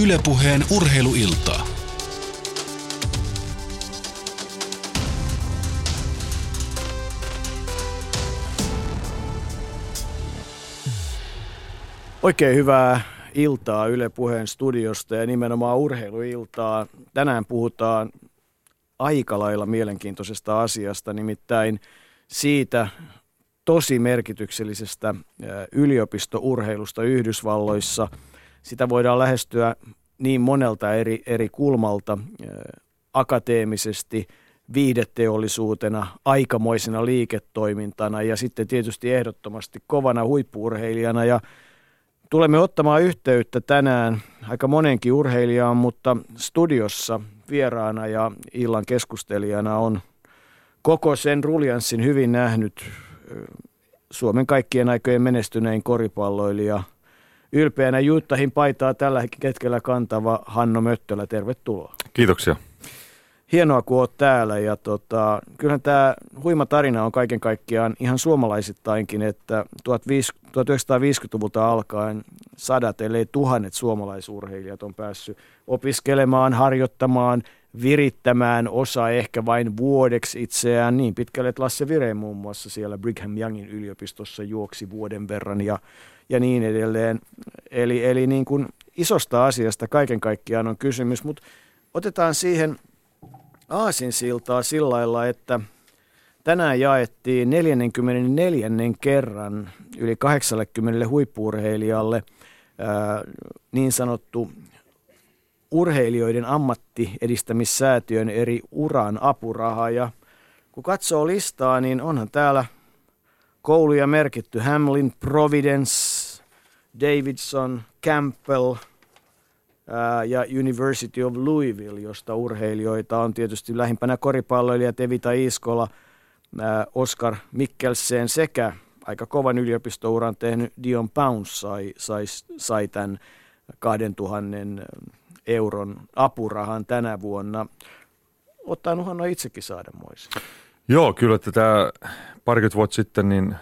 Ylepuheen urheiluiltaa. Oikein hyvää iltaa Yle Puheen studiosta ja nimenomaan urheiluiltaa. Tänään puhutaan aika lailla mielenkiintoisesta asiasta, nimittäin siitä tosi merkityksellisestä yliopistourheilusta Yhdysvalloissa. Sitä voidaan lähestyä niin monelta eri, eri kulmalta akateemisesti, viihdeteollisuutena, aikamoisena liiketoimintana ja sitten tietysti ehdottomasti kovana huippuurheilijana ja Tulemme ottamaan yhteyttä tänään aika monenkin urheilijaan, mutta studiossa vieraana ja illan keskustelijana on koko sen ruljanssin hyvin nähnyt Suomen kaikkien aikojen menestynein koripalloilija. Ylpeänä Juttahin paitaa tällä hetkellä kantava Hanno Möttölä, tervetuloa. Kiitoksia hienoa, kun oot täällä. Ja tota, kyllähän tämä huima tarina on kaiken kaikkiaan ihan suomalaisittainkin, että 1950-luvulta alkaen sadat, ellei tuhannet suomalaisurheilijat on päässyt opiskelemaan, harjoittamaan, virittämään osa ehkä vain vuodeksi itseään niin pitkälle, että Lasse Vire muun muassa siellä Brigham Youngin yliopistossa juoksi vuoden verran ja, ja niin edelleen. Eli, eli niin kuin isosta asiasta kaiken kaikkiaan on kysymys, mutta otetaan siihen – aasinsiltaa sillä lailla, että tänään jaettiin 44. kerran yli 80 huippuurheilijalle niin sanottu urheilijoiden ammattiedistämissäätiön eri uran apuraha. Ja kun katsoo listaa, niin onhan täällä kouluja merkitty Hamlin, Providence, Davidson, Campbell – ja University of Louisville, josta urheilijoita on tietysti lähimpänä koripalloilija Tevita Iskola, Oscar Mikkelsen sekä aika kovan yliopistouran tehnyt Dion Pounds sai, sai, sai tämän 2000 euron apurahan tänä vuonna. Ottaa Hanno itsekin saada moisi. Joo, kyllä että tämä parikymmentä vuotta sitten, niin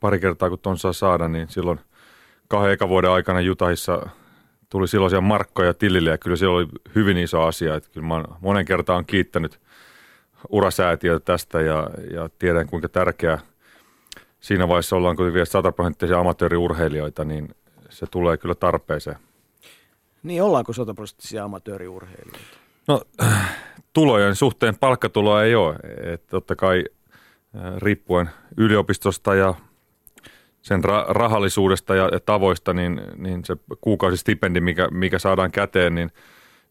pari kertaa kun ton saa saada, niin silloin kahden eka vuoden aikana Jutahissa – tuli silloisia markkoja tilille ja kyllä se oli hyvin iso asia. Että kyllä mä monen kertaan kiittänyt urasäätiötä tästä ja, ja tiedän kuinka tärkeää siinä vaiheessa ollaan kuitenkin vielä sataprosenttisia amatööriurheilijoita, niin se tulee kyllä tarpeeseen. Niin, ollaanko sataprosenttisia amatööriurheilijoita? No, tulojen suhteen palkkatuloa ei ole. Että totta kai riippuen yliopistosta ja sen ra- rahallisuudesta ja, ja tavoista, niin, niin se kuukausistipendi, mikä, mikä saadaan käteen, niin,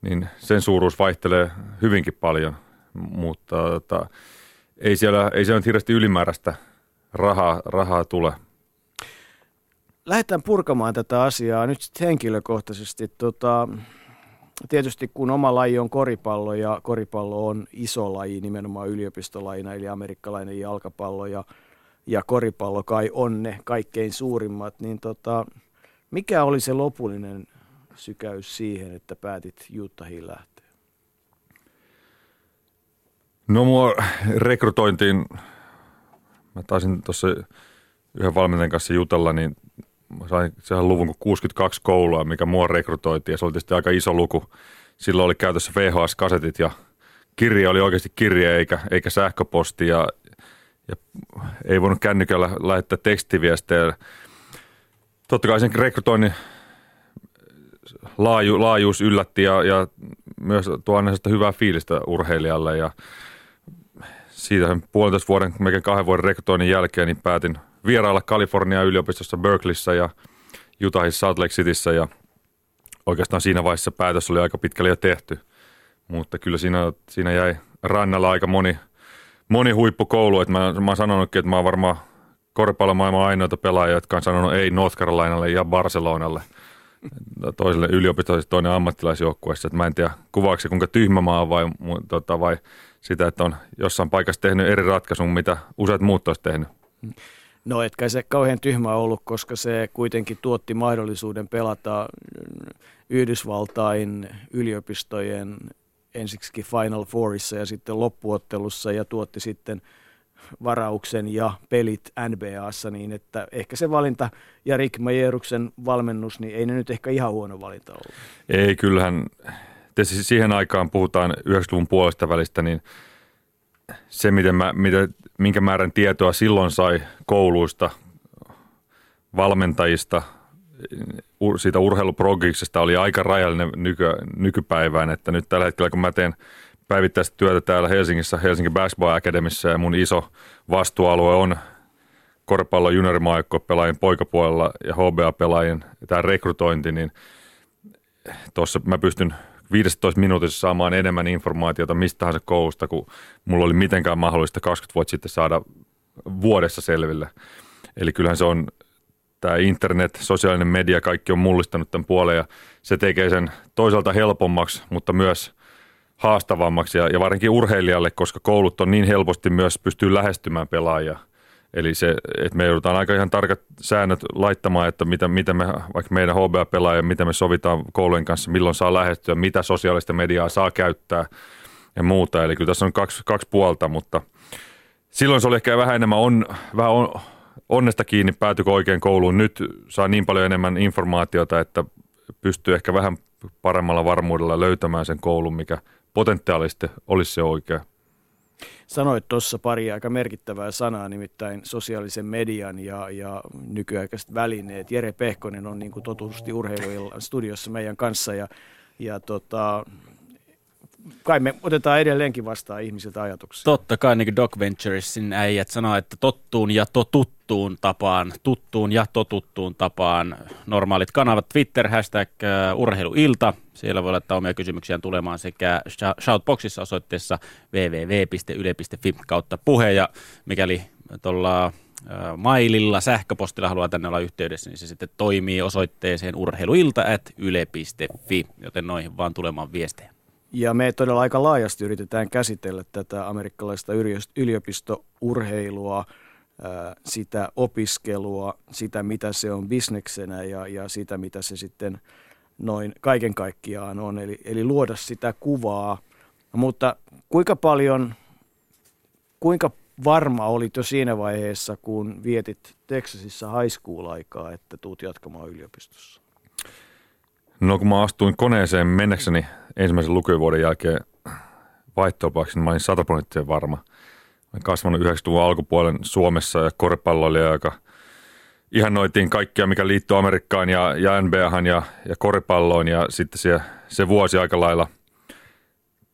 niin sen suuruus vaihtelee hyvinkin paljon, mutta tota, ei siellä, ei siellä nyt hirveästi ylimääräistä rahaa, rahaa tule. Lähdetään purkamaan tätä asiaa nyt henkilökohtaisesti. Tota, tietysti kun oma laji on koripallo ja koripallo on iso laji, nimenomaan yliopistolajina, eli amerikkalainen jalkapallo ja – ja koripallo kai on ne kaikkein suurimmat, niin tota, mikä oli se lopullinen sykäys siihen, että päätit Juttahiin lähteä? No mua rekrytointiin, mä taisin tuossa yhden valmentajan kanssa jutella, niin mä sain sehän luvun kuin 62 koulua, mikä mua rekrytoitiin ja se oli tietysti aika iso luku. Silloin oli käytössä VHS-kasetit ja kirja oli oikeasti kirje eikä, eikä sähköposti ja, ja ei voinut kännykällä lähettää tekstiviestejä. Totta kai sen rekrytoinnin laaju, laajuus yllätti ja, ja myös tuo aina hyvää fiilistä urheilijalle ja siitä sen puolentoista vuoden, melkein kahden vuoden rekrytoinnin jälkeen, niin päätin vierailla Kalifornia yliopistossa Berkeleyssä ja Utahissa Salt Lake Cityssä ja oikeastaan siinä vaiheessa päätös oli aika pitkälle jo tehty. Mutta kyllä siinä, siinä jäi rannalla aika moni moni huippukoulu, että mä, mä oon sanonutkin, että mä oon varmaan koripallomaailman ainoita pelaajia, jotka on sanonut ei North Carolinalle ja Barcelonalle toiselle yliopistolle, toinen ammattilaisjoukkueessa. Mä en tiedä, kuvaako se kuinka tyhmä maa vai, tota, vai sitä, että on jossain paikassa tehnyt eri ratkaisun, mitä useat muut olisi tehnyt. No etkä se kauhean tyhmä ollut, koska se kuitenkin tuotti mahdollisuuden pelata Yhdysvaltain yliopistojen ensiksi Final Fourissa ja sitten loppuottelussa ja tuotti sitten varauksen ja pelit NBAssa, niin että ehkä se valinta ja Rick Majeruksen valmennus, niin ei ne nyt ehkä ihan huono valinta ollut. Ei, kyllähän tietysti siihen aikaan puhutaan 90-luvun puolesta välistä, niin se, miten mä, mitä, minkä määrän tietoa silloin sai kouluista, valmentajista, siitä urheiluprogiksesta oli aika rajallinen nyky, nykypäivään, että nyt tällä hetkellä kun mä teen päivittäistä työtä täällä Helsingissä, Helsingin Basketball Academissa ja mun iso vastuualue on koripallo juniorimaajoukkojen pelaajien poikapuolella ja HBA-pelaajien tämä rekrytointi, niin tuossa mä pystyn 15 minuutissa saamaan enemmän informaatiota mistä tahansa koulusta, kun mulla oli mitenkään mahdollista 20 vuotta sitten saada vuodessa selville. Eli kyllähän se on tämä internet, sosiaalinen media, kaikki on mullistanut tämän puolen ja se tekee sen toisaalta helpommaksi, mutta myös haastavammaksi ja, ja varsinkin urheilijalle, koska koulut on niin helposti myös pystyy lähestymään pelaajia. Eli se, että me joudutaan aika ihan tarkat säännöt laittamaan, että mitä, mitä me, vaikka meidän HBA-pelaajia, miten me sovitaan koulujen kanssa, milloin saa lähestyä, mitä sosiaalista mediaa saa käyttää ja muuta. Eli kyllä tässä on kaksi, kaksi puolta, mutta silloin se oli ehkä vähän enemmän on, vähän on, onnesta kiinni, päätykö oikein kouluun. Nyt saa niin paljon enemmän informaatiota, että pystyy ehkä vähän paremmalla varmuudella löytämään sen koulun, mikä potentiaalisesti olisi se oikea. Sanoit tuossa pari aika merkittävää sanaa, nimittäin sosiaalisen median ja, ja nykyaikaiset välineet. Jere Pehkonen on niin kuin totuusti urheiluillan studiossa meidän kanssa ja, ja tota, kai me otetaan edelleenkin vastaan ihmisiltä ajatuksia. Totta kai, niin kuin Doc Venturesin äijät sanoo, että tottuun ja totuttuun tapaan, tuttuun ja totuttuun tapaan. Normaalit kanavat Twitter, hashtag uh, urheiluilta. Siellä voi laittaa omia kysymyksiä tulemaan sekä Shoutboxissa osoitteessa www.yle.fi kautta puhe. Ja mikäli tuolla maililla, sähköpostilla haluaa tänne olla yhteydessä, niin se sitten toimii osoitteeseen urheiluilta at yle.fi, joten noihin vaan tulemaan viestejä. Ja me todella aika laajasti yritetään käsitellä tätä amerikkalaista yliopistourheilua, sitä opiskelua, sitä mitä se on bisneksenä ja, ja sitä mitä se sitten noin kaiken kaikkiaan on. Eli, eli luoda sitä kuvaa. Mutta kuinka paljon, kuinka varma olit jo siinä vaiheessa, kun vietit Texasissa high school-aikaa, että tuut jatkamaan yliopistossa? No kun mä astuin koneeseen mennäkseni ensimmäisen lukuvuoden jälkeen vaihtopaksi, niin mä olin sataprosenttisen varma. Olen kasvanut 90-luvun alkupuolen Suomessa ja koripalloilija, joka ihannoitiin kaikkia, mikä liittyy Amerikkaan ja, ja NBAhan ja, ja koripalloon. Ja sitten se, se vuosi aika lailla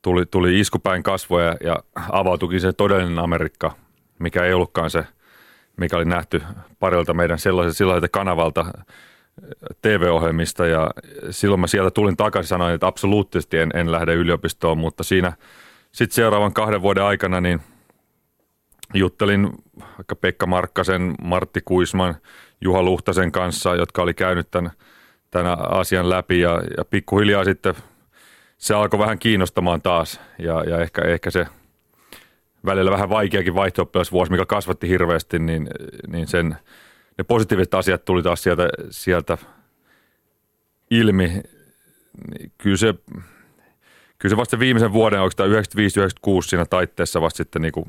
tuli, tuli iskupäin kasvoja ja avautukin se todellinen Amerikka, mikä ei ollutkaan se, mikä oli nähty parilta meidän sellaiselta kanavalta – TV-ohjelmista ja silloin mä sieltä tulin takaisin sanoin, että absoluuttisesti en, en lähde yliopistoon, mutta siinä sitten seuraavan kahden vuoden aikana niin juttelin vaikka Pekka Markkasen, Martti Kuisman, Juha Luhtasen kanssa, jotka oli käynyt tämän, tämän asian läpi ja, ja pikkuhiljaa sitten se alkoi vähän kiinnostamaan taas ja, ja ehkä, ehkä se välillä vähän vaikeakin vaihto mikä kasvatti hirveästi, niin, niin sen – ne positiiviset asiat tuli taas sieltä, sieltä ilmi. Niin kyllä se, kyllä se vasta viimeisen vuoden, oikeastaan 95-96 siinä taitteessa vasta sitten niin kuin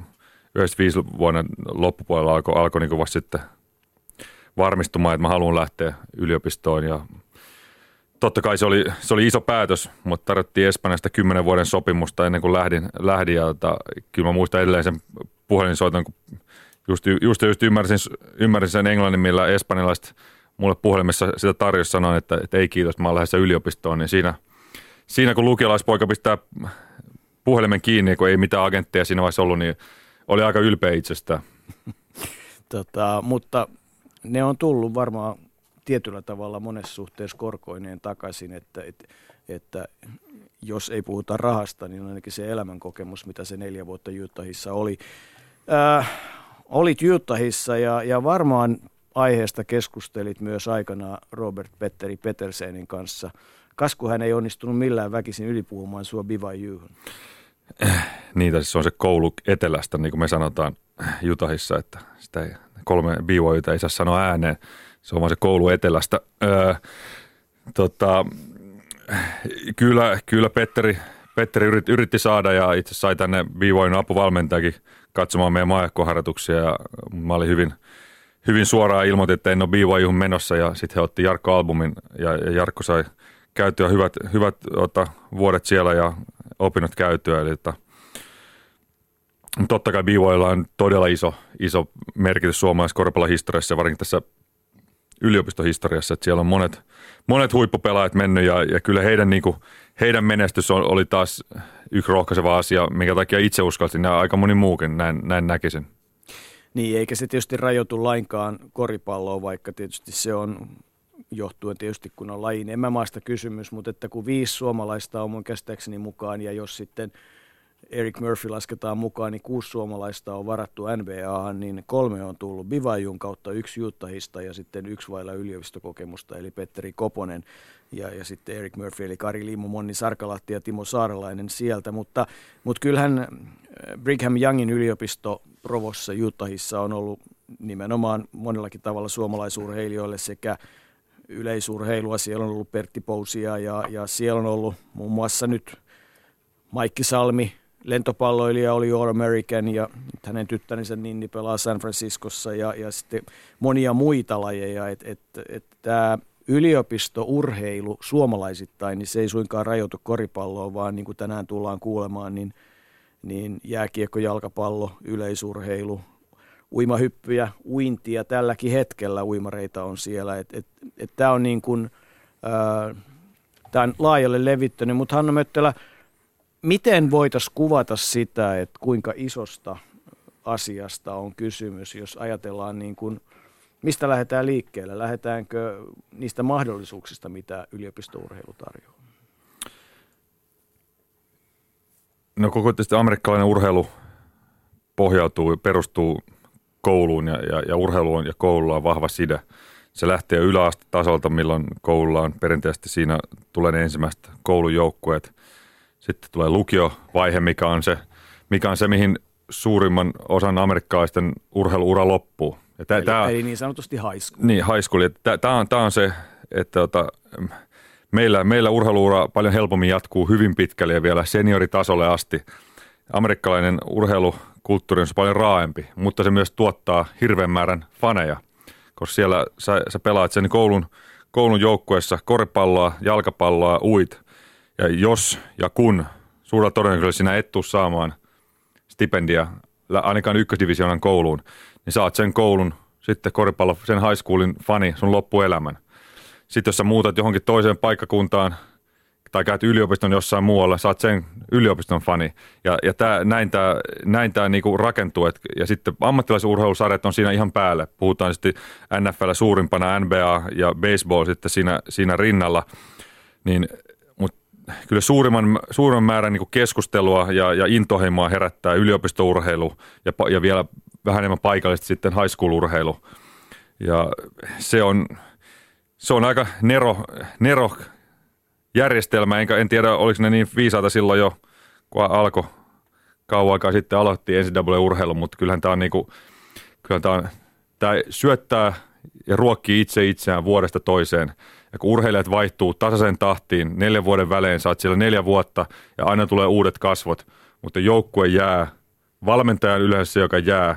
95 vuoden loppupuolella alkoi alko niin vasta sitten varmistumaan, että mä haluan lähteä yliopistoon ja totta kai se oli, se oli iso päätös, mutta tarvittiin Espanjasta kymmenen vuoden sopimusta ennen kuin lähdin, lähdin ja tota, kyllä mä muistan edelleen sen puhelinsoiton, kun just, just, just ymmärsin, ymmärsin sen englannin, millä espanjalaiset mulle puhelimessa sitä tarjosi sanoin, että, että ei kiitos, mä oon lähdössä yliopistoon, niin siinä, siinä kun lukialaispoika pistää puhelimen kiinni, kun ei mitään agentteja siinä vaiheessa ollut, niin oli aika ylpeä itsestään. tota, mutta ne on tullut varmaan tietyllä tavalla monessa suhteessa korkoineen takaisin, että, että, että jos ei puhuta rahasta, niin ainakin se elämänkokemus, mitä se neljä vuotta Jutahissa oli. Äh, olit Jutahissa ja, ja varmaan aiheesta keskustelit myös aikanaan Robert Petteri Petersenin kanssa. Kasku hän ei onnistunut millään väkisin ylipuhumaan sua BYUhun. Niitä siis on se koulu etelästä, niin kuin me sanotaan Jutahissa, että sitä ei, kolme BYUta ei saa sanoa ääneen. Se on vaan se koulu etelästä. Öö, tota, kyllä, kyllä Petteri, Petteri yritti, yritti saada ja itse sai tänne BYUn apuvalmentajakin katsomaan meidän maajakkoharjoituksia ja mä olin hyvin, hyvin suoraan ilmoitin, että en ole BYUhun menossa ja sitten he otti Jarkko albumin ja, ja Jarkko sai käytyä hyvät, hyvät ota, vuodet siellä ja opinnot käytyä. Eli, että, totta kai BYUlla on todella iso, iso merkitys suomalaisessa koripallohistoriassa, varsinkin tässä yliopistohistoriassa, että siellä on monet, monet huippupelaajat mennyt ja, ja kyllä heidän, niin kuin, heidän menestys on, oli taas yksi rohkaiseva asia, minkä takia itse uskalsin ja aika moni muukin näin, näin näkisin. Niin, eikä se tietysti rajoitu lainkaan koripalloon, vaikka tietysti se on johtuen tietysti kun on lajin emämaasta kysymys, mutta että kun viisi suomalaista on mun käsittääkseni mukaan ja jos sitten – Eric Murphy lasketaan mukaan, niin kuusi suomalaista on varattu NBAhan, niin kolme on tullut Bivajun kautta, yksi Jutahista ja sitten yksi vailla yliopistokokemusta, eli Petteri Koponen ja, ja sitten Eric Murphy, eli Kari Liimo, Monni Sarkalahti ja Timo Saarelainen sieltä, mutta, mutta kyllähän äh, Brigham Youngin yliopisto Provossa Jutahissa on ollut nimenomaan monellakin tavalla suomalaisurheilijoille sekä yleisurheilua. Siellä on ollut Pertti Pousia ja, ja siellä on ollut muun muassa nyt Maikki Salmi, lentopalloilija oli All American ja hänen tyttärinsä Ninni pelaa San Franciscossa ja, ja sitten monia muita lajeja. Että et, et, tämä yliopistourheilu suomalaisittain, niin se ei suinkaan rajoitu koripalloon, vaan niin kuin tänään tullaan kuulemaan, niin, niin jääkiekko, jalkapallo, yleisurheilu, uimahyppyjä, uintia tälläkin hetkellä uimareita on siellä. Et, et, et tämä on niin kuin, äh, tämä on laajalle levittänyt, mutta Hanna Möttölä, miten voitaisiin kuvata sitä, että kuinka isosta asiasta on kysymys, jos ajatellaan niin kuin, mistä lähdetään liikkeelle? Lähdetäänkö niistä mahdollisuuksista, mitä yliopistourheilu tarjoaa? No koko tietysti amerikkalainen urheilu pohjautuu, perustuu kouluun ja, ja, ja urheiluun ja koululla on vahva side. Se lähtee yläastetasolta, milloin koululla on perinteisesti siinä tulee ne ensimmäiset koulujoukkueet – sitten tulee lukiovaihe, mikä on se, mikä on se mihin suurimman osan amerikkalaisten urheiluura loppuu. Ja tää, eli, tää, eli niin sanotusti high school. Niin, high school. Tämä on, tää on se, että ota, meillä, meillä urheiluura paljon helpommin jatkuu hyvin pitkälle ja vielä senioritasolle asti. Amerikkalainen urheilukulttuuri on paljon raaempi, mutta se myös tuottaa hirveän määrän faneja, koska siellä sä, sä pelaat sen koulun, koulun joukkueessa koripalloa, jalkapalloa, uit – ja jos ja kun suurella todennäköisesti sinä et tule saamaan stipendia ainakaan ykkösdivisionan kouluun, niin saat sen koulun sitten koripallo, sen high schoolin fani sun loppuelämän. Sitten jos sä muutat johonkin toiseen paikkakuntaan tai käyt yliopiston jossain muualla, saat sen yliopiston fani. Ja, ja tää, näin tämä näin tää niinku rakentuu. Et, ja sitten ammattilaisurheilusarjat on siinä ihan päälle. Puhutaan sitten NFL suurimpana, NBA ja baseball sitten siinä, siinä rinnalla. Niin kyllä suurimman, suurimman määrän niin keskustelua ja, ja intohimoa herättää yliopistourheilu ja, ja vielä vähän enemmän paikallisesti sitten high school-urheilu. Ja se on, se on aika nero, nero järjestelmä, enkä en tiedä oliko ne niin viisaata silloin jo, kun alkoi kauan aikaa sitten aloitti NCAA-urheilu, mutta kyllähän tämä on, niin kuin, kyllähän tämä on, tämä syöttää ja ruokkii itse itseään vuodesta toiseen – ja kun urheilijat vaihtuu tasaisen tahtiin, neljän vuoden välein saat siellä neljä vuotta ja aina tulee uudet kasvot, mutta joukkue jää, valmentajan yleensä joka jää.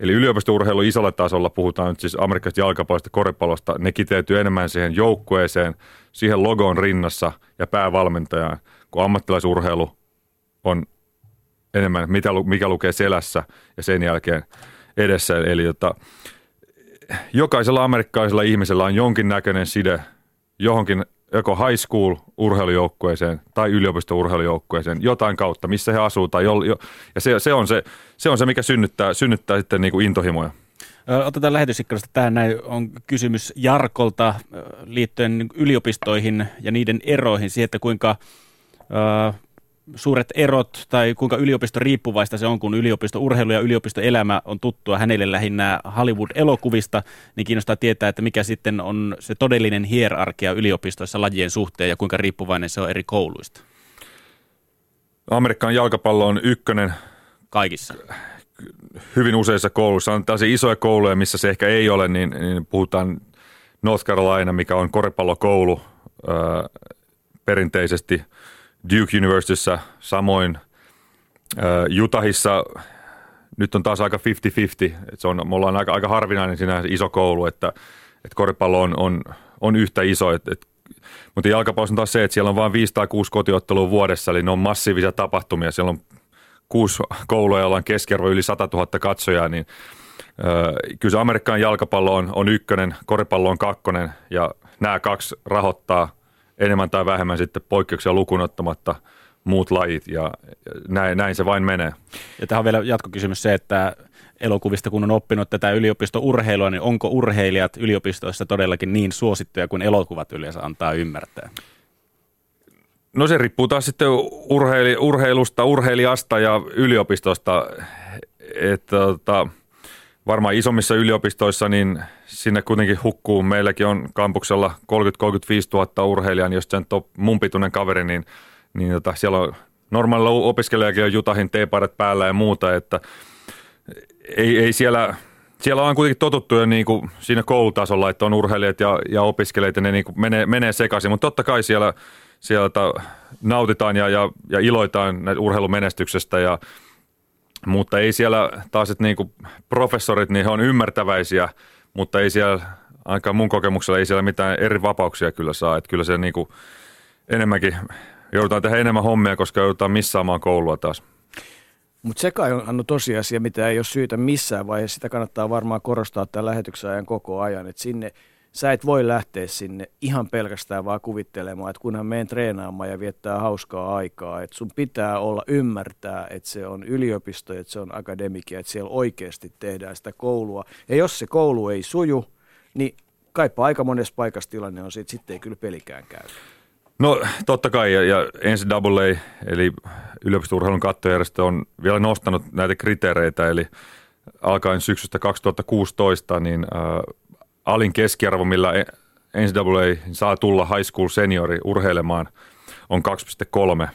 Eli yliopistourheilu isolla tasolla, puhutaan nyt siis amerikkalaisesta jalkapallosta, koripallosta, ne kiteytyy enemmän siihen joukkueeseen, siihen logoon rinnassa ja päävalmentajaan, kun ammattilaisurheilu on enemmän, mitä, mikä lukee selässä ja sen jälkeen edessä. Eli jota, jokaisella amerikkalaisella ihmisellä on jonkinnäköinen side johonkin joko high school urheilujoukkueeseen tai yliopisto-urheilujoukkueeseen jotain kautta, missä he asuu. Tai jo, jo, ja se, se, on se, se on se, mikä synnyttää, synnyttää sitten niin kuin intohimoja. Otetaan lähetysikkunasta tähän näin on kysymys Jarkolta liittyen yliopistoihin ja niiden eroihin, siihen, että kuinka suuret erot tai kuinka yliopisto riippuvaista se on, kun yliopistourheilu ja yliopistoelämä on tuttua hänelle lähinnä Hollywood-elokuvista, niin kiinnostaa tietää, että mikä sitten on se todellinen hierarkia yliopistoissa lajien suhteen ja kuinka riippuvainen se on eri kouluista. Amerikan jalkapallo on ykkönen. Kaikissa. Hyvin useissa kouluissa. On tällaisia isoja kouluja, missä se ehkä ei ole, niin, niin puhutaan North Carolina, mikä on koripallokoulu ää, perinteisesti – Duke Universityssä, samoin Utahissa nyt on taas aika 50-50. Et se on, me ollaan aika, aika harvinainen siinä iso koulu, että, että koripallo on, on, on yhtä iso. Et, et, mutta jalkapallossa on taas se, että siellä on vain 5 tai 6 kotiottelua vuodessa, eli ne on massiivisia tapahtumia. Siellä on kuusi koulua, joilla on keskiarvo yli 100 000 katsojaa, niin kyllä se Amerikan jalkapallo on, on ykkönen, koripallo on kakkonen ja nämä kaksi rahoittaa enemmän tai vähemmän sitten poikkeuksia lukunottamatta muut lajit ja näin, näin se vain menee. Ja tähän on vielä jatkokysymys se, että elokuvista kun on oppinut tätä yliopistourheilua, niin onko urheilijat yliopistoissa todellakin niin suosittuja kuin elokuvat yleensä antaa ymmärtää? No se riippuu taas sitten urheili, urheilusta, urheilijasta ja yliopistosta. Että, tota, varmaan isommissa yliopistoissa, niin sinne kuitenkin hukkuu. Meilläkin on kampuksella 30-35 000 urheilijaa, niin jos se on mun pituinen kaveri, niin, niin tota, siellä on normaalilla opiskelijakin on Jutahin teeparat päällä ja muuta, että ei, ei siellä, siellä on kuitenkin totuttu jo niin kuin siinä koulutasolla, että on urheilijat ja, ja opiskelijat ja ne niin kuin menee, menee sekaisin, mutta totta kai siellä, sieltä nautitaan ja, ja, ja iloitaan urheilumenestyksestä ja mutta ei siellä taas, että niin professorit, niin he on ymmärtäväisiä, mutta ei siellä, ainakaan mun kokemuksella, ei siellä mitään eri vapauksia kyllä saa. Että kyllä se niin kuin enemmänkin, joudutaan tehdä enemmän hommia, koska joudutaan missaamaan koulua taas. Mutta se kai on tosiasia, mitä ei ole syytä missään vaiheessa. Sitä kannattaa varmaan korostaa tämän lähetyksen ajan koko ajan, että sinne – sä et voi lähteä sinne ihan pelkästään vaan kuvittelemaan, että kunhan meen treenaamaan ja viettää hauskaa aikaa, että sun pitää olla ymmärtää, että se on yliopisto, että se on akademikia, että siellä oikeasti tehdään sitä koulua. Ja jos se koulu ei suju, niin kaipa aika monessa paikassa tilanne on että sitten ei kyllä pelikään käy. No totta kai, ja, ja NCAA, eli yliopistourheilun kattojärjestö on vielä nostanut näitä kriteereitä, eli alkaen syksystä 2016, niin äh, alin keskiarvo, millä e- NCAA saa tulla high school seniori urheilemaan, on 2,3.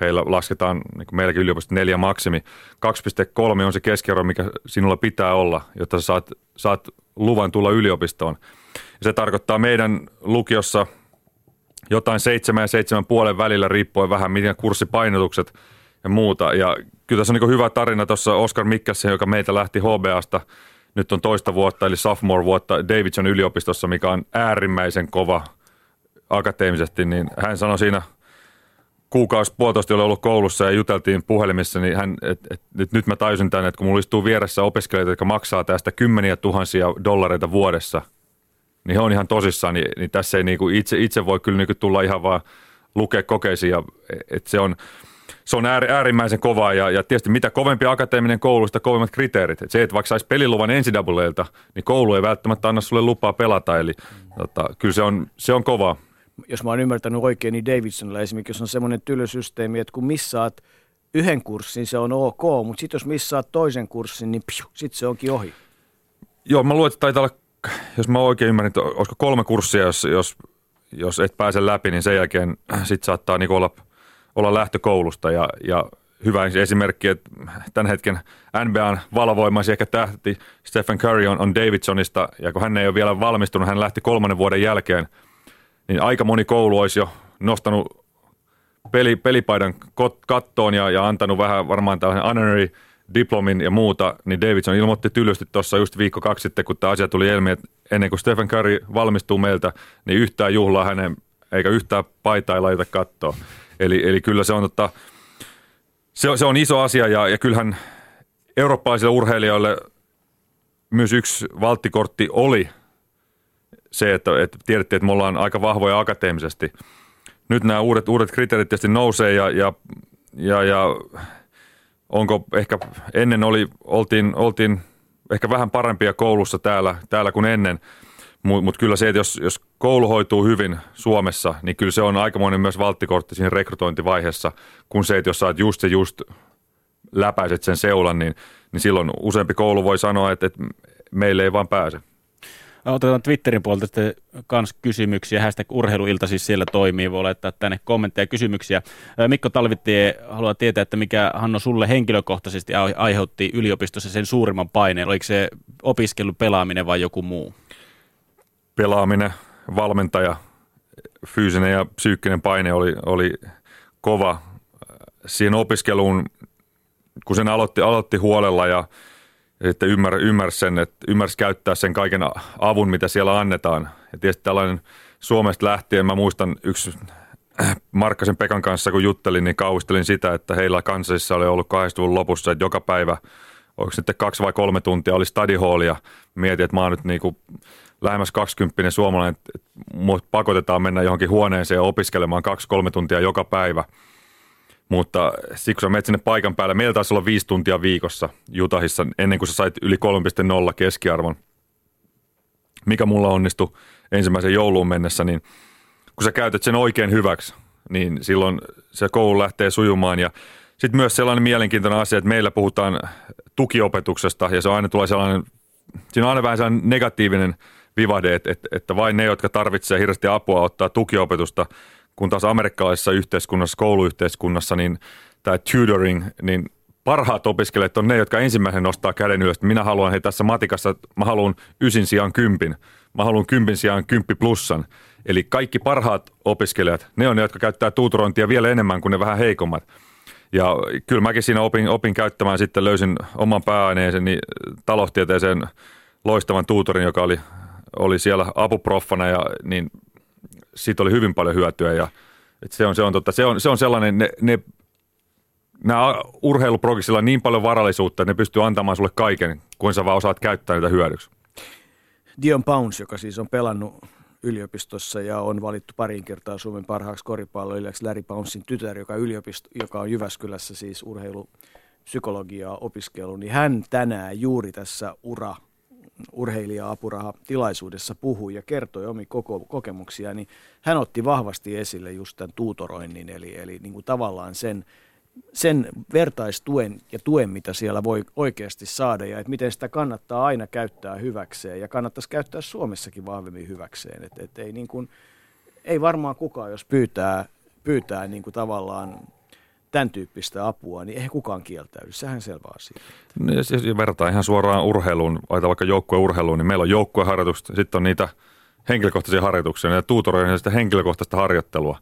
Heillä lasketaan, niin kuin meilläkin neljä maksimi. 2,3 on se keskiarvo, mikä sinulla pitää olla, jotta sä saat, saat luvan tulla yliopistoon. Ja se tarkoittaa meidän lukiossa jotain seitsemän ja seitsemän puolen välillä riippuen vähän, miten kurssipainotukset ja muuta. Ja kyllä tässä on niin hyvä tarina tuossa Oscar Mikkelsen, joka meitä lähti HBAsta – nyt on toista vuotta, eli sophomore vuotta Davidson yliopistossa, mikä on äärimmäisen kova akateemisesti, niin hän sanoi siinä kuukausi puolitoista, oli ollut koulussa ja juteltiin puhelimissa, niin hän, et, et, et, nyt mä tajusin tänne, että kun mulla istuu vieressä opiskelijoita, jotka maksaa tästä kymmeniä tuhansia dollareita vuodessa, niin he on ihan tosissaan, niin, niin tässä ei niinku itse, itse voi kyllä niinku tulla ihan vaan lukea kokeisiin, ja, se on, se on äärimmäisen kovaa ja, ja tietysti mitä kovempi akateeminen koulu, sitä kovemmat kriteerit. Et se, että vaikka saisi peliluvan NCAAlta, niin koulu ei välttämättä anna sulle lupaa pelata, eli tota, kyllä se on, se on kovaa. Jos mä oon ymmärtänyt oikein, niin Davidsonilla esimerkiksi on semmoinen tylysysteemi, että kun missaat yhden kurssin, se on ok, mutta sitten jos missaat toisen kurssin, niin sitten se onkin ohi. Joo, mä luulen, että taitaa olla, jos mä oikein ymmärrän, että olisiko kolme kurssia, jos, jos, jos et pääse läpi, niin sen jälkeen sitten saattaa niin olla – olla lähtökoulusta ja, ja hyvä esimerkki, että tämän hetken NBAn valvoimasi ehkä tähti Stephen Curry on, on Davidsonista ja kun hän ei ole vielä valmistunut, hän lähti kolmannen vuoden jälkeen, niin aika moni koulu olisi jo nostanut peli, pelipaidan kattoon ja, ja antanut vähän varmaan tällainen honorary diplomin ja muuta, niin Davidson ilmoitti tylysti tuossa just viikko kaksi sitten, kun tämä asia tuli ilmi, että ennen kuin Stephen Curry valmistuu meiltä, niin yhtään juhlaa hänen, eikä yhtään paitaa ei laita kattoon. Eli, eli kyllä se on, totta, se, se on iso asia ja, ja kyllähän eurooppalaisille urheilijoille myös yksi valttikortti oli se, että, että tiedettiin, että me ollaan aika vahvoja akateemisesti. Nyt nämä uudet, uudet kriteerit tietysti nousee ja, ja, ja, ja onko ehkä ennen oli, oltiin, oltiin ehkä vähän parempia koulussa täällä, täällä kuin ennen – mutta mut kyllä se, että jos, jos koulu hoituu hyvin Suomessa, niin kyllä se on aikamoinen myös valttikortti siinä rekrytointivaiheessa, kun se, että jos saat just se just läpäiset sen seulan, niin, niin silloin useampi koulu voi sanoa, että, että meille ei vaan pääse. Otetaan Twitterin puolelta sitten kans kysymyksiä. Hashtag urheiluilta siis siellä toimii. Voi laittaa tänne kommentteja ja kysymyksiä. Mikko Talvitie haluaa tietää, että mikä Hanno sulle henkilökohtaisesti aiheutti yliopistossa sen suurimman paineen. Oliko se opiskelu, pelaaminen vai joku muu? Pelaaminen, valmentaja, fyysinen ja psyykkinen paine oli, oli kova. Siihen opiskeluun kun sen aloitti, aloitti huolella ja, ja sitten ymmär, ymmärsi sen, että ymmärsi käyttää sen kaiken avun, mitä siellä annetaan. Ja tietysti tällainen Suomesta lähtien, mä muistan yksi Markkasen Pekan kanssa, kun juttelin, niin kauhistelin sitä, että heillä kansassa oli ollut 80 lopussa, että joka päivä, onko sitten kaksi vai kolme tuntia, oli ja mietin, että mä oon nyt niin kuin lähemmäs 20 suomalainen, että pakotetaan mennä johonkin huoneeseen opiskelemaan kaksi-kolme tuntia joka päivä. Mutta siksi kun menet sinne paikan päälle, meillä taisi olla viisi tuntia viikossa Jutahissa ennen kuin sä sait yli 3,0 keskiarvon, mikä mulla onnistui ensimmäisen jouluun mennessä, niin kun sä käytät sen oikein hyväksi, niin silloin se koulu lähtee sujumaan ja sitten myös sellainen mielenkiintoinen asia, että meillä puhutaan tukiopetuksesta ja se aina tulee sellainen, siinä on aina vähän sellainen negatiivinen vivahde, että, että, että vain ne, jotka tarvitsevat hirveästi apua, ottaa tukiopetusta, kun taas amerikkalaisessa yhteiskunnassa, kouluyhteiskunnassa, niin tämä tutoring, niin parhaat opiskelijat on ne, jotka ensimmäisen nostaa käden ylös. Minä haluan, hei tässä matikassa, mä haluan ysin sijaan kympin. Mä haluan kympin sijaan kymppi plussan. Eli kaikki parhaat opiskelijat, ne on ne, jotka käyttää tuuturointia vielä enemmän kuin ne vähän heikommat. Ja kyllä mäkin siinä opin, opin käyttämään sitten, löysin oman pääaineeseen taloustieteeseen loistavan tuutorin, joka oli, oli siellä apuproffana ja niin siitä oli hyvin paljon hyötyä ja se, on, se, on, totta, se, on, se on sellainen, ne, ne nämä urheiluprogisilla on niin paljon varallisuutta, että ne pystyy antamaan sulle kaiken, kun sä vaan osaat käyttää niitä hyödyksi. Dion Pounds, joka siis on pelannut yliopistossa ja on valittu parin kertaa Suomen parhaaksi koripalloilijaksi Larry Poundsin tytär, joka, yliopisto, joka on Jyväskylässä siis urheilupsykologiaa opiskellut, niin hän tänään juuri tässä ura urheilija-apuraha-tilaisuudessa puhui ja kertoi omi koko, kokemuksia, niin hän otti vahvasti esille just tämän tuutoroinnin, eli, eli niin kuin tavallaan sen, sen vertaistuen ja tuen, mitä siellä voi oikeasti saada ja että miten sitä kannattaa aina käyttää hyväkseen ja kannattaisi käyttää Suomessakin vahvemmin hyväkseen. Et, et ei, niin kuin, ei varmaan kukaan, jos pyytää, pyytää niin kuin tavallaan tämän tyyppistä apua, niin eihän kukaan kieltäydy. Sehän selvä asia. Niin, siis vertaa ihan suoraan urheiluun, laita vaikka joukkueurheiluun, niin meillä on joukkueharjoitukset, sitten on niitä henkilökohtaisia harjoituksia ja tuutoroja sitä henkilökohtaista harjoittelua.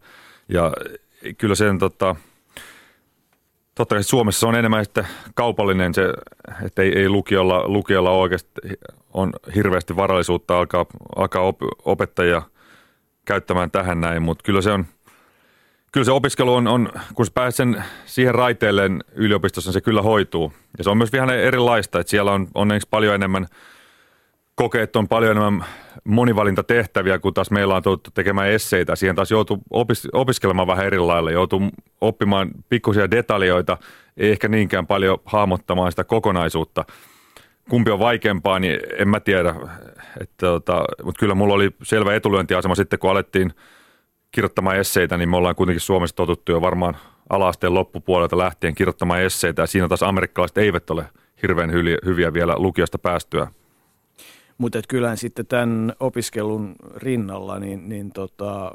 Ja kyllä sen tota, Totta kai Suomessa on enemmän sitten kaupallinen se, että ei, ei lukiolla, lukiolla oikeasti on hirveästi varallisuutta alkaa, alkaa op, opettajia käyttämään tähän näin, mutta kyllä se on, kyllä se opiskelu on, on kun sä pääset sen siihen raiteelle yliopistossa, niin se kyllä hoituu. Ja se on myös vähän erilaista, että siellä on onneksi paljon enemmän – kokeet on paljon enemmän monivalintatehtäviä, kun taas meillä on tullut tekemään esseitä. Siihen taas joutuu opis- opiskelemaan vähän eri lailla, joutuu oppimaan pikkusia detaljoita, ei ehkä niinkään paljon hahmottamaan sitä kokonaisuutta. Kumpi on vaikeampaa, niin en mä tiedä. Että, tota, mutta kyllä mulla oli selvä etulyöntiasema sitten, kun alettiin kirjoittamaan esseitä, niin me ollaan kuitenkin Suomessa totuttu jo varmaan alaasteen loppupuolelta lähtien kirjoittamaan esseitä, ja siinä taas amerikkalaiset eivät ole hirveän hyviä vielä lukiosta päästyä. Mutta kyllähän sitten tämän opiskelun rinnalla, niin, niin tota,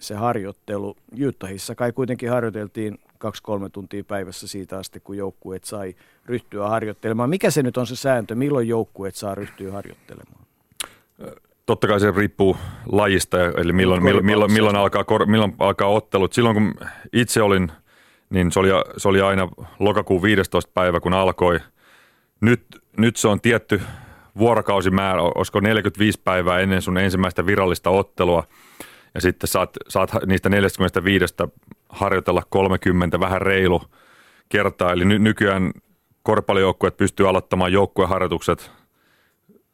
se harjoittelu, Jyttähissä kai kuitenkin harjoiteltiin kaksi-kolme tuntia päivässä siitä asti, kun joukkueet sai ryhtyä harjoittelemaan. Mikä se nyt on se sääntö, milloin joukkueet saa ryhtyä harjoittelemaan? Totta kai se riippuu lajista, eli milloin, milloin, milloin, milloin, alkaa, milloin alkaa ottelut. Silloin kun itse olin, niin se oli, se oli aina lokakuun 15. päivä, kun alkoi. Nyt, nyt se on tietty vuorokausimäärä, olisiko 45 päivää ennen sun ensimmäistä virallista ottelua, ja sitten saat, saat niistä 45 harjoitella 30 vähän reilu kertaa. Eli ny, nykyään korppalijoukkueet pystyy aloittamaan joukkueharjoitukset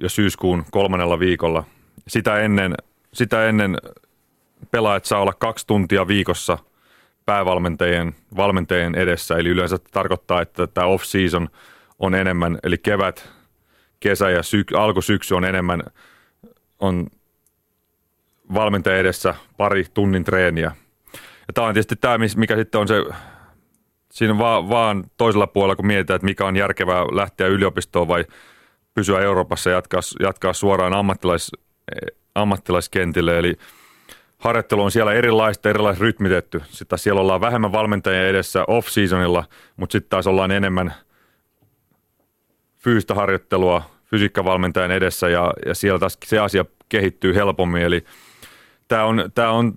jo syyskuun kolmannella viikolla. Sitä ennen, sitä ennen pelaajat saa olla kaksi tuntia viikossa päävalmentajien valmentajien edessä. Eli yleensä tarkoittaa, että tämä off-season on enemmän, eli kevät kesä ja syk- alkusyksy on enemmän on valmentaja edessä pari tunnin treeniä. Ja tämä on tietysti tämä, mikä sitten on se, siinä vaan, vaan toisella puolella, kun mietitään, että mikä on järkevää lähteä yliopistoon vai pysyä Euroopassa ja jatkaa, jatkaa suoraan ammattilais, ammattilaiskentille. Eli harjoittelu on siellä erilaista, erilaisesti rytmitetty. Sitten siellä ollaan vähemmän valmentajia edessä off-seasonilla, mutta sitten taas ollaan enemmän – fyysistä harjoittelua fysiikkavalmentajan edessä ja, ja siellä taas se asia kehittyy helpommin. Eli tämä on, tämä on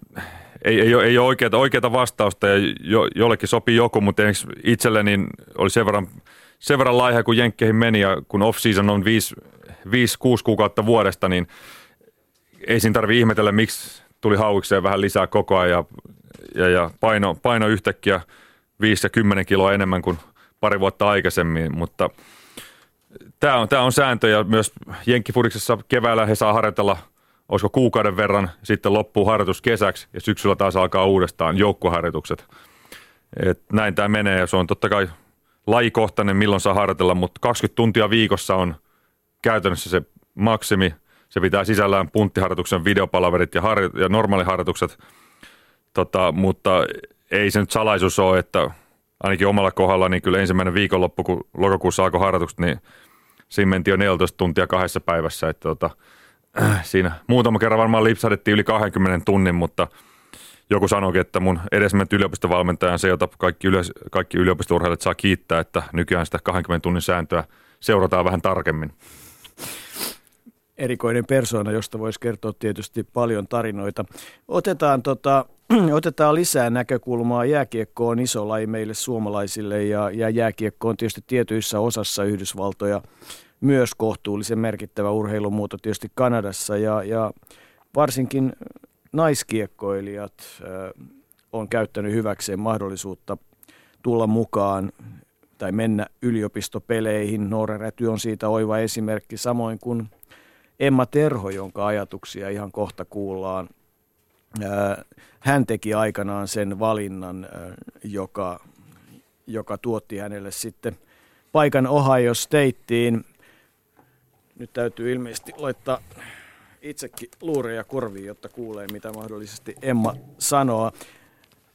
ei, ei, ei ole oikeata, oikeata vastausta ja jo, jollekin sopii joku, mutta itselle niin oli sen verran, sen verran laiha, kun Jenkkeihin meni ja kun off-season on 5-6 kuukautta vuodesta, niin ei siinä tarvitse ihmetellä, miksi tuli hauikseen vähän lisää koko ajan ja, ja, ja paino, paino yhtäkkiä 5 ja 10 kiloa enemmän kuin pari vuotta aikaisemmin, mutta tämä on, tämä on sääntö ja myös Jenkkifuriksessa keväällä he saa harjoitella – olisiko kuukauden verran, sitten loppuu harjoitus kesäksi ja syksyllä taas alkaa uudestaan joukkueharjoitukset. Et näin tämä menee ja se on totta kai lajikohtainen, milloin saa harjoitella, mutta 20 tuntia viikossa on käytännössä se maksimi. Se pitää sisällään punttiharjoituksen videopalaverit ja, harjo- ja normaaliharjoitukset, tota, mutta ei se nyt salaisuus ole, että ainakin omalla kohdalla, niin kyllä ensimmäinen viikonloppu, kun lokakuussa alkoi harjoitukset, niin siinä mentiin jo 14 tuntia kahdessa päivässä. Että tota, siinä muutama kerran varmaan lipsahdettiin yli 20 tunnin, mutta joku sanoikin, että mun edesmennyt yliopistovalmentaja on se, jota kaikki, yleis, kaikki yliopistourheilijat saa kiittää, että nykyään sitä 20 tunnin sääntöä seurataan vähän tarkemmin. Erikoinen persoona, josta voisi kertoa tietysti paljon tarinoita. Otetaan, tota, otetaan lisää näkökulmaa. Jääkiekko on iso laji meille suomalaisille ja, ja jääkiekko on tietysti tietyissä osassa Yhdysvaltoja myös kohtuullisen merkittävä urheilumuoto tietysti Kanadassa ja, ja varsinkin naiskiekkoilijat äh, on käyttänyt hyväkseen mahdollisuutta tulla mukaan tai mennä yliopistopeleihin. Noora Räty on siitä oiva esimerkki, samoin kuin Emma Terho, jonka ajatuksia ihan kohta kuullaan. Hän teki aikanaan sen valinnan, joka, joka tuotti hänelle sitten paikan Ohio Stateen. Nyt täytyy ilmeisesti laittaa itsekin luureja korviin, jotta kuulee, mitä mahdollisesti Emma sanoo.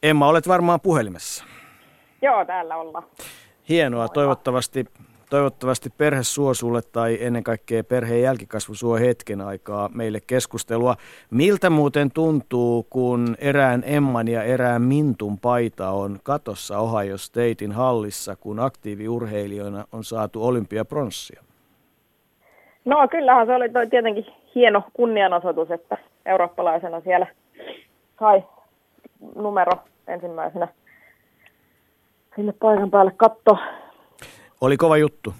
Emma, olet varmaan puhelimessa. Joo, täällä ollaan. Hienoa. Toivottavasti, toivottavasti perhe suo sulle tai ennen kaikkea perheen jälkikasvu suo hetken aikaa meille keskustelua. Miltä muuten tuntuu, kun erään Emman ja erään Mintun paita on katossa Ohio Statein hallissa, kun aktiiviurheilijoina on saatu olympiapronssia? No kyllähän se oli toi tietenkin hieno kunnianosoitus, että eurooppalaisena siellä sai numero ensimmäisenä sinne paikan päälle katto. Oli kova juttu.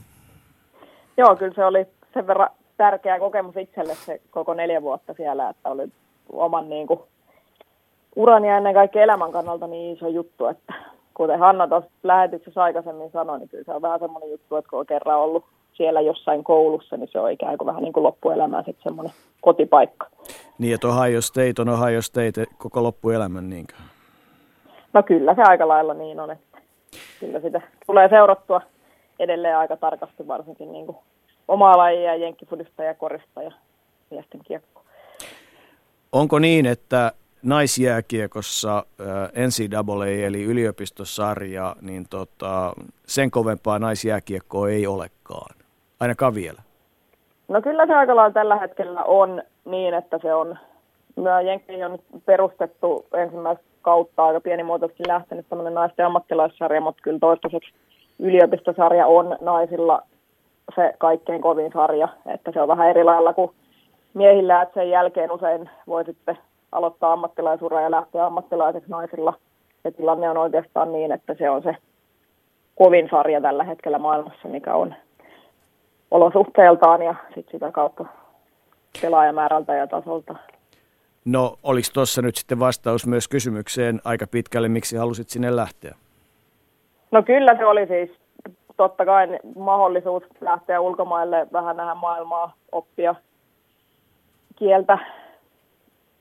Joo, kyllä se oli sen verran tärkeä kokemus itselle se koko neljä vuotta siellä, että oli oman niin kuin, uran ja ennen kaikkea elämän kannalta niin iso juttu, että kuten Hanna tuossa lähetyksessä aikaisemmin sanoi, niin kyllä se on vähän semmoinen juttu, että kun on kerran ollut siellä jossain koulussa, niin se on ikään kuin vähän niin kuin loppuelämää sitten semmoinen kotipaikka. Niin, että Ohio State on Ohio State koko loppuelämän niinkö? No kyllä se aika lailla niin on, että kyllä sitä tulee seurattua edelleen aika tarkasti varsinkin niin kuin omaa lajia, jenkkifudista ja korista ja miesten kiekko. Onko niin, että naisjääkiekossa NCAA eli yliopistosarja, niin tota, sen kovempaa naisjääkiekkoa ei olekaan? ainakaan vielä? No kyllä se aika lailla tällä hetkellä on niin, että se on, Jenkkeihin on perustettu ensimmäistä kautta aika pienimuotoisesti lähtenyt tämmöinen naisten ammattilaissarja, mutta kyllä toistaiseksi yliopistosarja on naisilla se kaikkein kovin sarja, että se on vähän eri lailla kuin miehillä, että sen jälkeen usein voi sitten aloittaa ammattilaisura ja lähteä ammattilaiseksi naisilla. Ja tilanne on oikeastaan niin, että se on se kovin sarja tällä hetkellä maailmassa, mikä on olosuhteeltaan ja sit sitä kautta pelaajamäärältä ja tasolta. No oliko tuossa nyt sitten vastaus myös kysymykseen aika pitkälle, miksi halusit sinne lähteä? No kyllä se oli siis totta kai mahdollisuus lähteä ulkomaille vähän nähdä maailmaa, oppia kieltä,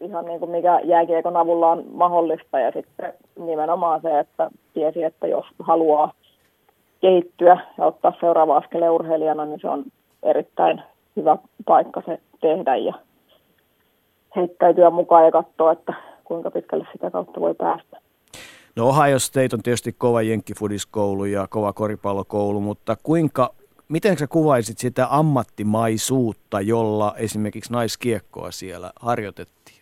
ihan niin kuin mikä jääkiekon avulla on mahdollista ja sitten nimenomaan se, että tiesi, että jos haluaa kehittyä ja ottaa seuraava askeleen urheilijana, niin se on erittäin hyvä paikka se tehdä ja heittäytyä mukaan ja katsoa, että kuinka pitkälle sitä kautta voi päästä. No Ohio State on tietysti kova jenkkifudiskoulu ja kova koripallokoulu, mutta kuinka, miten sä kuvaisit sitä ammattimaisuutta, jolla esimerkiksi naiskiekkoa siellä harjoitettiin?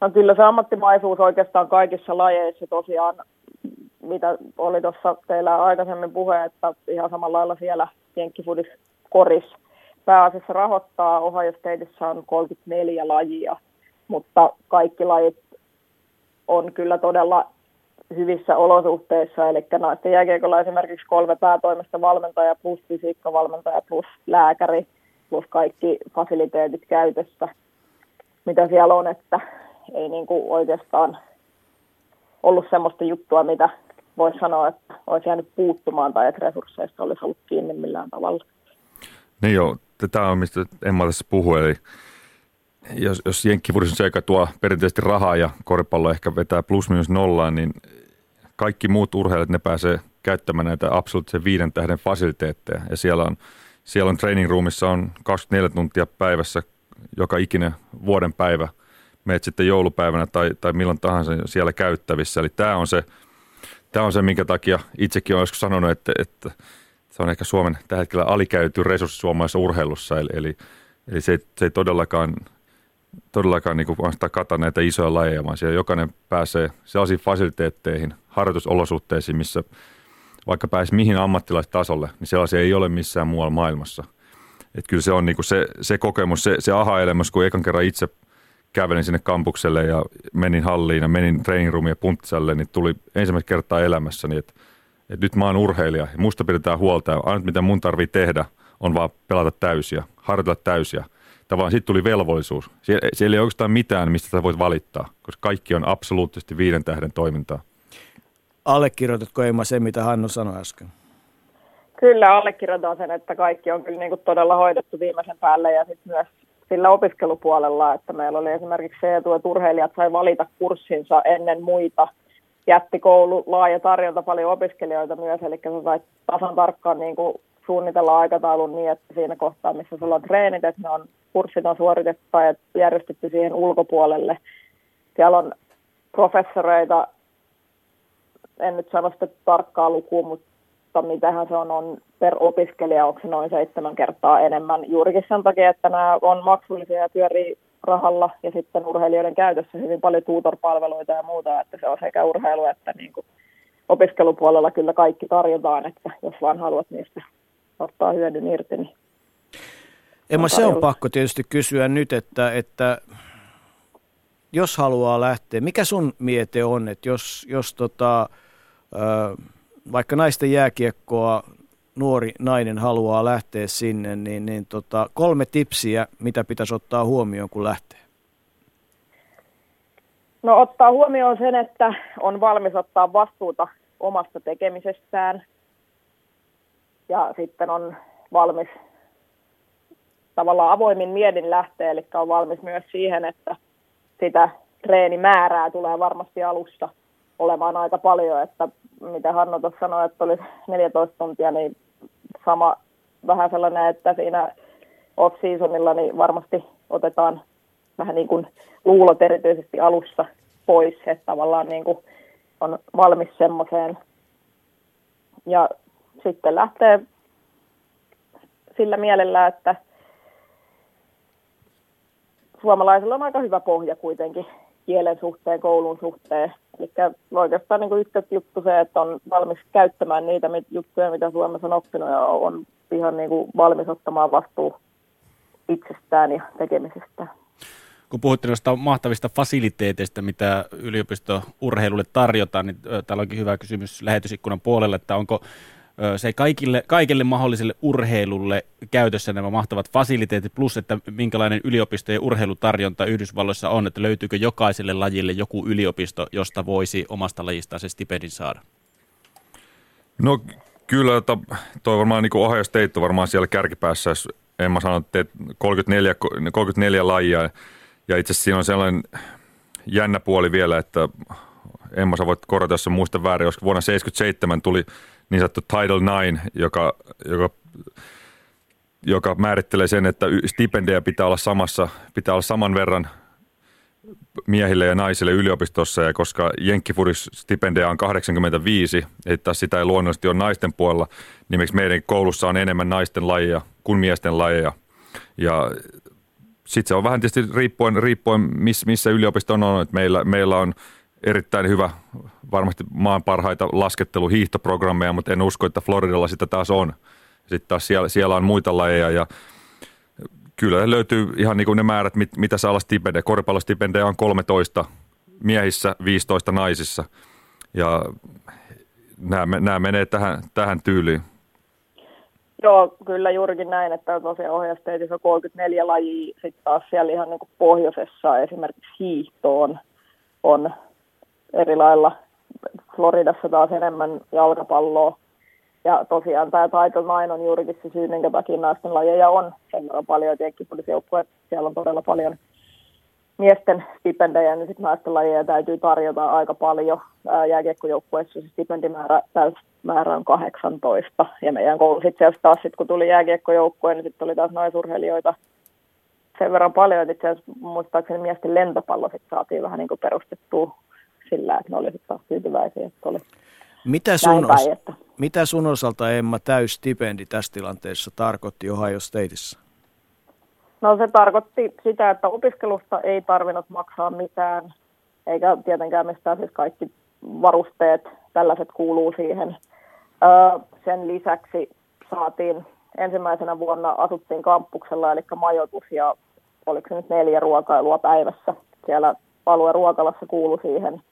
No kyllä se ammattimaisuus oikeastaan kaikissa lajeissa tosiaan mitä oli tuossa teillä aikaisemmin puhe, että ihan samalla lailla siellä Jenkkifudis koris pääasiassa rahoittaa. Ohio Stateissa on 34 lajia, mutta kaikki lajit on kyllä todella hyvissä olosuhteissa, eli naisten jääkiekolla esimerkiksi kolme päätoimista valmentaja plus fysiikkavalmentaja plus lääkäri plus kaikki fasiliteetit käytössä, mitä siellä on, että ei niin kuin oikeastaan ollut semmoista juttua, mitä voisi sanoa, että olisi jäänyt puuttumaan tai että resursseista olisi ollut kiinni millään tavalla. Niin joo, tämä on mistä Emma tässä puhuu, eli jos, jos Jenkkifuris on se, joka tuo perinteisesti rahaa ja koripallo ehkä vetää plus minus nollaan, niin kaikki muut urheilijat, ne pääsee käyttämään näitä absoluuttisen viiden tähden fasiliteetteja. Ja siellä on, siellä on training roomissa on 24 tuntia päivässä joka ikinen vuoden päivä. Meet sitten joulupäivänä tai, tai milloin tahansa siellä käyttävissä. Eli tämä on se, tämä on se minkä takia itsekin olen joskus sanonut, että, että se on ehkä Suomen tällä hetkellä alikäyty resurssi suomalaisessa urheilussa. Eli, eli, eli se, se ei todellakaan todellakaan niin kuin kata näitä isoja lajeja, vaan siellä jokainen pääsee sellaisiin fasiliteetteihin, harjoitusolosuhteisiin, missä vaikka pääsi mihin ammattilaistasolle, niin sellaisia ei ole missään muualla maailmassa. Et kyllä se on niin kuin se, se kokemus, se, se aha-elämys, kun ekan kerran itse kävelin sinne kampukselle ja menin halliin ja menin training roomia puntsalle, niin tuli ensimmäistä kertaa elämässäni, että, että nyt mä oon urheilija ja musta pidetään huolta ja ainut mitä mun tarvii tehdä on vaan pelata täysiä, harjoitella täysiä – tavallaan sitten tuli velvollisuus. Siellä, siellä ei oikeastaan mitään, mistä sä voit valittaa, koska kaikki on absoluuttisesti viiden tähden toimintaa. Allekirjoitatko Emma se, mitä Hannu sanoi äsken? Kyllä, allekirjoitan sen, että kaikki on kyllä niin kuin todella hoidettu viimeisen päälle ja sitten myös sillä opiskelupuolella, että meillä oli esimerkiksi se etu, että urheilijat sai valita kurssinsa ennen muita. Jätti koulu laaja tarjonta paljon opiskelijoita myös, eli sä sait tasan tarkkaan niin kuin suunnitella aikataulun niin, että siinä kohtaa, missä sulla on treenit, että ne on, kurssit on suoritettu tai järjestetty siihen ulkopuolelle. Siellä on professoreita, en nyt sano sitä tarkkaa lukua, mutta mitähän se on, on per opiskelija, onko se noin seitsemän kertaa enemmän. Juurikin sen takia, että nämä on maksullisia ja pyörii rahalla ja sitten urheilijoiden käytössä hyvin paljon tuutorpalveluita ja muuta, että se on sekä urheilu että niin kuin opiskelupuolella kyllä kaikki tarjotaan, että jos vaan haluat niistä ottaa hyödyn irti. Niin Emma, se on pakko tietysti kysyä nyt, että, että jos haluaa lähteä, mikä sun miete on, että jos, jos tota, vaikka naisten jääkiekkoa nuori nainen haluaa lähteä sinne, niin, niin tota, kolme tipsiä, mitä pitäisi ottaa huomioon, kun lähtee? No ottaa huomioon sen, että on valmis ottaa vastuuta omasta tekemisestään, ja sitten on valmis tavallaan avoimin miedin lähteä, eli on valmis myös siihen, että sitä treenimäärää tulee varmasti alussa olemaan aika paljon, että mitä Hanno tuossa sanoi, että oli 14 tuntia, niin sama vähän sellainen, että siinä off-seasonilla niin varmasti otetaan vähän niin kuin luulot erityisesti alussa pois, että tavallaan niin kuin on valmis semmoiseen. Ja sitten lähtee sillä mielellä, että suomalaisilla on aika hyvä pohja kuitenkin kielen suhteen, koulun suhteen. Eli oikeastaan niin juttu se, että on valmis käyttämään niitä juttuja, mitä Suomessa on oppinut ja on ihan niin kuin valmis ottamaan vastuu itsestään ja tekemisestään. Kun puhutte noista mahtavista fasiliteeteista, mitä yliopisto-urheilulle tarjotaan, niin täällä onkin hyvä kysymys lähetysikkunan puolelle, että onko se kaikille, kaikille mahdolliselle urheilulle käytössä nämä mahtavat fasiliteetit, plus että minkälainen yliopisto ja urheilutarjonta Yhdysvalloissa on, että löytyykö jokaiselle lajille joku yliopisto, josta voisi omasta lajistaan se stipendin saada? No kyllä, että toi varmaan niin Ohio State on varmaan siellä kärkipäässä, jos Emma sanoi, että 34, 34 lajia, ja itse asiassa siinä on sellainen jännä puoli vielä, että Emma, sä voit korjata, jos muista väärin, koska vuonna 1977 tuli niin sanottu Title IX, joka, joka, joka määrittelee sen, että stipendejä pitää olla samassa, pitää olla saman verran miehille ja naisille yliopistossa, ja koska Jenkkifuris stipendejä on 85, että sitä ei luonnollisesti ole naisten puolella, niin meidän koulussa on enemmän naisten lajeja kuin miesten lajeja. Ja sitten se on vähän tietysti riippuen, riippuen miss, missä yliopisto on, että meillä, meillä on erittäin hyvä, varmasti maan parhaita lasketteluhiihtoprogrammeja, mutta en usko, että Floridalla sitä taas on. Sitten taas siellä, siellä on muita lajeja ja kyllä löytyy ihan niin kuin ne määrät, mit, mitä saa olla stipendejä. Koripallostipendejä on 13 miehissä, 15 naisissa. Ja nämä, nämä menee tähän, tähän tyyliin. Joo, kyllä juurikin näin, että tosiaan ohjasteitissä on 34 lajia, sitten taas siellä ihan niin kuin pohjoisessa esimerkiksi hiihtoon on eri lailla. Floridassa taas enemmän jalkapalloa. Ja tosiaan tämä taito nain on juurikin se syy, minkä takia naisten lajeja on sen verran paljon. Jenkkipuolisjoukkue, siellä on todella paljon miesten stipendejä, niin sitten naisten lajeja täytyy tarjota aika paljon. Jääkiekkojoukkueessa se stipendimäärä määrä on 18. Ja meidän koulu sitten taas, sit, kun tuli jääkiekkojoukkue, niin sitten oli taas naisurheilijoita sen verran paljon, että itse asiassa muistaakseni miesten lentopallo sitten saatiin vähän niin kuin perustettua sillä, että ne oli sitten taas tyytyväisiä, että oli mitä sun, päin, että... mitä sun osalta Emma täystipendi tässä tilanteessa tarkoitti Ohio Stateissa? No se tarkoitti sitä, että opiskelusta ei tarvinnut maksaa mitään, eikä tietenkään mistään siis kaikki varusteet, tällaiset kuuluu siihen. Öö, sen lisäksi saatiin ensimmäisenä vuonna asuttiin kampuksella, eli majoitus ja oliko se nyt neljä ruokailua päivässä. Siellä alueen ruokalassa kuulu siihen.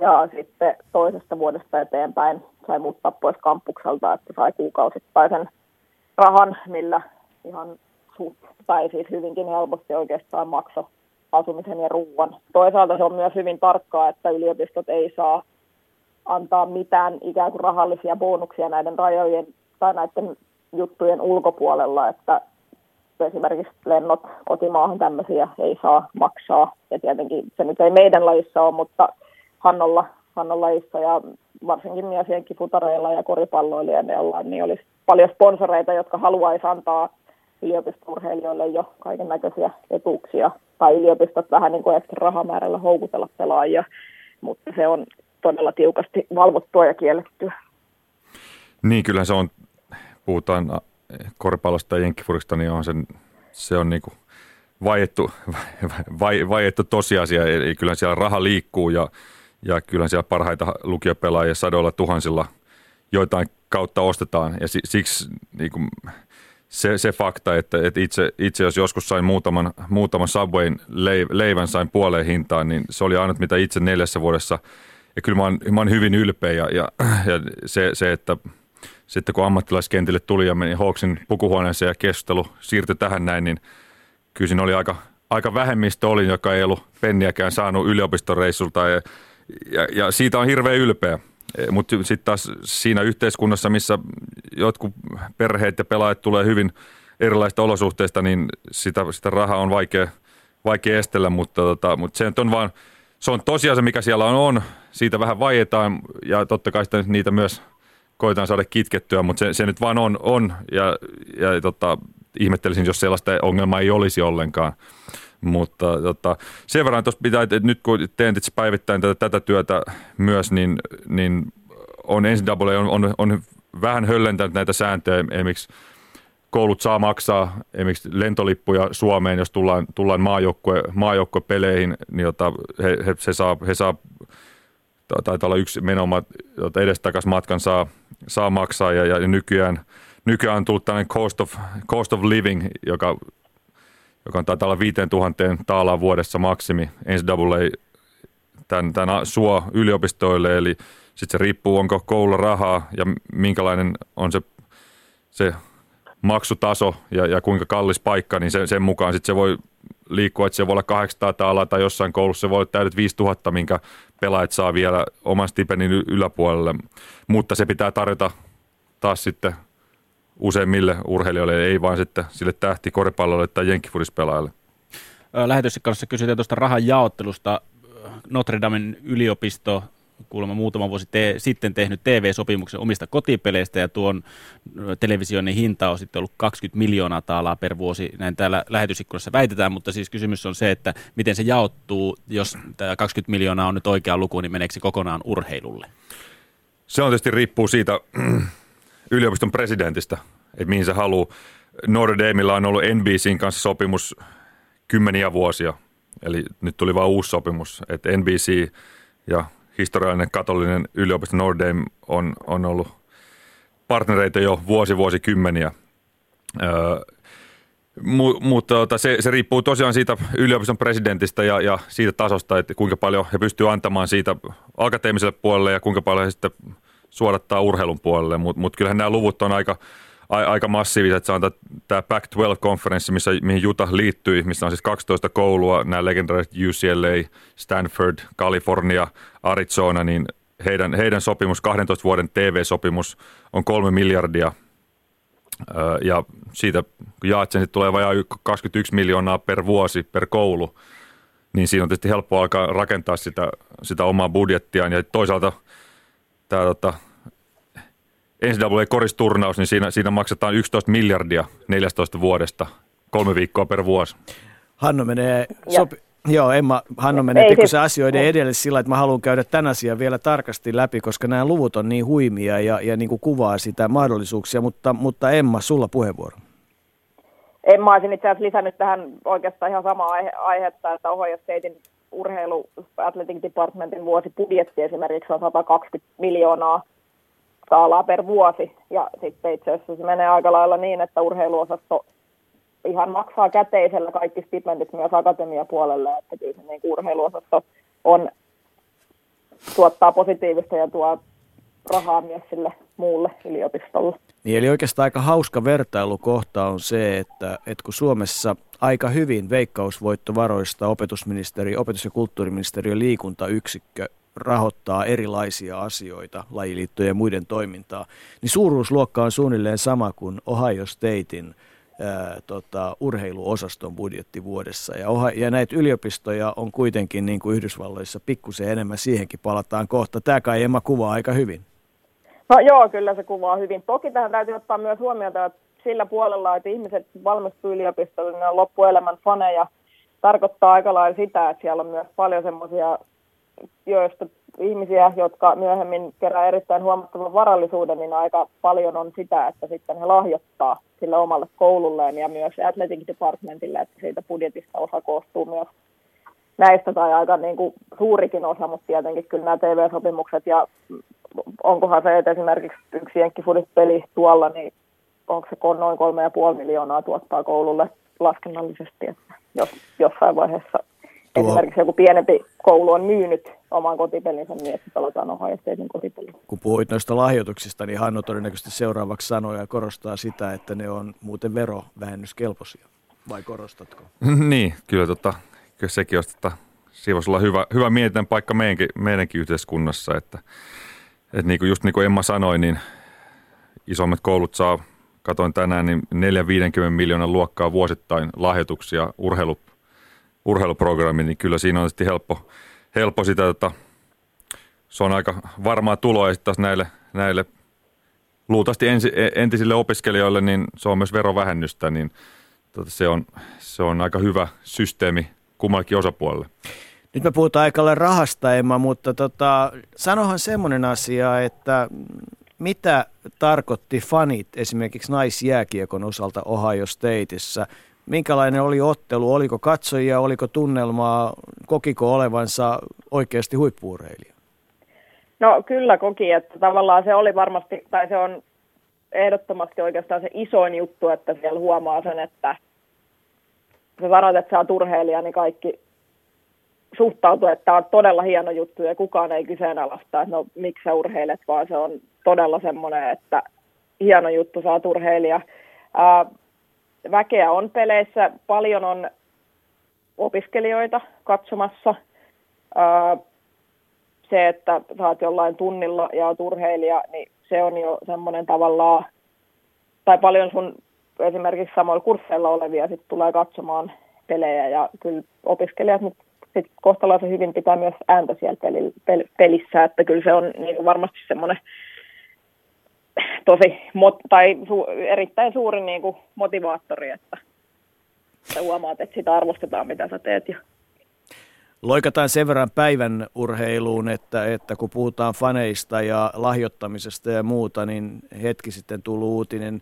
Ja sitten toisesta vuodesta eteenpäin sai muuttaa pois kampukselta, että sai kuukausittaisen rahan, millä ihan suht, tai siis hyvinkin helposti oikeastaan makso asumisen ja ruoan. Toisaalta se on myös hyvin tarkkaa, että yliopistot ei saa antaa mitään ikään kuin rahallisia bonuksia näiden rajojen tai näiden juttujen ulkopuolella, että esimerkiksi lennot kotimaahan tämmöisiä ei saa maksaa. Ja tietenkin se nyt ei meidän lajissa ole, mutta Hannolla, Hannon lajissa ja varsinkin myös futareilla ja koripalloilijoilla, niin olisi paljon sponsoreita, jotka haluaisi antaa yliopistourheilijoille jo kaiken näköisiä etuuksia, tai yliopistot vähän niin kuin ekstra rahamäärällä houkutella pelaajia, mutta se on todella tiukasti valvottua ja kiellettyä. Niin, kyllä se on, puhutaan koripallosta ja jenkkifurista, niin on sen, se on niin kuin vaiettu, vai, vaiettu tosiasia, eli kyllä siellä raha liikkuu ja, ja kyllä siellä parhaita lukiopelaajia sadoilla tuhansilla joitain kautta ostetaan ja siksi niin kuin, se, se fakta, että, että itse, itse jos joskus sain muutaman, muutaman Subwayn leivän sain puoleen hintaan, niin se oli ainut mitä itse neljässä vuodessa. Ja kyllä mä oon, mä oon hyvin ylpeä ja, ja, ja se, se, että sitten kun ammattilaiskentille tuli ja meni Hawksin pukuhuoneeseen ja keskustelu siirtyi tähän näin, niin kyllä siinä oli aika, aika vähemmistö olin, joka ei ollut penniäkään saanut yliopistoreissulta ja, ja, ja siitä on hirveän ylpeä. Eh, Mutta sitten taas siinä yhteiskunnassa, missä jotkut perheet ja pelaajat tulee hyvin erilaisista olosuhteista, niin sitä, sitä rahaa on vaikea, vaikea estellä, mutta, tota, mutta se on vaan, se on tosiaan mikä siellä on, on. Siitä vähän vaietaan ja totta kai sitä niitä myös koetaan saada kitkettyä, mutta se, se nyt vaan on, on ja, ja tota, ihmettelisin, jos sellaista ongelmaa ei olisi ollenkaan. Mutta tota, sen verran tuossa pitää, että nyt kun teen päivittäin tätä, tätä työtä myös, niin, niin on NCAA on, on, on vähän höllentänyt näitä sääntöjä. Esimerkiksi koulut saa maksaa esimerkiksi lentolippuja Suomeen, jos tullaan, tullaan maajoukkue, maajoukkuepeleihin, niin jota he, he, he, saa, he saa taitaa olla yksi menoma, jota edestakas matkan saa, saa maksaa ja, ja nykyään, nykyään on tullut tällainen cost of, cost of living, joka joka on taitaa olla 5000 taalaa vuodessa maksimi. NCAA tämän, tämän suo yliopistoille, eli sitten se riippuu, onko koululla rahaa ja minkälainen on se, se maksutaso ja, ja kuinka kallis paikka, niin sen, sen mukaan sitten se voi liikkua, että se voi olla 800 taalaa tai jossain koulussa. Se voi olla täydet 5000, minkä pelaajat saa vielä oman stipendin yläpuolelle, mutta se pitää tarjota taas sitten useimmille urheilijoille, ei vaan sitten sille tähti koripallolle tai jenkkifurispelaajalle. Lähetyksen kanssa kysytään tuosta rahan jaottelusta. Notre Damen yliopisto kuulemma muutama vuosi te- sitten tehnyt TV-sopimuksen omista kotipeleistä ja tuon televisioinnin hinta on sitten ollut 20 miljoonaa taalaa per vuosi, näin täällä lähetysikkunassa väitetään, mutta siis kysymys on se, että miten se jaottuu, jos tämä 20 miljoonaa on nyt oikea luku, niin meneekö se kokonaan urheilulle? Se on tietysti riippuu siitä yliopiston presidentistä, että mihin se haluaa. Notre Dameilla on ollut NBCin kanssa sopimus kymmeniä vuosia, eli nyt tuli vain uusi sopimus, että NBC ja historiallinen katolinen yliopisto Notre Dame on, on ollut partnereita jo vuosi vuosikymmeniä. Öö, Mu, mutta tota, se, se riippuu tosiaan siitä yliopiston presidentistä ja, ja siitä tasosta, että kuinka paljon he pystyvät antamaan siitä akateemiselle puolelle ja kuinka paljon he sitten suodattaa urheilun puolelle. Mutta mut kyllähän nämä luvut on aika, a, aika massiiviset. Se on tämä Pac-12-konferenssi, missä, mihin Utah liittyi, missä on siis 12 koulua, nämä legendaariset UCLA, Stanford, California, Arizona, niin heidän, heidän sopimus, 12 vuoden TV-sopimus on kolme miljardia – ja siitä, kun jaat sen, tulee vajaa 21 miljoonaa per vuosi per koulu, niin siinä on tietysti helppo alkaa rakentaa sitä, sitä omaa budjettiaan. Ja toisaalta tämä tota, NCAA-koristurnaus, niin siinä, siinä maksetaan 11 miljardia 14 vuodesta, kolme viikkoa per vuosi. Hanno menee, sopi, Joo, Emma, Hanno menee pikkusen asioiden edelle sillä, että mä haluan käydä tämän asian vielä tarkasti läpi, koska nämä luvut on niin huimia ja, ja niin kuin kuvaa sitä mahdollisuuksia, mutta, mutta Emma, sulla puheenvuoro. Emma olisin itse asiassa lisännyt tähän oikeastaan ihan samaa aihe- aihetta, että Ohio Statein urheilu Athletic Departmentin vuosibudjetti esimerkiksi on 120 miljoonaa skaalaa per vuosi. Ja sitten itse asiassa se menee aika lailla niin, että urheiluosasto ihan maksaa käteisellä kaikki stipendit myös akatemiapuolelle, että kyllä se niin urheiluosasto on, tuottaa positiivista ja tuo rahaa myös sille muulle yliopistolle. Niin, eli oikeastaan aika hauska vertailukohta on se, että, että kun Suomessa aika hyvin veikkausvoittovaroista opetusministeri, opetus- ja kulttuuriministeriön liikuntayksikkö rahoittaa erilaisia asioita, lajiliittojen ja muiden toimintaa, niin suuruusluokka on suunnilleen sama kuin Ohio Statein – ää, tota, urheiluosaston budjetti vuodessa. Ja, ja näitä yliopistoja on kuitenkin niin kuin Yhdysvalloissa pikkusen enemmän, siihenkin palataan kohta. Tämä kai Emma kuvaa aika hyvin. No joo, kyllä se kuvaa hyvin. Toki tähän täytyy ottaa myös huomiota, että sillä puolella, että ihmiset valmistuu yliopistolle, niin on loppuelämän faneja. Tarkoittaa aika lailla sitä, että siellä on myös paljon semmoisia, joista ihmisiä, jotka myöhemmin kerää erittäin huomattavan varallisuuden, niin aika paljon on sitä, että sitten he lahjoittaa sille omalle koululleen ja myös Athletic Departmentille, että siitä budjetista osa koostuu myös näistä tai aika niin kuin suurikin osa, mutta tietenkin kyllä nämä TV-sopimukset ja onkohan se, että esimerkiksi yksi jenkkifudit-peli tuolla, niin onko se noin kolme ja puoli miljoonaa tuottaa koululle laskennallisesti, että jos jossain vaiheessa Tuo... esimerkiksi joku pienempi koulu on myynyt oman kotipelinsä niin, että pelataan Statein kotipeli. Kun puhuit noista lahjoituksista, niin Hanno todennäköisesti seuraavaksi sanoo ja korostaa sitä, että ne on muuten verovähennyskelpoisia. Vai korostatko? niin, kyllä, tota, kyllä sekin olisi, tota, siinä voisi olla hyvä, hyvä mietitään paikka meidänkin, meidänkin yhteiskunnassa, että, että niin kuin just niin kuin Emma sanoi, niin isommat koulut saa, katoin tänään, niin 4-50 miljoonan luokkaa vuosittain lahjoituksia urheilu, urheiluprogrammi, niin kyllä siinä on helppo, helppo sitä, että se on aika varmaa tuloa ja sitten näille, näille luultavasti ensi, entisille opiskelijoille, niin se on myös verovähennystä, niin tota, se, on, se on aika hyvä systeemi kummallekin osapuolelle. Nyt me puhutaan aika rahasta, Emma, mutta tota, sanohan semmoinen asia, että mitä tarkoitti fanit esimerkiksi naisjääkiekon osalta Ohio Stateissa – minkälainen oli ottelu, oliko katsojia, oliko tunnelmaa, kokiko olevansa oikeasti huippuureilija? No kyllä koki, että tavallaan se oli varmasti, tai se on ehdottomasti oikeastaan se isoin juttu, että siellä huomaa sen, että sä sanoit, että sä oot urheilija, niin kaikki suhtautuu, että tämä on todella hieno juttu ja kukaan ei kyseenalaista, että no miksi sä urheilet, vaan se on todella semmoinen, että hieno juttu, oot urheilija. Ää, väkeä on peleissä, paljon on opiskelijoita katsomassa. Se, että saat jollain tunnilla ja olet urheilija, niin se on jo semmoinen tavallaan, tai paljon sun esimerkiksi samoilla kursseilla olevia sit tulee katsomaan pelejä ja kyllä opiskelijat nyt sit kohtalaisen hyvin pitää myös ääntä siellä pelissä, että kyllä se on niin varmasti semmoinen tosi, mot, tai su, erittäin suuri niin kuin motivaattori, että, että huomaat, että sitä arvostetaan, mitä sä teet. Ja. Loikataan sen verran päivän urheiluun, että, että kun puhutaan faneista ja lahjoittamisesta ja muuta, niin hetki sitten tullut uutinen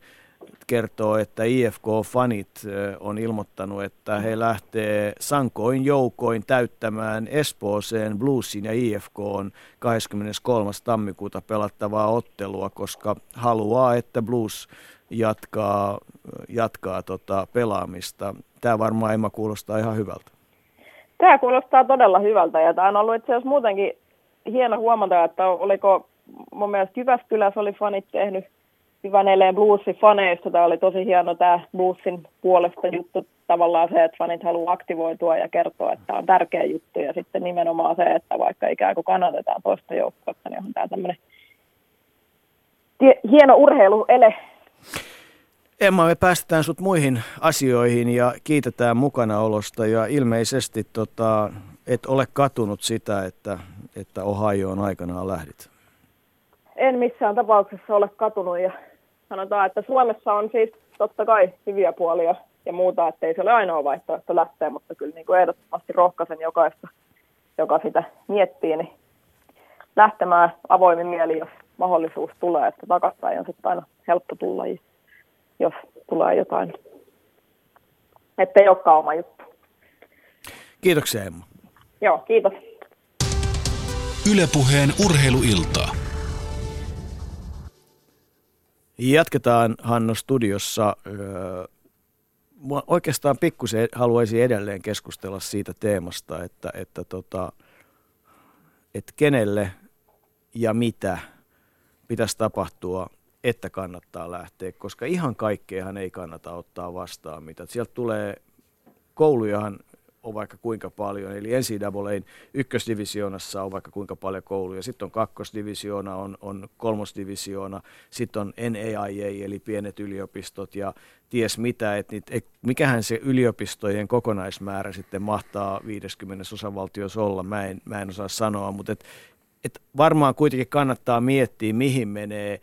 kertoo, että IFK-fanit on ilmoittanut, että he lähtee sankoin joukoin täyttämään Espooseen Bluesin ja IFK on 23. tammikuuta pelattavaa ottelua, koska haluaa, että Blues jatkaa, jatkaa tota pelaamista. Tämä varmaan Emma kuulostaa ihan hyvältä. Tämä kuulostaa todella hyvältä ja tämä on ollut itse asiassa muutenkin hieno huomata, että oliko mun mielestä Jyväskylässä oli fanit tehnyt hyvän eleen bluesin faneista. Tämä oli tosi hieno tämä bluesin puolesta juttu. Tavallaan se, että fanit haluaa aktivoitua ja kertoa, että tämä on tärkeä juttu. Ja sitten nimenomaan se, että vaikka ikään kuin kannatetaan toista joukkuetta, niin on tämä tämmöinen hieno urheiluele. Emma, me päästetään sut muihin asioihin ja kiitetään mukanaolosta ja ilmeisesti tota, et ole katunut sitä, että, että Ohioon aikanaan lähdit. En missään tapauksessa ole katunut ja sanotaan, että Suomessa on siis totta kai hyviä puolia ja muuta, että ei se ole ainoa vaihtoehto lähteä, mutta kyllä niin kuin ehdottomasti rohkaisen jokaista, joka sitä miettii, niin lähtemään avoimin mieli, jos mahdollisuus tulee, että takaspäin on sitten aina helppo tulla, jos tulee jotain, että ei olekaan oma juttu. Kiitoksia Emma. Joo, kiitos. Ylepuheen urheiluiltaa. Jatketaan Hanno studiossa. Mua oikeastaan pikkusen haluaisin edelleen keskustella siitä teemasta, että, että, tota, että kenelle ja mitä pitäisi tapahtua, että kannattaa lähteä, koska ihan kaikkeahan ei kannata ottaa vastaan, mitä sieltä tulee koulujahan on vaikka kuinka paljon. Eli NCAAin ykkösdivisioonassa on vaikka kuinka paljon kouluja. Sitten on kakkosdivisioona, on, on kolmosdivisioona, sitten on NAIA eli pienet yliopistot ja ties mitä. Et, et, mikähän se yliopistojen kokonaismäärä sitten mahtaa 50 osavaltiossa olla, mä en, mä en osaa sanoa, mutta et, et varmaan kuitenkin kannattaa miettiä, mihin menee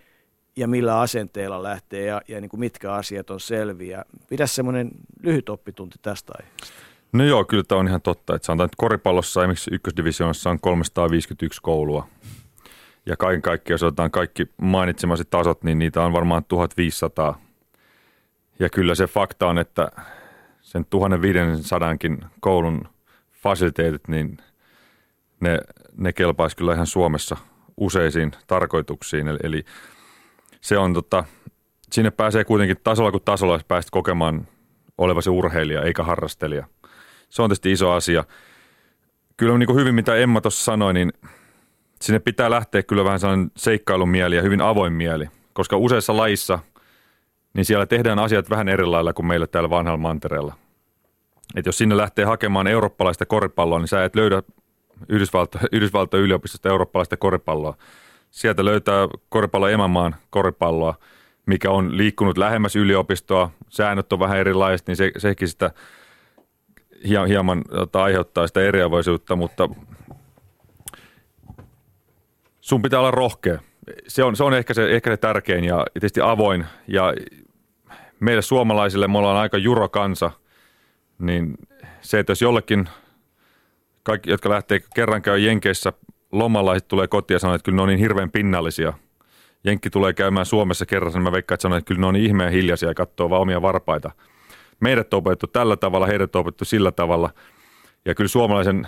ja millä asenteella lähtee ja, ja niin kuin mitkä asiat on selviä. Pidä semmoinen lyhyt oppitunti tästä aiheesta. No joo, kyllä tämä on ihan totta. Että sanotaan, että koripallossa esimerkiksi ykkösdivisioonassa on 351 koulua. Ja kaiken kaikkiaan, jos otetaan kaikki mainitsemasi tasot, niin niitä on varmaan 1500. Ja kyllä se fakta on, että sen 1500 koulun fasiliteetit, niin ne, ne kelpaisi kyllä ihan Suomessa useisiin tarkoituksiin. Eli, eli se on tota, sinne pääsee kuitenkin tasolla kuin tasolla, pääset kokemaan olevasi urheilija eikä harrastelija – se on tietysti iso asia. Kyllä niin kuin hyvin mitä Emma tuossa sanoi, niin sinne pitää lähteä kyllä vähän sellainen seikkailun mieli ja hyvin avoin mieli, koska useissa laissa niin siellä tehdään asiat vähän eri lailla kuin meillä täällä vanhalla mantereella. Et jos sinne lähtee hakemaan eurooppalaista koripalloa, niin sä et löydä Yhdysvalto, Yhdysvalto yliopistosta eurooppalaista koripalloa. Sieltä löytää koripallo emämaan koripalloa, mikä on liikkunut lähemmäs yliopistoa, säännöt on vähän erilaiset, niin se, sekin sitä – hieman tota, aiheuttaa sitä eriäväisyyttä, mutta sun pitää olla rohkea. Se on, se on ehkä, se, ehkä se tärkein ja tietysti avoin. Ja meille suomalaisille, me ollaan aika jurokansa, niin se, että jos jollekin, kaikki, jotka lähtee kerran käy Jenkeissä lomalla, tulee kotiin ja sanoo, että kyllä ne on niin hirveän pinnallisia. Jenkki tulee käymään Suomessa kerran, niin mä veikkaan, että sanoo, että kyllä ne on niin ihmeen hiljaisia ja katsoo vaan omia varpaita – meidät on opettu tällä tavalla, heidät on opettu sillä tavalla. Ja kyllä suomalaisen,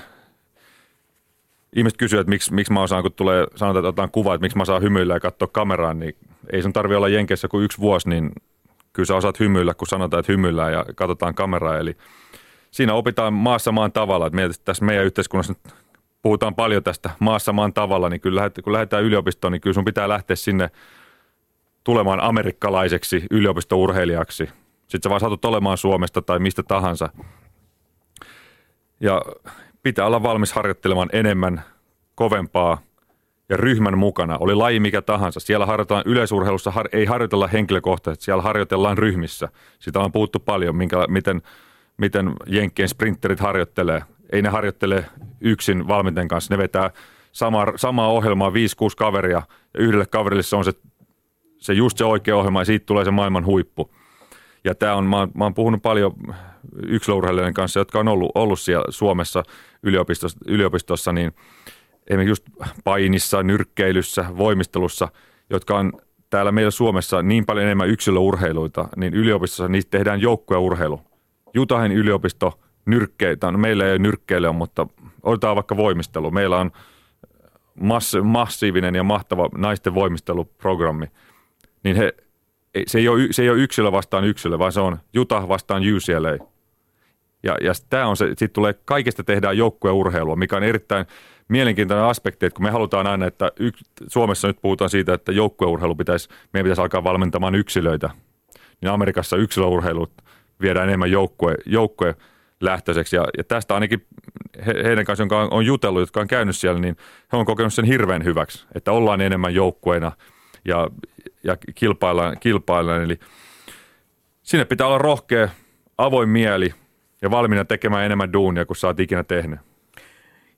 ihmiset kysyvät, että miksi, miksi mä osaan, kun tulee, sanotaan, että otetaan kuva, että miksi mä saan hymyillä ja katsoa kameraan, niin ei sun tarvi olla Jenkeissä kuin yksi vuosi, niin kyllä sä osaat hymyillä, kun sanotaan, että hymyillään ja katsotaan kameraa. Eli siinä opitaan maassa maan tavalla. Että mietit, tässä meidän yhteiskunnassa nyt puhutaan paljon tästä maassa maan tavalla, niin kyllä kun lähdetään yliopistoon, niin kyllä sun pitää lähteä sinne tulemaan amerikkalaiseksi yliopistourheilijaksi – sitten sä vaan saatut olemaan Suomesta tai mistä tahansa. Ja pitää olla valmis harjoittelemaan enemmän, kovempaa ja ryhmän mukana. Oli laji mikä tahansa. Siellä harjoitellaan yleisurheilussa, har- ei harjoitella henkilökohtaisesti, siellä harjoitellaan ryhmissä. Sitä on puhuttu paljon, minkä, miten, miten Jenkkien sprinterit harjoittelee. Ei ne harjoittele yksin valmenten kanssa, ne vetää sama, samaa ohjelmaa 5-6 kaveria ja yhdelle kaverille se on se, se just se oikea ohjelma ja siitä tulee se maailman huippu. Ja tämä on, mä oon, mä oon puhunut paljon yksilöurheilijoiden kanssa, jotka on ollut, ollut siellä Suomessa yliopistossa, yliopistossa, niin esimerkiksi just painissa, nyrkkeilyssä, voimistelussa, jotka on täällä meillä Suomessa niin paljon enemmän yksilöurheiluita, niin yliopistossa niistä tehdään joukkueurheilu. Jutahin yliopisto nyrkkeitä, no meillä ei ole nyrkkeilyä, mutta otetaan vaikka voimistelu. Meillä on mass, massiivinen ja mahtava naisten voimisteluprogrammi. Niin he, se, ei ole, se ei ole yksilö vastaan yksilö, vaan se on Utah vastaan UCLA. Ja, ja tämä on se, sitten tulee, kaikesta tehdään joukkueurheilua, mikä on erittäin mielenkiintoinen aspekti, että kun me halutaan aina, että yks, Suomessa nyt puhutaan siitä, että joukkueurheilu pitäisi, meidän pitäisi alkaa valmentamaan yksilöitä, niin Amerikassa yksilöurheilut viedään enemmän joukkue, joukkue lähtöiseksi. Ja, ja tästä ainakin he, heidän kanssa, jonka on jutellut, jotka on käynyt siellä, niin he on kokenut sen hirveän hyväksi, että ollaan enemmän joukkueena ja, ja kilpaillaan, kilpaillaan. Eli sinne pitää olla rohkea, avoin mieli ja valmiina tekemään enemmän duunia kuin sä oot ikinä tehnyt.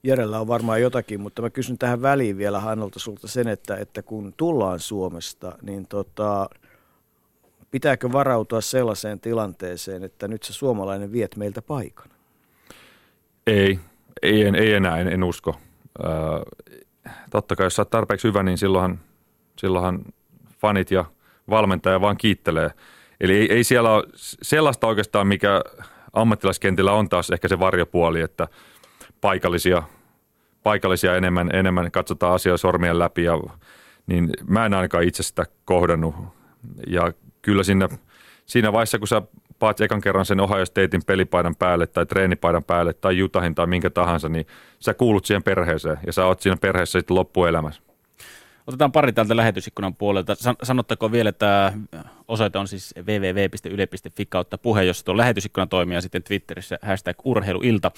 Järjellä on varmaan jotakin, mutta mä kysyn tähän väliin vielä Hannolta sulta sen, että, että kun tullaan Suomesta, niin tota, pitääkö varautua sellaiseen tilanteeseen, että nyt se suomalainen viet meiltä paikan? Ei, ei, en, ei enää, en, en usko. Äh, totta kai, jos sä oot tarpeeksi hyvä, niin silloinhan, silloinhan fanit ja valmentaja vaan kiittelee. Eli ei, ei siellä ole sellaista oikeastaan, mikä ammattilaiskentillä on taas ehkä se varjopuoli, että paikallisia, paikallisia enemmän, enemmän katsotaan asioita sormien läpi, ja, niin mä en ainakaan itse sitä kohdannut. Ja kyllä siinä, siinä vaiheessa, kun sä paat ekan kerran sen Ohio Statein pelipaidan päälle tai treenipaidan päälle tai Jutahin tai minkä tahansa, niin sä kuulut siihen perheeseen ja sä oot siinä perheessä sitten loppuelämässä. Otetaan pari täältä lähetysikkunan puolelta. Sanottako vielä, että osoite on siis www.yle.fi kautta puhe, jossa tuo lähetysikkunan toimii ja sitten Twitterissä hashtag urheiluilta.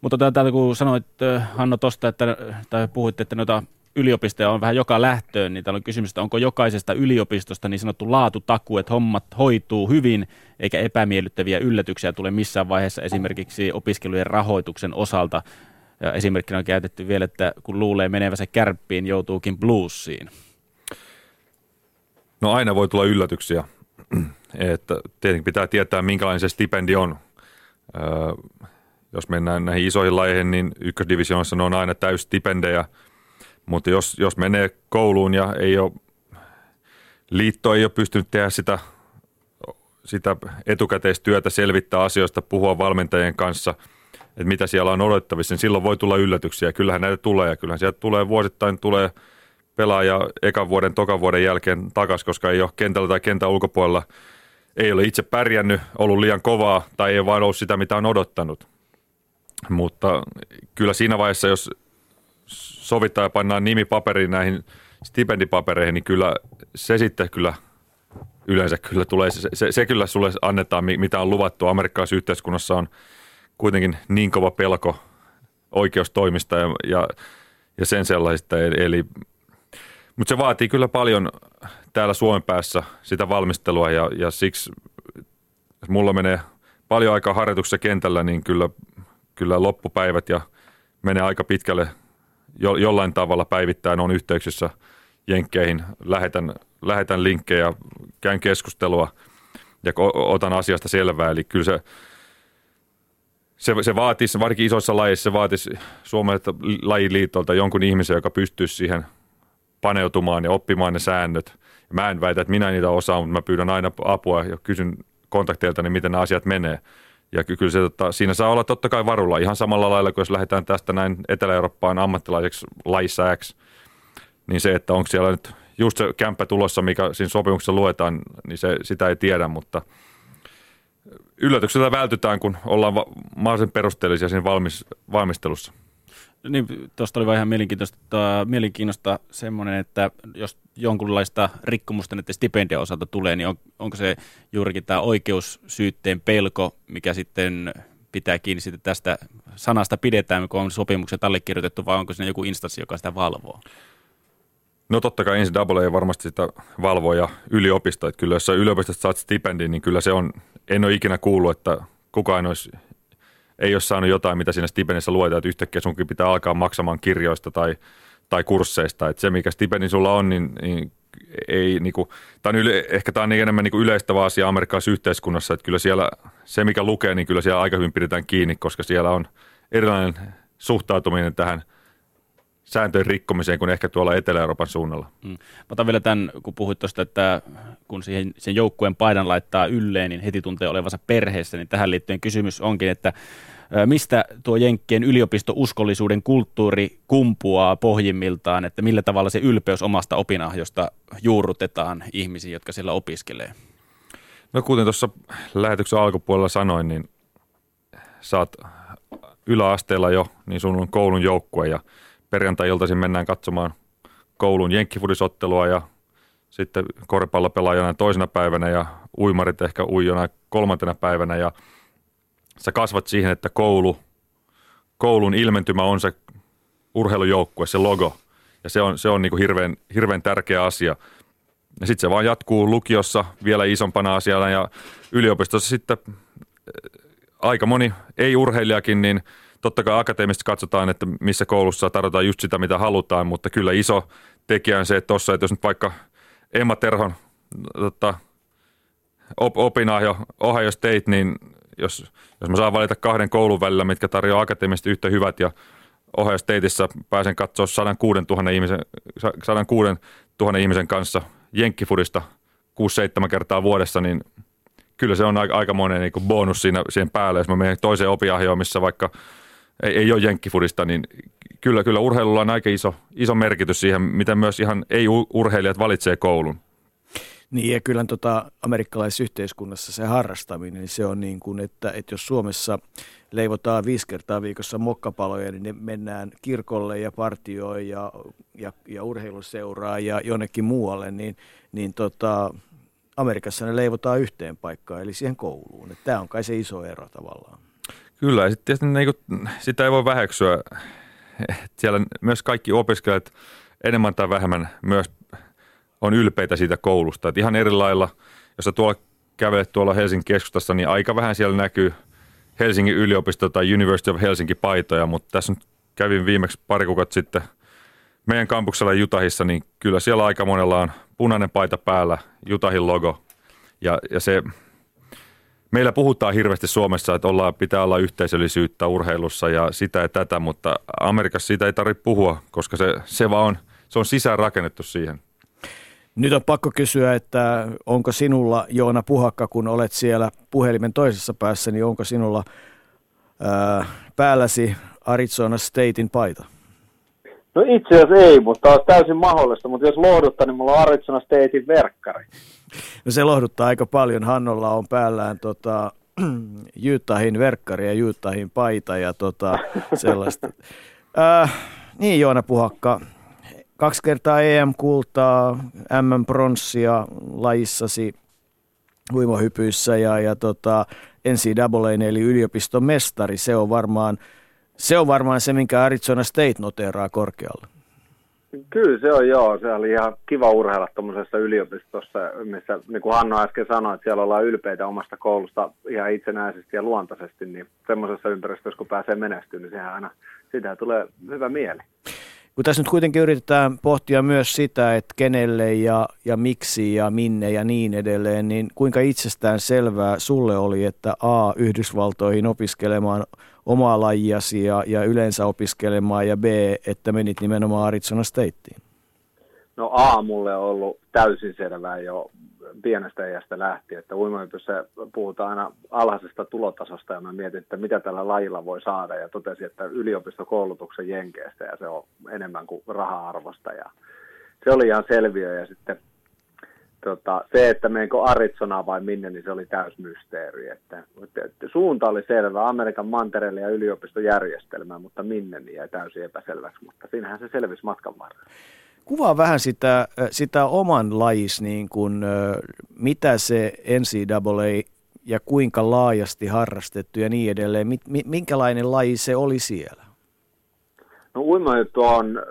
Mutta täältä kun sanoit Hanno tuosta, että, tai puhuitte, että noita yliopistoja on vähän joka lähtöön, niin täällä on kysymys, että onko jokaisesta yliopistosta niin sanottu laatutaku, että hommat hoituu hyvin, eikä epämiellyttäviä yllätyksiä tule missään vaiheessa esimerkiksi opiskelujen rahoituksen osalta. Ja esimerkkinä on käytetty vielä, että kun luulee menevänsä kärppiin, joutuukin bluesiin. No aina voi tulla yllätyksiä. että tietenkin pitää tietää, minkälainen se stipendi on. Öö, jos mennään näihin isoihin lajeihin, niin ykkösdivisioonassa ne on aina täysstipendejä – mutta jos, jos menee kouluun ja ei ole, liitto ei ole pystynyt tehdä sitä, sitä etukäteistyötä, selvittää asioista, puhua valmentajien kanssa, että mitä siellä on odotettavissa, niin silloin voi tulla yllätyksiä. Kyllähän näitä tulee ja kyllähän sieltä tulee vuosittain tulee pelaaja ekan vuoden, tokan vuoden jälkeen takaisin, koska ei ole kentällä tai kentän ulkopuolella, ei ole itse pärjännyt, ollut liian kovaa tai ei vain ollut sitä, mitä on odottanut. Mutta kyllä siinä vaiheessa, jos sovittaa ja pannaan nimi paperiin näihin stipendipapereihin, niin kyllä se sitten kyllä yleensä kyllä tulee, se, se, se kyllä sulle annetaan, mitä on luvattu. Amerikkalaisessa yhteiskunnassa on kuitenkin niin kova pelko oikeustoimista ja, ja, ja sen sellaisista. Eli, mutta se vaatii kyllä paljon täällä Suomen päässä sitä valmistelua ja, ja siksi, jos mulla menee paljon aikaa harjoituksessa kentällä, niin kyllä, kyllä loppupäivät ja menee aika pitkälle jo, jollain tavalla päivittäin on yhteyksissä jenkkeihin, lähetän, lähetän linkkejä, käyn keskustelua ja otan asiasta selvää. Eli kyllä se, se, se vaatisi, varsinkin isoissa lajeissa, se vaatisi Suomelta lajiliitolta jonkun ihmisen, joka pystyisi siihen paneutumaan ja oppimaan ne säännöt. Mä en väitä, että minä niitä osaan, mutta mä pyydän aina apua ja kysyn kontakteilta, niin miten nämä asiat menee. Ja kyllä se, tota, siinä saa olla totta kai varulla ihan samalla lailla kuin jos lähdetään tästä näin Etelä-Eurooppaan ammattilaiseksi laissa X, niin se, että onko siellä nyt just se kämppä tulossa, mikä siinä sopimuksessa luetaan, niin se, sitä ei tiedä, mutta yllätykseltä vältytään, kun ollaan va- mahdollisimman perusteellisia siinä valmis, valmistelussa. Niin, tuosta oli vaan ihan mielenkiintoista, mielenkiintoista semmoinen, että jos jonkunlaista rikkomusta näiden stipendian osalta tulee, niin on, onko se juurikin tämä oikeussyytteen pelko, mikä sitten pitää kiinni sitten tästä sanasta pidetään, kun on sopimukset allekirjoitettu, vai onko siinä joku instanssi, joka sitä valvoo? No totta kai double ei varmasti sitä valvoo ja yliopisto. Että kyllä jos yliopistosta saat stipendin, niin kyllä se on, en ole ikinä kuullut, että kukaan olisi ei ole saanut jotain, mitä siinä stipendissä luetaan, että yhtäkkiä sunkin pitää alkaa maksamaan kirjoista tai, tai kursseista. Että se, mikä stipendi sulla on, niin, niin ei niinku, tämä on yle, ehkä tämä on niin enemmän niinku yleistävä asia amerikkalaisessa yhteiskunnassa, että kyllä siellä se, mikä lukee, niin kyllä siellä aika hyvin pidetään kiinni, koska siellä on erilainen suhtautuminen tähän sääntöjen rikkomiseen kuin ehkä tuolla Etelä-Euroopan suunnalla. Mm. Mä otan vielä tämän, kun puhuit tuosta, että kun siihen, sen joukkueen paidan laittaa ylleen, niin heti tuntee olevansa perheessä, niin tähän liittyen kysymys onkin, että mistä tuo Jenkkien yliopistouskollisuuden kulttuuri kumpuaa pohjimmiltaan, että millä tavalla se ylpeys omasta opinahjosta juurrutetaan ihmisiin, jotka siellä opiskelee? No kuten tuossa lähetyksen alkupuolella sanoin, niin saat yläasteella jo, niin sun on koulun joukkue ja perjantai-iltaisin mennään katsomaan koulun jenkkifudisottelua ja sitten koripallopelaajana toisena päivänä ja uimarit ehkä uijona kolmantena päivänä ja sä kasvat siihen, että koulu, koulun ilmentymä on se urheilujoukkue, se logo ja se on, se on niin kuin hirveän, hirveän tärkeä asia. Ja sitten se vaan jatkuu lukiossa vielä isompana asiana ja yliopistossa sitten aika moni ei-urheilijakin, niin totta kai akateemisesti katsotaan, että missä koulussa tarjotaan just sitä, mitä halutaan, mutta kyllä iso tekijä on se, että tuossa, että jos nyt vaikka Emma Terhon tota, op, opinahjo Ohio State, niin jos, jos mä saan valita kahden koulun välillä, mitkä tarjoaa akateemisesti yhtä hyvät ja Ohio Stateissa pääsen katsoa 106 000 ihmisen, 106 000 ihmisen kanssa jenkkifudista 6-7 kertaa vuodessa, niin – kyllä se on aika, aikamoinen niin bonus siinä, siihen päälle. Jos mä menen toiseen opiahjoon, missä vaikka ei, ei ole jenkkifudista, niin kyllä, kyllä urheilulla on aika iso, iso merkitys siihen, miten myös ihan ei-urheilijat valitsee koulun. Niin ja kyllä tota, amerikkalaisessa yhteiskunnassa se harrastaminen, niin se on niin kuin, että, että jos Suomessa leivotaan viisi kertaa viikossa mokkapaloja, niin ne mennään kirkolle ja partioon ja, ja, ja urheiluseuraa ja jonnekin muualle, niin, niin tota, Amerikassa ne leivotaan yhteen paikkaan, eli siihen kouluun. Tämä on kai se iso ero tavallaan. Kyllä, ja sitten niin kuin, sitä ei voi väheksyä. Siellä myös kaikki opiskelijat enemmän tai vähemmän myös on ylpeitä siitä koulusta. Et ihan eri lailla, jos sä tuolla kävelet tuolla Helsingin keskustassa, niin aika vähän siellä näkyy Helsingin yliopisto tai University of Helsinki paitoja, mutta tässä nyt kävin viimeksi pari kuukautta sitten meidän kampuksella Jutahissa, niin kyllä siellä aika monella on punainen paita päällä, Jutahin logo. Ja, ja se, meillä puhutaan hirveästi Suomessa, että ollaan, pitää olla yhteisöllisyyttä urheilussa ja sitä ja tätä, mutta Amerikassa siitä ei tarvitse puhua, koska se, se vaan on, se on sisään rakennettu siihen. Nyt on pakko kysyä, että onko sinulla, Joona Puhakka, kun olet siellä puhelimen toisessa päässä, niin onko sinulla ää, päälläsi Arizona Statein paita? No itse asiassa ei, mutta on täysin mahdollista, mutta jos lohduttaa, niin mulla on Arizona Statein verkkari. No se lohduttaa aika paljon. Hannolla on päällään tota, Jytahin verkkari ja Jytahin paita ja tota, sellaista. Äh, niin Joona Puhakka, kaksi kertaa EM-kultaa, M-pronssia lajissasi huimohypyissä ja, ja tota, NCAA eli yliopiston mestari. Se on varmaan – se on varmaan se, minkä Arizona State noteraa korkealle. Kyllä se on joo, se oli ihan kiva urheilla tuommoisessa yliopistossa, missä niin kuin Hanno äsken sanoi, että siellä ollaan ylpeitä omasta koulusta ihan itsenäisesti ja luontaisesti, niin semmoisessa ympäristössä kun pääsee menestyä, niin sehän aina, sitä tulee hyvä mieli. Kun tässä nyt kuitenkin yritetään pohtia myös sitä, että kenelle ja, ja miksi ja minne ja niin edelleen, niin kuinka itsestään selvää sulle oli, että A, Yhdysvaltoihin opiskelemaan omaa lajiasi ja, ja yleensä opiskelemaan ja B, että menit nimenomaan Arizona Stateen? No A mulle on ollut täysin selvää jo pienestä iästä lähtien, että uimahypyssä puhutaan aina alhaisesta tulotasosta ja mä mietin, että mitä tällä lajilla voi saada ja totesin, että yliopistokoulutuksen jenkeestä ja se on enemmän kuin raha-arvosta ja se oli ihan selviö ja sitten tota, se, että meneekö Arizona vai minne, niin se oli täys mysteeri. Että, että, että suunta oli selvä, Amerikan mantereelle ja yliopistojärjestelmään, mutta minne niin jäi täysin epäselväksi, mutta siinähän se selvisi matkan varrella. Kuvaa vähän sitä, sitä oman lajis, niin kuin, mitä se NCAA ja kuinka laajasti harrastettu ja niin edelleen. Minkälainen laji se oli siellä? No uimajuttu on,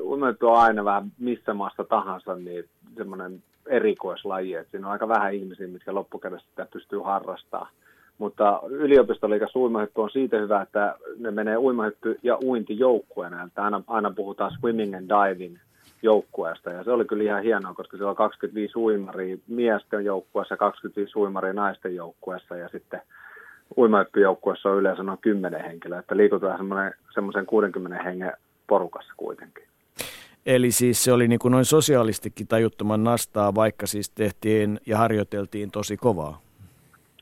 uimajuttu on aina vähän missä maassa tahansa, niin semmoinen erikoislaji, että siinä on aika vähän ihmisiä, mitkä loppukädessä sitä pystyy harrastamaan. Mutta yliopistoliikas uimahyppy on siitä hyvä, että ne menee uimahyppy ja uinti joukkueena. Että aina, aina puhutaan swimming and diving joukkueesta. Ja se oli kyllä ihan hienoa, koska siellä on 25 uimaria miesten joukkueessa, 25 uimaria naisten joukkueessa ja sitten uimahyppyjoukkueessa on yleensä noin 10 henkilöä. Että liikutaan semmoisen 60 hengen porukassa kuitenkin. Eli siis se oli niin kuin noin sosiaalistikin tajuttoman nastaa, vaikka siis tehtiin ja harjoiteltiin tosi kovaa.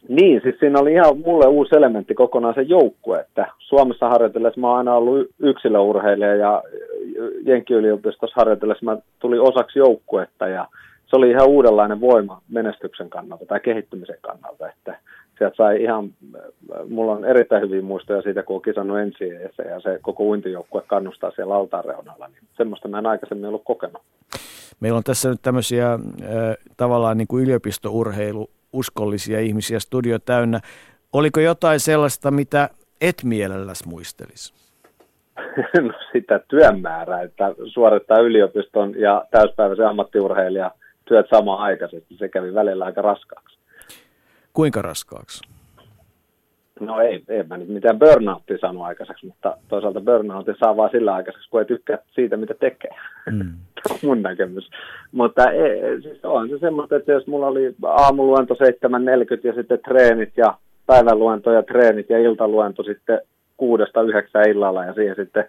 Niin, siis siinä oli ihan mulle uusi elementti kokonaan se joukkue, että Suomessa harjoitellessa mä oon aina ollut yksilöurheilija ja Jenkki-yliopistossa harjoitellessa mä tulin osaksi joukkuetta ja se oli ihan uudenlainen voima menestyksen kannalta tai kehittymisen kannalta, että sieltä sai ihan, mulla on erittäin hyviä muistoja siitä, kun on kisannut ensi ja se koko uintijoukkue kannustaa siellä altaan reunalla, niin semmoista mä en aikaisemmin ollut kokenut. Meillä on tässä nyt tämmöisiä äh, tavallaan niin kuin yliopistourheilu uskollisia ihmisiä studio täynnä. Oliko jotain sellaista, mitä et mielelläsi muistelisi? No sitä työmäärää, että suorittaa yliopiston ja täyspäiväisen ammattiurheilija työt samaan aikaisesti. Se kävi välillä aika raskaaksi. Kuinka raskaaksi? No ei, ei mä nyt mitään burnoutia saanut aikaiseksi, mutta toisaalta burnoutin saa vaan sillä aikaiseksi, kun ei tykkää siitä, mitä tekee. Mm. mun näkemys. Mutta ei, siis on se semmoista, että jos mulla oli aamuluento 7.40 ja sitten treenit ja päiväluento ja treenit ja iltaluento sitten kuudesta yhdeksän illalla ja siihen sitten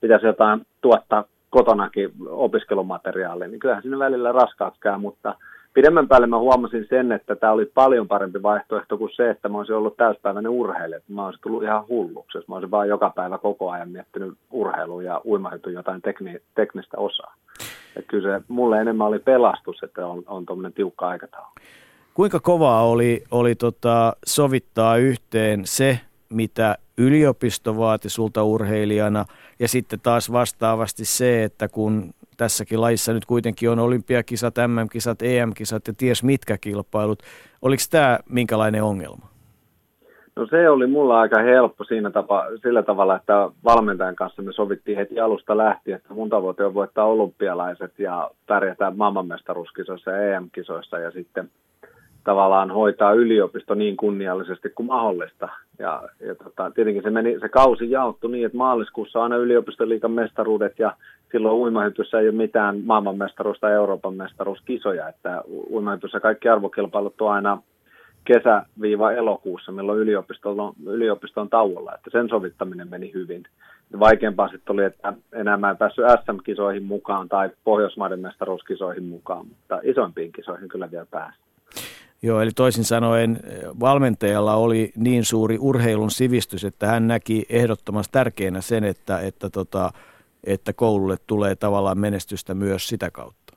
pitäisi jotain tuottaa kotonakin opiskelumateriaalia, niin kyllähän sinne välillä raskaaksi käy, mutta – pidemmän päälle mä huomasin sen, että tämä oli paljon parempi vaihtoehto kuin se, että mä olisin ollut täyspäiväinen urheilija. Mä olisin tullut ihan hulluksi, mä olisin vaan joka päivä koko ajan miettinyt urheilua ja uimahypyn jotain tekni, teknistä osaa. Et kyllä se mulle enemmän oli pelastus, että on, on tuommoinen tiukka aikataulu. Kuinka kovaa oli, oli tota sovittaa yhteen se, mitä yliopisto vaati sulta urheilijana, ja sitten taas vastaavasti se, että kun tässäkin laissa nyt kuitenkin on olympiakisat, MM-kisat, EM-kisat ja ties mitkä kilpailut. Oliko tämä minkälainen ongelma? No se oli mulla aika helppo siinä tapa, sillä tavalla, että valmentajan kanssa me sovittiin heti alusta lähtien, että mun tavoite on voittaa olympialaiset ja pärjätä maailmanmestaruuskisoissa ja EM-kisoissa ja sitten – tavallaan hoitaa yliopisto niin kunniallisesti kuin mahdollista. Ja, ja tota, tietenkin se, meni, se kausi jaottu niin, että maaliskuussa on aina yliopistoliikan mestaruudet ja silloin uimahypyssä ei ole mitään maailmanmestaruus- tai Euroopan mestaruuskisoja. Että uimahypyssä kaikki arvokilpailut on aina kesä-elokuussa, milloin yliopisto on, yliopisto on tauolla. Että sen sovittaminen meni hyvin. Vaikeampaa sitten oli, että enää mä en päässyt SM-kisoihin mukaan tai Pohjoismaiden mestaruuskisoihin mukaan, mutta isoimpiin kisoihin kyllä vielä pääsi. Joo, eli toisin sanoen valmentajalla oli niin suuri urheilun sivistys, että hän näki ehdottomasti tärkeänä sen, että, että, tota, että koululle tulee tavallaan menestystä myös sitä kautta.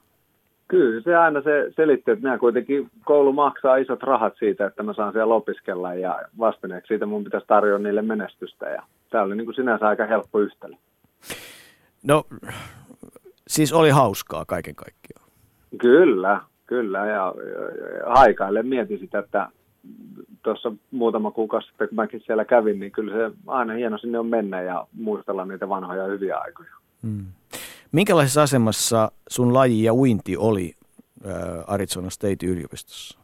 Kyllä, se aina se selitti, että minä kuitenkin koulu maksaa isot rahat siitä, että mä saan siellä opiskella ja vastineeksi siitä mun pitäisi tarjoa niille menestystä ja tämä oli niin kuin sinänsä aika helppo yhtälö. No, siis oli hauskaa kaiken kaikkiaan. Kyllä, Kyllä, ja, haikaille mietin sitä, että tuossa muutama kuukausi sitten, kun mäkin siellä kävin, niin kyllä se aina hieno sinne on mennä ja muistella niitä vanhoja hyviä aikoja. Hmm. Minkälaisessa asemassa sun laji ja uinti oli äh, Arizona State yliopistossa?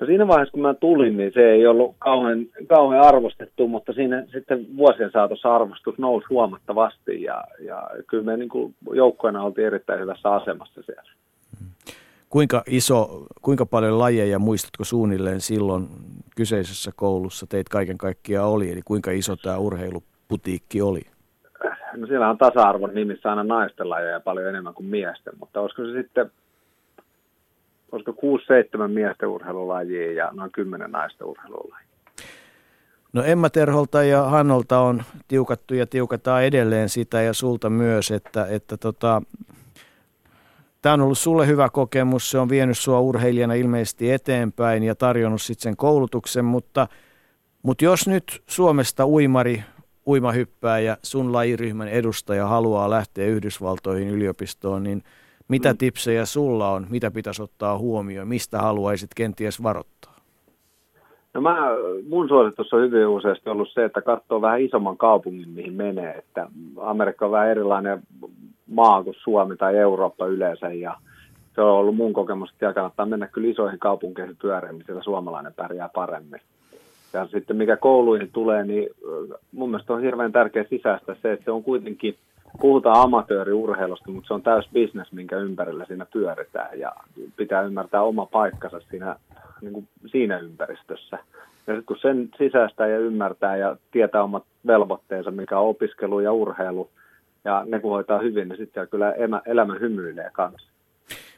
No siinä vaiheessa, kun mä tulin, niin se ei ollut kauhean, kauhean arvostettu, mutta siinä sitten vuosien saatossa arvostus nousi huomattavasti ja, ja kyllä me niin joukkoina oltiin erittäin hyvässä asemassa siellä. Kuinka iso, kuinka paljon lajeja muistatko suunnilleen silloin kyseisessä koulussa teit kaiken kaikkiaan oli? Eli kuinka iso tämä urheiluputiikki oli? No siellä on tasa-arvon nimissä aina naisten lajeja paljon enemmän kuin miesten, mutta olisiko se sitten, olisiko 6-7 miesten urheilulajia ja noin 10 naisten urheilulajia? No Emma Terholta ja Hannolta on tiukattu ja tiukataan edelleen sitä ja sulta myös, että, että tota, Tämä on ollut sulle hyvä kokemus, se on vienyt sua urheilijana ilmeisesti eteenpäin ja tarjonnut sitten sen koulutuksen, mutta, mutta jos nyt Suomesta uimari, uimahyppää ja sun lajiryhmän edustaja haluaa lähteä Yhdysvaltoihin yliopistoon, niin mitä mm. tipsejä sulla on, mitä pitäisi ottaa huomioon, mistä haluaisit kenties varoittaa? No mä, mun suositus on hyvin useasti ollut se, että katsoo vähän isomman kaupungin, mihin menee. Että Amerikka on vähän erilainen maa kuin Suomi tai Eurooppa yleensä ja se on ollut mun kokemus, että kannattaa mennä kyllä isoihin kaupunkeihin pyöreämmin, sillä suomalainen pärjää paremmin. Ja sitten mikä kouluihin tulee, niin mun mielestä on hirveän tärkeä sisäistä se, että se on kuitenkin, puhutaan amatööriurheilusta, mutta se on täys business, minkä ympärillä siinä pyöritään ja pitää ymmärtää oma paikkansa siinä, niin kuin siinä ympäristössä. Ja sitten kun sen sisäistä ja ymmärtää ja tietää omat velvoitteensa, mikä on opiskelu ja urheilu, ja ne kun hoitaa hyvin, niin sitten kyllä elämä, hymyilee kanssa.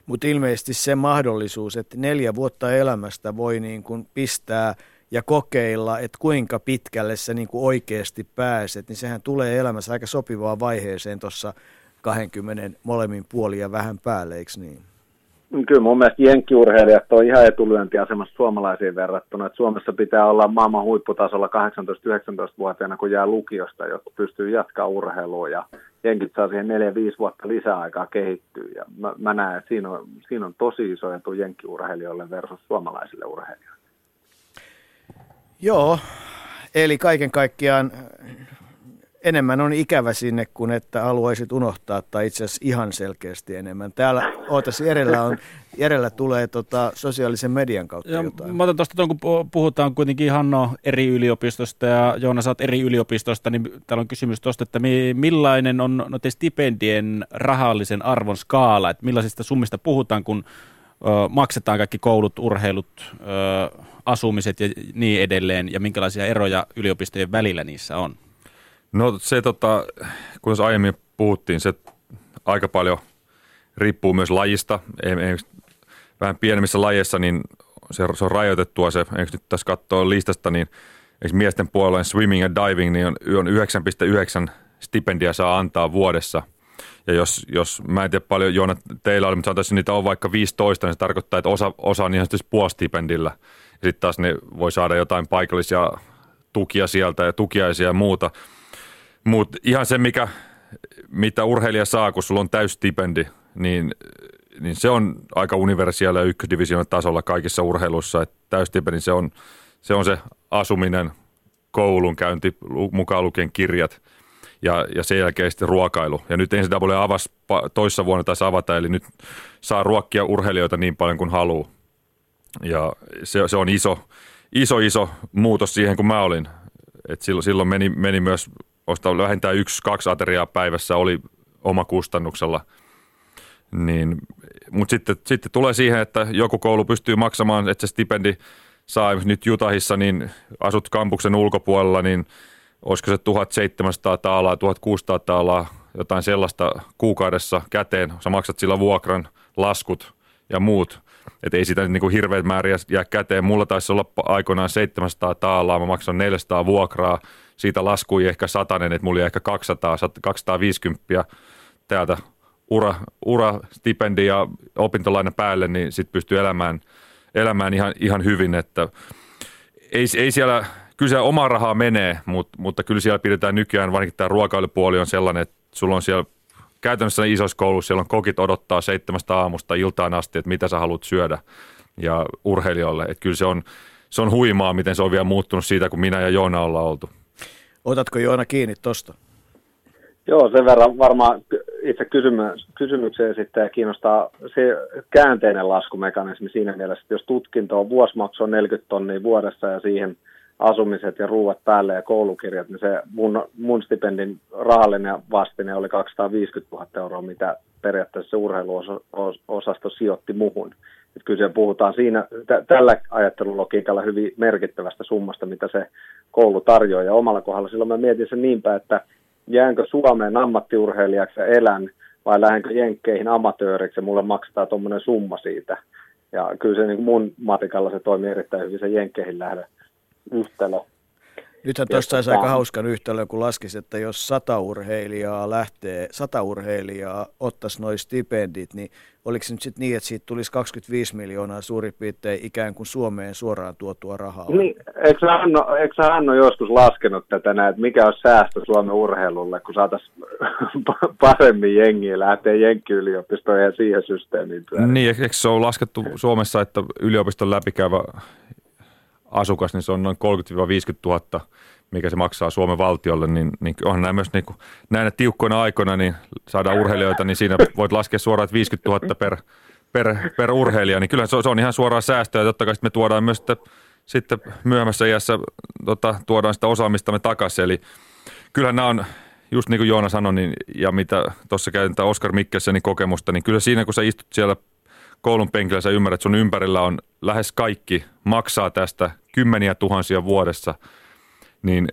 Mutta ilmeisesti se mahdollisuus, että neljä vuotta elämästä voi niin kuin pistää ja kokeilla, että kuinka pitkälle sä niin kuin oikeasti pääset, niin sehän tulee elämässä aika sopivaan vaiheeseen tuossa 20 molemmin puolin ja vähän päälle, eikö niin? Kyllä mun mielestä jenkkiurheilijat on ihan etulyöntiasemassa suomalaisiin verrattuna. Että Suomessa pitää olla maailman huipputasolla 18-19-vuotiaana, kun jää lukiosta, jotta pystyy jatkaa urheilua. Ja jenkit saa siihen 4-5 vuotta lisäaikaa kehittyä. Ja mä, mä näen, että siinä on, siinä on tosi iso etu jenkkiurheilijoille versus suomalaisille urheilijoille. Joo, eli kaiken kaikkiaan enemmän on ikävä sinne kuin että haluaisit unohtaa, tai itse asiassa ihan selkeästi enemmän. Täällä ootas Järellä, on, Järellä tulee tota, sosiaalisen median kautta ja jotain. Mä otan tuosta, kun puhutaan kuitenkin Hanno eri yliopistosta ja Joona saat eri yliopistosta, niin täällä on kysymys tuosta, että millainen on noiden stipendien rahallisen arvon skaala, että millaisista summista puhutaan, kun ö, maksetaan kaikki koulut, urheilut, ö, asumiset ja niin edelleen, ja minkälaisia eroja yliopistojen välillä niissä on? No se, tota, kun aiemmin puhuttiin, se aika paljon riippuu myös lajista. Vähän pienemmissä lajeissa niin se, se on rajoitettua se, eikö nyt tässä katsoa listasta, niin eikö miesten puolella swimming ja diving niin on, on 9,9 stipendia saa antaa vuodessa. Ja jos, jos mä en tiedä paljon Joona teillä oli, mutta sanotaan, niitä on vaikka 15, niin se tarkoittaa, että osa, osa on ihan puolistipendillä. Ja sitten taas ne voi saada jotain paikallisia tukia sieltä ja tukiaisia ja muuta – mutta ihan se, mikä, mitä urheilija saa, kun sulla on täystipendi, niin, niin se on aika universaali ykkösdivision tasolla kaikissa urheiluissa. Täystipendi se on, se on se asuminen, koulunkäynti, mukaan lukien kirjat ja, ja sen jälkeen sitten ruokailu. Ja nyt NCAA avasi toissa vuonna taisi avata, eli nyt saa ruokkia urheilijoita niin paljon kuin haluaa. Ja se, se on iso, iso, iso muutos siihen, kun mä olin. Et silloin, silloin meni, meni myös ostaa vähintään yksi, kaksi ateriaa päivässä oli oma kustannuksella. Niin, mutta sitten, sitten tulee siihen, että joku koulu pystyy maksamaan, että se stipendi saa nyt Jutahissa, niin asut kampuksen ulkopuolella, niin olisiko se 1700 taalaa, 1600 taalaa, jotain sellaista kuukaudessa käteen. Sä maksat sillä vuokran, laskut ja muut. Että ei sitä niin kuin hirveät määriä jää käteen. Mulla taisi olla aikoinaan 700 taalaa, mä maksan 400 vuokraa siitä laskui ehkä satanen, että mulla oli ehkä 200, 250 täältä ura, ura stipendi ja opintolaina päälle, niin sitten pystyy elämään, elämään ihan, ihan hyvin, että ei, ei siellä, kyllä siellä omaa rahaa menee, mutta, mutta kyllä siellä pidetään nykyään, varsinkin tämä ruokailupuoli on sellainen, että sulla on siellä käytännössä isoissa kouluissa, siellä on kokit odottaa seitsemästä aamusta iltaan asti, että mitä sä haluat syödä ja urheilijoille, että kyllä se on, se on huimaa, miten se on vielä muuttunut siitä, kun minä ja Joona ollaan oltu. Otatko Joona kiinni tuosta? Joo, sen verran varmaan itse kysymy- kysymykseen sitten kiinnostaa se käänteinen laskumekanismi siinä mielessä, että jos tutkinto on vuosimaksu on 40 tonnia vuodessa ja siihen asumiset ja ruuat päälle ja koulukirjat, niin se mun, mun stipendin rahallinen vastine oli 250 000 euroa, mitä periaatteessa se urheiluosasto sijoitti muhun. Että kyllä puhutaan siinä t- tällä ajattelulogiikalla hyvin merkittävästä summasta, mitä se koulu tarjoaa. Ja omalla kohdalla silloin mä mietin sen niinpä, että jäänkö Suomeen ammattiurheilijaksi ja elän vai lähdenkö Jenkkeihin amatööriksi ja mulle maksetaan tuommoinen summa siitä. Ja kyllä se niin mun matikalla se toimii erittäin hyvin se Jenkkeihin lähdö yhtälö. Nythän tuosta olisi aika hauskan yhtälö, kun laskisi, että jos sata urheilijaa lähtee, sata urheilijaa ottaisi noin stipendit, niin oliko se nyt sitten niin, että siitä tulisi 25 miljoonaa suurin piirtein ikään kuin Suomeen suoraan tuotua rahaa? Niin, eikö Hanno, eikö Hanno joskus laskenut tätä näin, että mikä on säästö Suomen urheilulle, kun saataisiin paremmin jengiä lähteä jenkkiyliopistoon ja siihen systeemiin? Niin, eikö se ole laskettu Suomessa, että yliopiston läpikäyvä asukas, niin se on noin 30-50 000, mikä se maksaa Suomen valtiolle, niin, niin onhan nämä myös niin kuin, näinä tiukkoina aikoina, niin saadaan urheilijoita, niin siinä voit laskea suoraan, että 50 000 per, per, per urheilija, niin kyllä se, se on ihan suoraan säästöä, totta kai me tuodaan myös sitten, sitten myöhemmässä iässä tota, tuodaan sitä osaamistamme takaisin, eli kyllähän nämä on, just niin kuin Joona sanoi, niin, ja mitä tuossa käytetään Oskar Mikkelsenin kokemusta, niin kyllä siinä kun sä istut siellä koulun penkillä sä ymmärrät, että sun ympärillä on lähes kaikki maksaa tästä kymmeniä tuhansia vuodessa, niin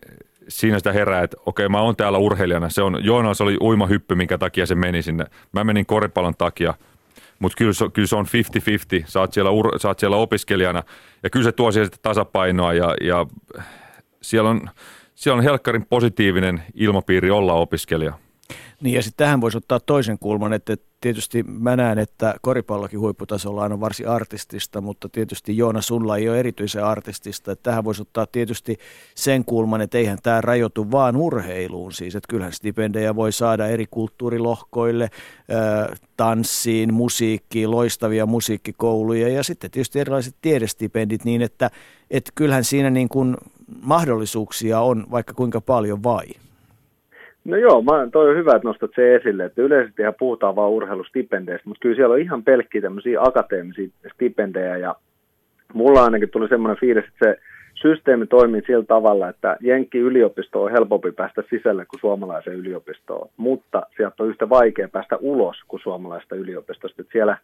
siinä sitä herää, että okei, mä oon täällä urheilijana. Se on, Joona se oli uimahyppy, minkä takia se meni sinne. Mä menin koripallon takia, mutta kyllä, kyllä se on 50-50. Sä oot, siellä, sä oot siellä opiskelijana ja kyllä se tuo siihen sitä tasapainoa ja, ja siellä, on, siellä on helkkarin positiivinen ilmapiiri olla opiskelija. Niin ja sitten tähän voisi ottaa toisen kulman, että tietysti mä näen, että koripallokin huipputasolla on varsin artistista, mutta tietysti Joona sulla ei ole erityisen artistista. Että tähän voisi ottaa tietysti sen kulman, että eihän tämä rajoitu vaan urheiluun siis, että kyllähän stipendejä voi saada eri kulttuurilohkoille, tanssiin, musiikkiin, loistavia musiikkikouluja ja sitten tietysti erilaiset tiedestipendit niin, että, että kyllähän siinä niin kuin mahdollisuuksia on vaikka kuinka paljon vai. No joo, mä, toi on hyvä, että nostat se esille, että yleisesti ihan puhutaan vaan urheilustipendeistä, mutta kyllä siellä on ihan pelkkiä tämmöisiä akateemisia stipendejä ja mulla ainakin tuli semmoinen fiilis, että se systeemi toimii sillä tavalla, että Jenkki yliopisto on helpompi päästä sisälle kuin suomalaiseen yliopistoon, mutta sieltä on yhtä vaikea päästä ulos kuin suomalaisesta yliopistosta. Että siellä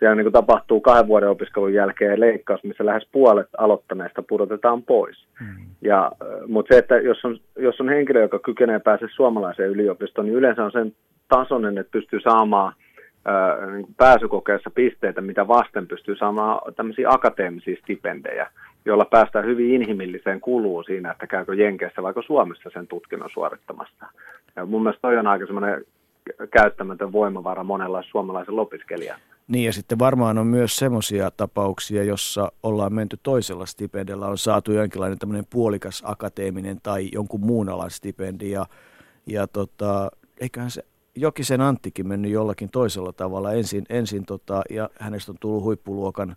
siellä niin kuin tapahtuu kahden vuoden opiskelun jälkeen leikkaus, missä lähes puolet aloittaneista pudotetaan pois. Mm. Ja, mutta se, että jos on, jos on henkilö, joka kykenee pääse suomalaiseen yliopistoon, niin yleensä on sen tasoinen, että pystyy saamaan ää, niin kuin pääsykokeessa pisteitä, mitä vasten pystyy saamaan tämmöisiä akateemisia stipendejä, joilla päästään hyvin inhimilliseen kuluun siinä, että käykö Jenkeissä vaikka Suomessa sen tutkinnon suorittamassa. Ja mun mielestä toi on aika semmoinen käyttämätön voimavara monella suomalaisella opiskelijalla. Niin ja sitten varmaan on myös semmoisia tapauksia, jossa ollaan menty toisella stipendillä, on saatu jonkinlainen tämmöinen puolikas akateeminen tai jonkun muun alan stipendi ja, ja tota, eiköhän se Jokisen Anttikin mennyt jollakin toisella tavalla ensin, ensin tota, ja hänestä on tullut huippuluokan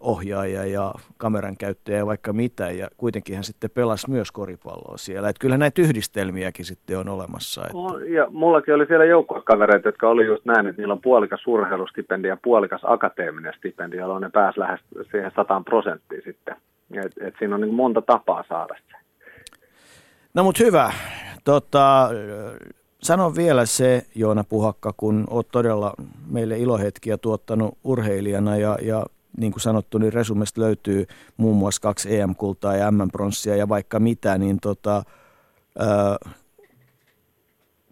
ohjaaja ja kameran käyttäjä ja vaikka mitä, ja kuitenkin hän sitten pelasi myös koripalloa siellä. Että kyllä näitä yhdistelmiäkin sitten on olemassa. Että... Ja mullakin oli siellä joukkuekavereita, jotka oli just näin, että niillä on puolikas urheilustipendi ja puolikas akateeminen stipendi, jolloin ne pääsi lähes siihen sataan prosenttiin sitten. Et, et siinä on niin monta tapaa saada se. No mutta hyvä. Tota, sanon vielä se, Joona Puhakka, kun olet todella meille ilohetkiä tuottanut urheilijana ja, ja niin kuin sanottu, niin resumesta löytyy muun muassa kaksi EM-kultaa ja M-pronssia ja vaikka mitä, niin tota, ää,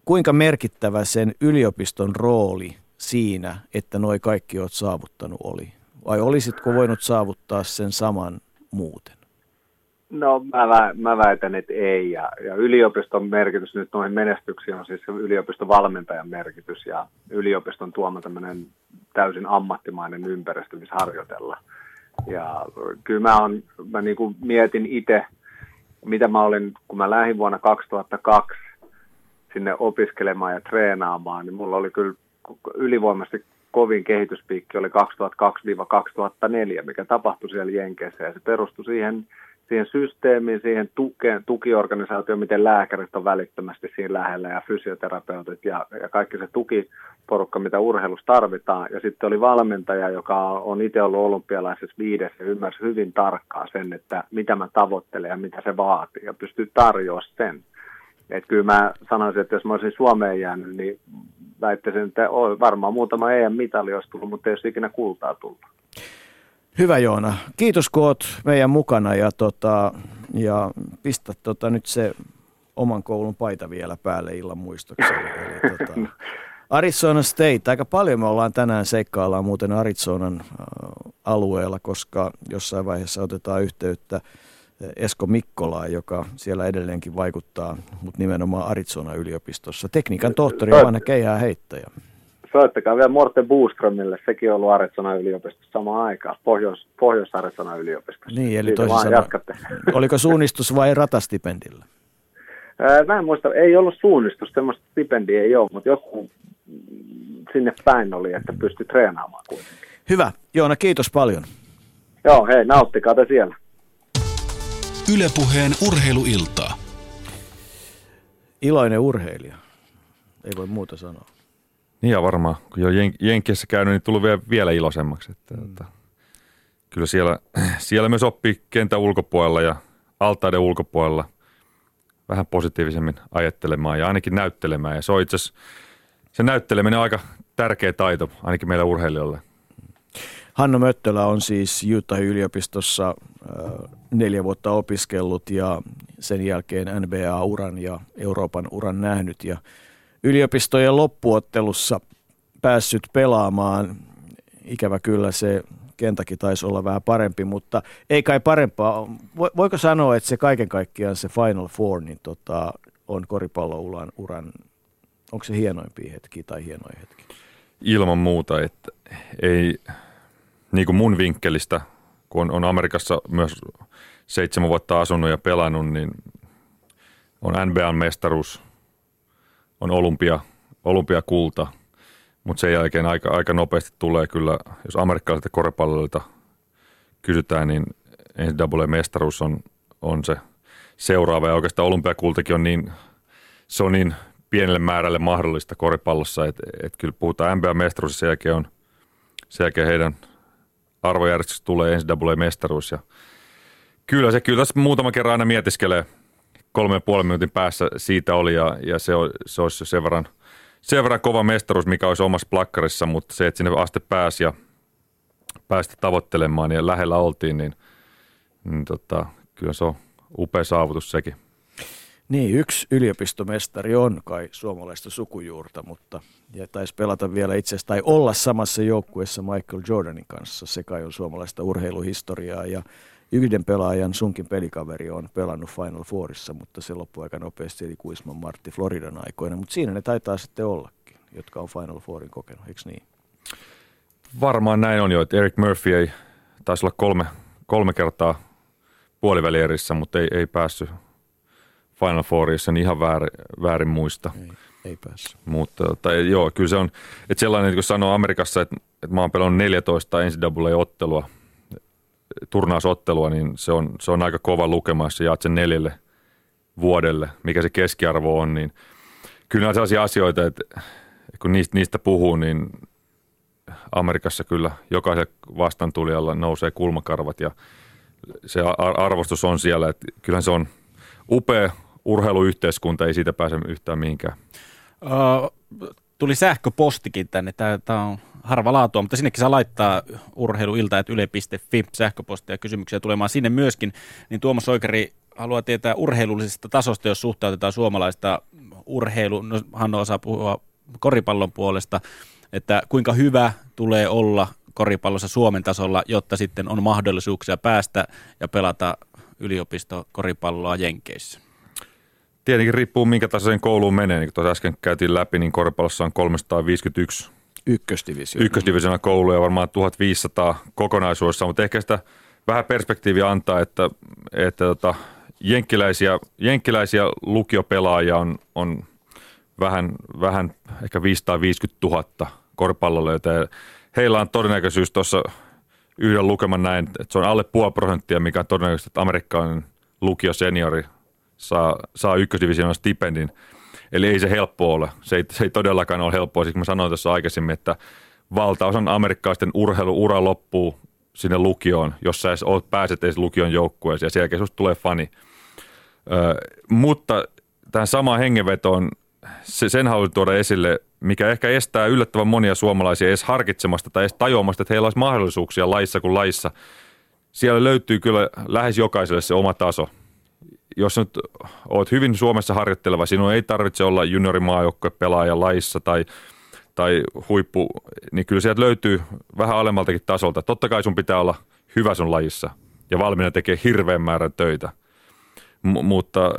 kuinka merkittävä sen yliopiston rooli siinä, että noi kaikki olet saavuttanut oli? Vai olisitko voinut saavuttaa sen saman muuten? No mä, vä, mä väitän, että ei. Ja, ja yliopiston merkitys nyt noihin menestyksiin on siis yliopiston valmentajan merkitys ja yliopiston tuoma tämmöinen täysin ammattimainen ympäristö, missä harjoitella. Ja kyllä mä, on, mä niin kuin mietin itse, mitä mä olin, kun mä lähdin vuonna 2002 sinne opiskelemaan ja treenaamaan, niin mulla oli kyllä ylivoimaisesti kovin kehityspiikki oli 2002-2004, mikä tapahtui siellä Jenkeissä ja se perustui siihen siihen systeemiin, siihen tukeen, tukiorganisaatioon, miten lääkärit on välittömästi siinä lähellä ja fysioterapeutit ja, ja kaikki se tukiporukka, mitä urheilussa tarvitaan. Ja sitten oli valmentaja, joka on itse ollut olympialaisessa viidessä ja ymmärsi hyvin tarkkaan sen, että mitä mä tavoittelen ja mitä se vaatii ja pystyy tarjoamaan sen. Että kyllä mä sanoisin, että jos mä olisin Suomeen jäänyt, niin väittäisin, että varmaan muutama EM-mitali olisi tullut, mutta ei olisi ikinä kultaa tullut. Hyvä Joona. Kiitos kun oot meidän mukana ja, tota, ja pistä tota, nyt se oman koulun paita vielä päälle illan muistoksi. Eli, tota, Arizona State. Aika paljon me ollaan tänään seikkaillaan muuten Arizonan alueella, koska jossain vaiheessa otetaan yhteyttä Esko Mikkolaa, joka siellä edelleenkin vaikuttaa, mutta nimenomaan Arizona yliopistossa. Tekniikan tohtori ja vanha keihää heittäjä soittakaa vielä Morten Boströmille, sekin on ollut Arizona yliopistossa samaan aikaan, Pohjois, Pohjois-Arizona yliopistossa. Niin, eli toisin sanoen, jatkatte. oliko suunnistus vai ratastipendillä? Mä en muista, ei ollut suunnistus, semmoista stipendiä ei ole, mutta joku sinne päin oli, että pystyi treenaamaan kuitenkin. Hyvä. Joona, kiitos paljon. Joo, hei, nauttikaa te siellä. Ylepuheen urheiluiltaa. Iloinen urheilija. Ei voi muuta sanoa. Niin ja varmaan, kun jo Jen- Jenkissä käynyt, niin tullut vielä, vielä iloisemmaksi. Että, mm. että, kyllä siellä, siellä myös oppii kentän ulkopuolella ja altaiden ulkopuolella vähän positiivisemmin ajattelemaan ja ainakin näyttelemään. Ja se on itse se näytteleminen on aika tärkeä taito, ainakin meillä urheilijoille. Hanno Möttölä on siis Utah-yliopistossa neljä vuotta opiskellut ja sen jälkeen NBA-uran ja Euroopan uran nähnyt ja yliopistojen loppuottelussa päässyt pelaamaan. Ikävä kyllä se Kentakin taisi olla vähän parempi, mutta ei kai parempaa. Voiko sanoa, että se kaiken kaikkiaan se Final Four niin tota, on koripallouran uran, onko se hienoimpia hetki tai hienoja hetki? Ilman muuta, että ei niin kuin mun vinkkelistä, kun on, on Amerikassa myös seitsemän vuotta asunut ja pelannut, niin on NBAn mestaruus, on olympia, olympiakulta – mutta sen jälkeen aika, aika nopeasti tulee kyllä, jos amerikkalaisilta koripalloilta kysytään, niin NCAA-mestaruus on, on se seuraava. Ja oikeastaan olympiakultakin on niin, se on niin pienelle määrälle mahdollista koripallossa, että et kyllä puhutaan NBA-mestaruus ja sen jälkeen, on, sen jälkeen heidän arvojärjestyksessä tulee NCAA-mestaruus. Ja kyllä se kyllä tässä muutama kerran aina mietiskelee kolme ja puolen minuutin päässä siitä oli ja, ja se, se olisi sen verran – sen verran kova mestaruus, mikä olisi omassa plakkarissa, mutta se, että sinne aste pääsi ja päästä tavoittelemaan ja lähellä oltiin, niin, niin tota, kyllä se on upea saavutus sekin. Niin, yksi yliopistomestari on kai suomalaista sukujuurta, mutta ja taisi pelata vielä itse tai olla samassa joukkueessa Michael Jordanin kanssa. Se kai on suomalaista urheiluhistoriaa ja yhden pelaajan sunkin pelikaveri on pelannut Final Fourissa, mutta se loppui aika nopeasti, eli Kuisman Martti Floridan aikoina. Mutta siinä ne taitaa sitten ollakin, jotka on Final Fourin kokenut, eikö niin? Varmaan näin on jo, että Eric Murphy ei taisi olla kolme, kolme kertaa puolivälierissä, mutta ei, ei päässyt Final Fourissa, niin ihan väärin, väärin muista. Ei, ei päässyt. Mutta tai, joo, kyllä se on, että sellainen, että kun sanoo Amerikassa, että, että mä oon pelannut 14 NCAA-ottelua – turnausottelua, niin se on, se on aika kova lukema, jos jaat sen neljälle vuodelle, mikä se keskiarvo on, niin kyllä on sellaisia asioita, että kun niistä, niistä puhuu, niin Amerikassa kyllä jokaisen vastantulijalla nousee kulmakarvat ja se arvostus on siellä, että kyllähän se on upea urheiluyhteiskunta, ei siitä pääse yhtään mihinkään. Tuli sähköpostikin tänne. Tämä on harva laatua, mutta sinnekin saa laittaa urheiluilta, että yle.fi sähköpostia kysymyksiä tulemaan sinne myöskin. Niin Tuomas Oikeri haluaa tietää urheilullisesta tasosta, jos suhtautetaan suomalaista urheilu, no Hanno osaa puhua koripallon puolesta, että kuinka hyvä tulee olla koripallossa Suomen tasolla, jotta sitten on mahdollisuuksia päästä ja pelata yliopistokoripalloa Jenkeissä? Tietenkin riippuu minkä tasoisen kouluun menee. Niin kuin tuossa äsken käytiin läpi, niin koripallossa on 351 ykkösdivisioona. ykkösdivisioona kouluja, varmaan 1500 kokonaisuudessa, mutta ehkä sitä vähän perspektiiviä antaa, että, että tota, jenkkiläisiä, jenkkiläisiä lukiopelaajia on, on vähän, vähän ehkä 550 000 koripallolle, joten heillä on todennäköisyys tuossa yhden lukeman näin, että se on alle puoli prosenttia, mikä on todennäköisesti, että amerikkalainen lukio seniori saa, saa ykkösdivisioonan stipendin. Eli ei se helppo ole. Se ei, se ei todellakaan ole helppoa. Siksi mä sanoin tässä aikaisemmin, että valtaosan amerikkalaisten urheiluura loppuu sinne lukioon, jos sä edes oot, pääset edes lukion joukkueeseen ja sen jälkeen susta tulee fani. Ö, mutta tähän samaan hengenvetoon se, sen haluan tuoda esille, mikä ehkä estää yllättävän monia suomalaisia edes harkitsemasta tai edes tajuamasta, että heillä olisi mahdollisuuksia laissa kuin laissa. Siellä löytyy kyllä lähes jokaiselle se oma taso – jos nyt oot hyvin Suomessa harjoitteleva, sinun ei tarvitse olla juniorimaajoukkoje pelaaja laissa tai, tai huippu, niin kyllä sieltä löytyy vähän alemmaltakin tasolta. Totta kai sun pitää olla hyvä sun lajissa ja valmiina tekee hirveän määrän töitä. M- mutta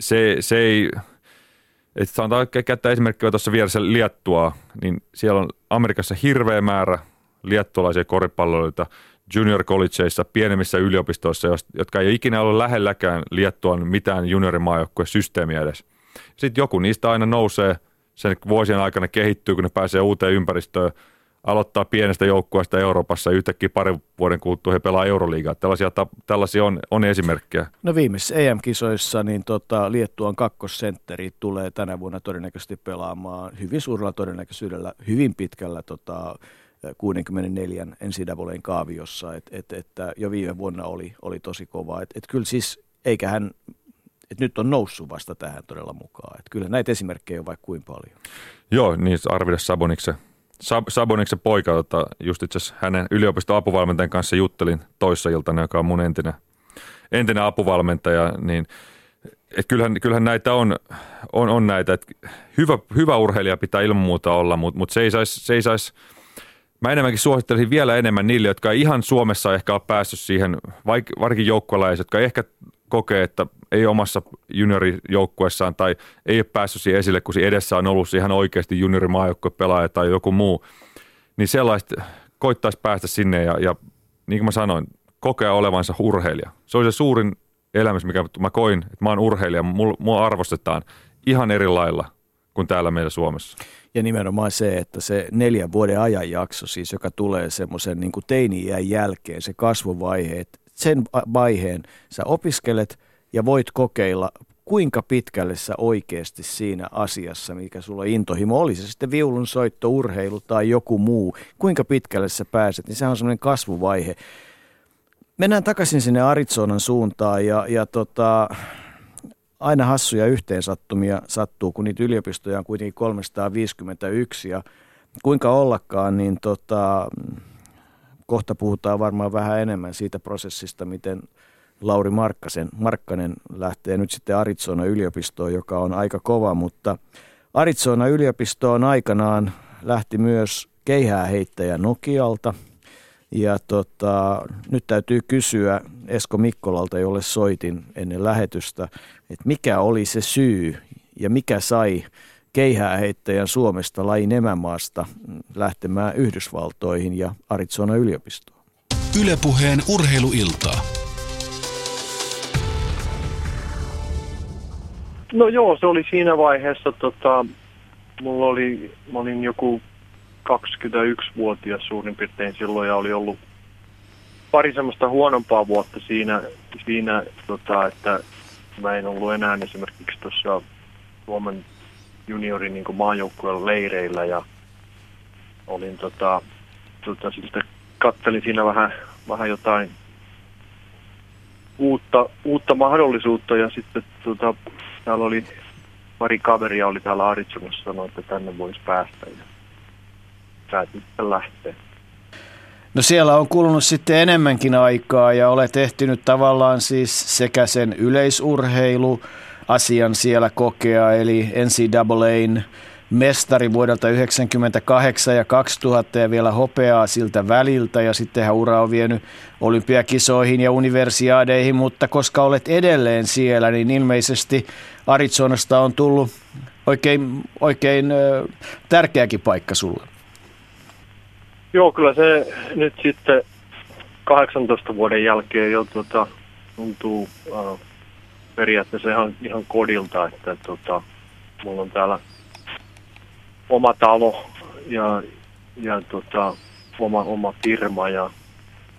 se, se ei, että sanotaan käyttää esimerkkiä tuossa vieressä Liettua, niin siellä on Amerikassa hirveä määrä liettualaisia koripalloilijoita, junior collegeissa, pienemmissä yliopistoissa, jotka ei ikinä ole lähelläkään Liettuan mitään juniorimaajoukkueen systeemiä edes. Sitten joku niistä aina nousee, sen vuosien aikana kehittyy, kun ne pääsee uuteen ympäristöön, aloittaa pienestä joukkueesta Euroopassa ja yhtäkkiä parin vuoden kuluttua he pelaa Euroliigaa. Tällaisia, tällaisia on, on esimerkkejä. No viimeisissä EM-kisoissa niin tota, Liettuan kakkosentteri tulee tänä vuonna todennäköisesti pelaamaan hyvin suurella todennäköisyydellä hyvin pitkällä tota, 64 NCAAn kaaviossa, että et, et, jo viime vuonna oli, oli tosi kova. Että et kyllä siis, eikä hän, että nyt on noussut vasta tähän todella mukaan. Että kyllä näitä esimerkkejä on vaikka kuin paljon. Joo, niin Arvidas Sabonikse Saboniksen poika, tota, just itse asiassa hänen yliopiston apuvalmentajan kanssa juttelin toissa iltana, joka on mun entinen, entinen apuvalmentaja, niin et kyllähän, kyllähän näitä on, on, on näitä, että hyvä, hyvä urheilija pitää ilman muuta olla, mutta mut se ei saisi, sais, mä enemmänkin suosittelisin vielä enemmän niille, jotka ei ihan Suomessa ehkä ole päässyt siihen, vaik, varsinkin joukkuelaiset, jotka ehkä kokee, että ei omassa juniorijoukkuessaan tai ei ole päässyt siihen esille, kun edessä on ollut ihan oikeasti juniorimaajoukkuepelaaja tai joku muu, niin sellaista koittaisi päästä sinne ja, ja niin kuin mä sanoin, kokea olevansa urheilija. Se on se suurin elämys, mikä mä koin, että mä oon urheilija, mua arvostetaan ihan eri lailla kuin täällä meillä Suomessa. Ja nimenomaan se, että se neljän vuoden ajanjakso, siis joka tulee semmoisen niin teini-iän jälkeen, se kasvuvaihe, että sen vaiheen sä opiskelet ja voit kokeilla, kuinka pitkälle sä oikeasti siinä asiassa, mikä sulla intohimo, oli se sitten viulun soitto, urheilu tai joku muu, kuinka pitkälle sä pääset, niin se on semmoinen kasvuvaihe. Mennään takaisin sinne Arizonan suuntaan ja, ja tota, aina hassuja yhteensattumia sattuu, kun niitä yliopistoja on kuitenkin 351 ja kuinka ollakaan, niin tota, kohta puhutaan varmaan vähän enemmän siitä prosessista, miten Lauri Markkasen, Markkanen lähtee nyt sitten Arizona yliopistoon, joka on aika kova, mutta Arizona yliopistoon aikanaan lähti myös keihääheittäjä Nokialta. Ja tota, nyt täytyy kysyä Esko Mikkolalta, jolle soitin ennen lähetystä, että mikä oli se syy ja mikä sai keihääheittäjän Suomesta lajin emämaasta lähtemään Yhdysvaltoihin ja Arizona yliopistoon. Ylepuheen urheiluiltaa. No joo, se oli siinä vaiheessa, tota, mulla oli, mä olin joku 21-vuotias suurin piirtein silloin ja oli ollut pari semmoista huonompaa vuotta siinä, siinä tota, että mä en ollut enää esimerkiksi tuossa Suomen juniorin niin maajoukkueen leireillä ja olin tota, tota, sitten kattelin siinä vähän, vähän jotain uutta, uutta mahdollisuutta ja sitten tota, täällä oli pari kaveria oli täällä Arizonassa sanoi, että tänne voisi päästä ja päätin sitten lähteä. No siellä on kulunut sitten enemmänkin aikaa ja olet ehtinyt tavallaan siis sekä sen yleisurheilu asian siellä kokea, eli NCAAn mestari vuodelta 1998 ja 2000 ja vielä hopeaa siltä väliltä ja sittenhän ura on vienyt olympiakisoihin ja universiaadeihin, mutta koska olet edelleen siellä, niin ilmeisesti Arizonasta on tullut oikein, oikein tärkeäkin paikka sulle. Joo, kyllä se nyt sitten 18 vuoden jälkeen jo tuota, tuntuu äh, periaatteessa ihan, ihan kodilta, että tota, mulla on täällä oma talo ja, ja tota, oma, oma firma ja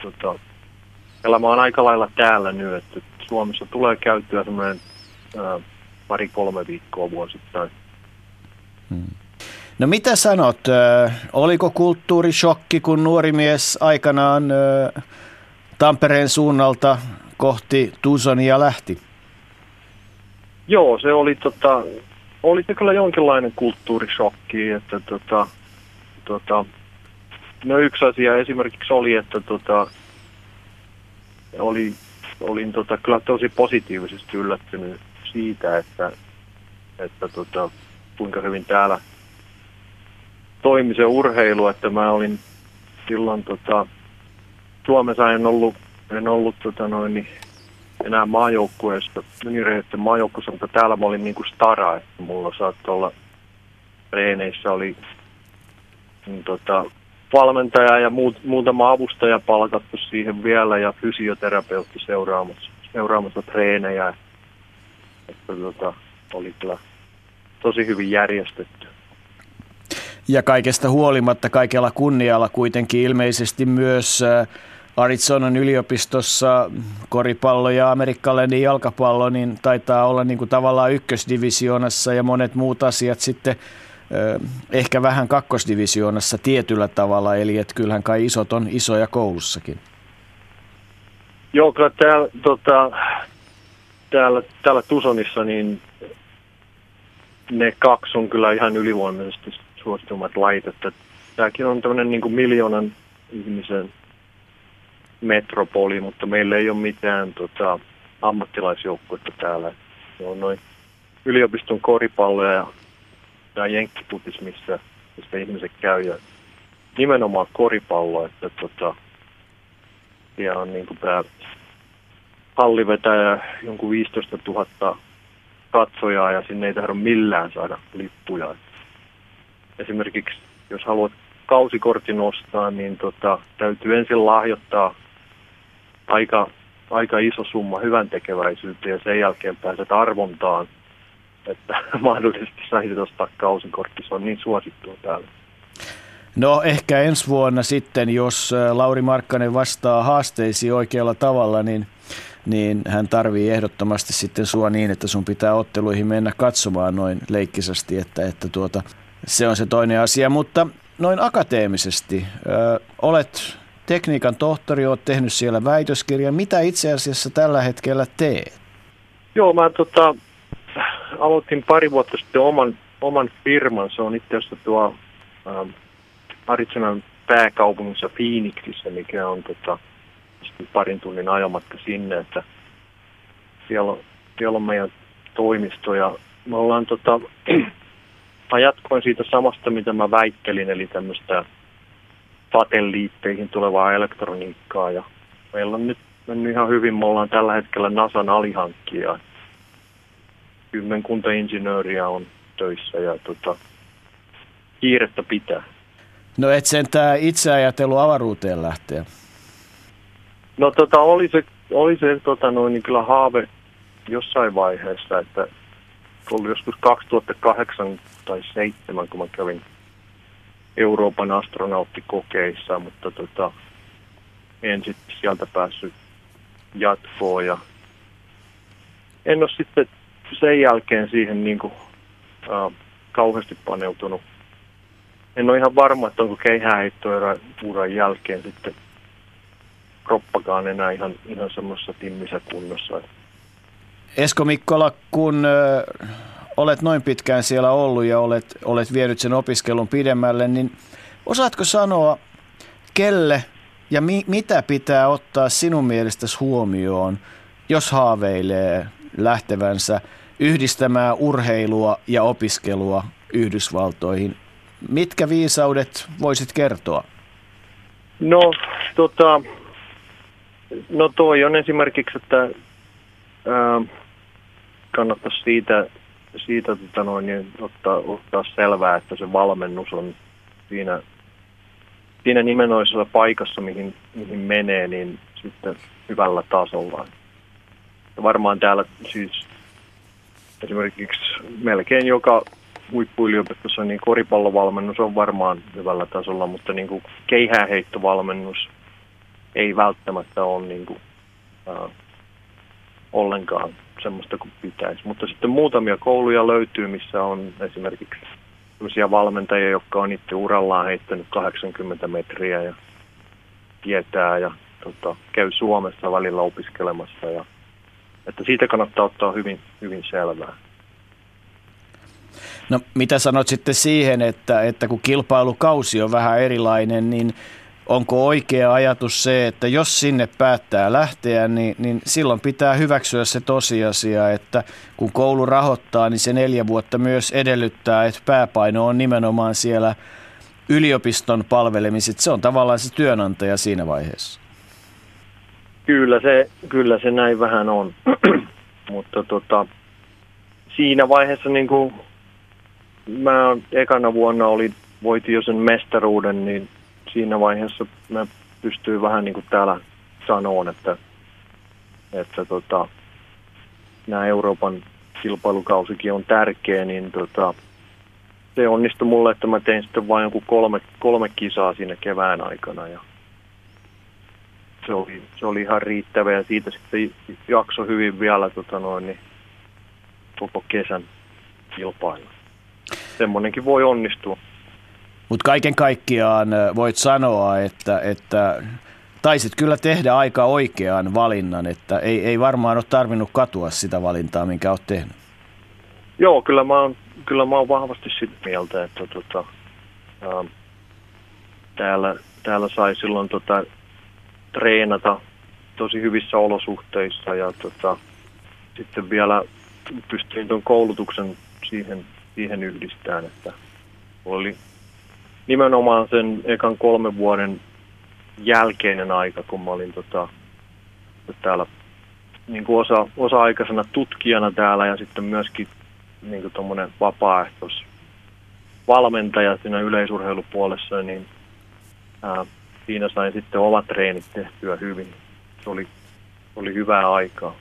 tota, elämä on aika lailla täällä nyt, että Suomessa tulee käyttöä semmoinen pari-kolme viikkoa vuosittain. Hmm. No mitä sanot, oliko kulttuurishokki, kun nuori mies aikanaan Tampereen suunnalta kohti Tuzonia lähti? Joo, se oli, tota, oli se kyllä jonkinlainen kulttuurishokki, että tota, tota, no yksi asia esimerkiksi oli, että tota, oli, olin tota, kyllä tosi positiivisesti yllättynyt siitä, että, että tota, kuinka hyvin täällä toimi se urheilu, että mä olin silloin tota, Suomessa en ollut, en ollut tota noin, niin enää maajoukkueesta, junioriheiden maajoukkueesta, mutta täällä mä olin niinku stara, että mulla saattoi olla treeneissä oli niin, tota, valmentaja ja muut, muutama avustaja palkattu siihen vielä ja fysioterapeutti seuraamassa, seuraamassa treenejä. Että tota, oli kyllä tosi hyvin järjestetty. Ja kaikesta huolimatta, kaikella kunnialla kuitenkin ilmeisesti myös äh, Arizonan yliopistossa koripallo ja amerikkalainen jalkapallo niin taitaa olla niin kuin tavallaan ykkösdivisioonassa ja monet muut asiat sitten ehkä vähän kakkosdivisioonassa tietyllä tavalla, eli että kyllähän kai isot on isoja koulussakin. Joo, kyllä täällä, tota, täällä, täällä Tusonissa niin ne kaksi on kyllä ihan ylivoimaisesti suositumat lait, että tämäkin on tämmöinen niin kuin miljoonan ihmisen metropoli, mutta meillä ei ole mitään tota, ammattilaisjoukkuetta täällä. Se on noin yliopiston koripalloja ja, ja jenkkiputis, missä, missä ihmiset käy. Ja nimenomaan koripallo, että tota, siellä on niin kuin tämä hallivetäjä jonkun 15 000 katsojaa ja sinne ei tahdo millään saada lippuja. Esimerkiksi jos haluat kausikortin ostaa, niin tota, täytyy ensin lahjoittaa aika, aika iso summa hyvän tekeväisyyteen ja sen jälkeen pääset arvontaan, että mahdollisesti saisit ostaa kausikortti. Se on niin suosittua täällä. No ehkä ensi vuonna sitten, jos Lauri Markkanen vastaa haasteisiin oikealla tavalla, niin, niin hän tarvii ehdottomasti sitten sua niin, että sun pitää otteluihin mennä katsomaan noin leikkisesti, että, että tuota, se on se toinen asia. Mutta noin akateemisesti, ö, olet tekniikan tohtori, olet tehnyt siellä väitöskirjan. Mitä itse asiassa tällä hetkellä teet? Joo, mä tota, aloitin pari vuotta sitten oman, oman firman. Se on itse asiassa tuo ähm, Arizonan pääkaupungissa Phoenixissa, mikä on tota, parin tunnin ajomatka sinne, että siellä on, siellä on meidän toimisto ja me ollaan tota, mä jatkoin siitä samasta, mitä mä väittelin, eli tämmöistä satelliitteihin tulevaa elektroniikkaa ja meillä on nyt mennyt ihan hyvin, me ollaan tällä hetkellä NASAn alihankkija. Kymmenkunta insinööriä on töissä ja tota, kiirettä pitää. No et sentään itse ajatellut avaruuteen lähteä? No tota, oli se, oli se tota, noin, niin kyllä haave jossain vaiheessa, että oli joskus 2008 tai 2007, kun mä kävin Euroopan astronauttikokeissa, mutta tota, en sitten sieltä päässyt jatkoon ja en ole sitten sen jälkeen siihen niin kuin, äh, kauheasti paneutunut en ole ihan varma, että onko keihääheittouran jälkeen sitten kroppakaan enää ihan, ihan semmoisessa timmissä kunnossa. Esko Mikkola, kun olet noin pitkään siellä ollut ja olet, olet vienyt sen opiskelun pidemmälle, niin osaatko sanoa, kelle ja mi, mitä pitää ottaa sinun mielestäsi huomioon, jos haaveilee lähtevänsä yhdistämään urheilua ja opiskelua Yhdysvaltoihin Mitkä viisaudet voisit kertoa? No, tota, no toi on esimerkiksi, että ää, kannattaisi siitä, siitä tota noin, niin ottaa, ottaa selvää, että se valmennus on siinä, siinä nimenoisessa paikassa, mihin, mihin menee, niin sitten hyvällä tasolla. Ja varmaan täällä siis esimerkiksi melkein joka huippuyliopistossa niin koripallovalmennus on varmaan hyvällä tasolla, mutta niin kuin keihääheittovalmennus ei välttämättä ole niin kuin, äh, ollenkaan semmoista kuin pitäisi. Mutta sitten muutamia kouluja löytyy, missä on esimerkiksi sellaisia valmentajia, jotka on itse urallaan heittänyt 80 metriä ja tietää ja tota, käy Suomessa välillä opiskelemassa. Ja, että siitä kannattaa ottaa hyvin, hyvin selvää. No mitä sanot sitten siihen, että, että kun kilpailukausi on vähän erilainen, niin onko oikea ajatus se, että jos sinne päättää lähteä, niin, niin silloin pitää hyväksyä se tosiasia, että kun koulu rahoittaa, niin se neljä vuotta myös edellyttää, että pääpaino on nimenomaan siellä yliopiston palvelemiset. Se on tavallaan se työnantaja siinä vaiheessa. Kyllä se, kyllä se näin vähän on, mutta tota, siinä vaiheessa niin kuin mä ekana vuonna oli, voitin jo sen mestaruuden, niin siinä vaiheessa mä pystyin vähän niin kuin täällä sanoon, että, että tota, nämä Euroopan kilpailukausikin on tärkeä, niin tota, se onnistui mulle, että mä tein sitten vain joku kolme, kolme kisaa siinä kevään aikana ja se oli, se oli ihan riittävä ja siitä sitten jakso hyvin vielä tota noin, niin koko kesän kilpailla semmoinenkin voi onnistua. Mutta kaiken kaikkiaan voit sanoa, että, että taisit kyllä tehdä aika oikean valinnan, että ei, ei varmaan ole tarvinnut katua sitä valintaa, minkä olet tehnyt. Joo, kyllä mä oon, kyllä mä oon vahvasti sitä mieltä, että tota, ää, täällä, täällä sai silloin tota, treenata tosi hyvissä olosuhteissa ja tota, sitten vielä pystyin tuon koulutuksen siihen, siihen yhdistämään, että oli nimenomaan sen ekan kolmen vuoden jälkeinen aika, kun mä olin tota, täällä niin kuin osa, osa-aikaisena tutkijana täällä ja sitten myöskin niin kuin vapaaehtois valmentaja siinä yleisurheilupuolessa, niin ää, siinä sain sitten omat treenit tehtyä hyvin. Se oli, oli hyvää aikaa.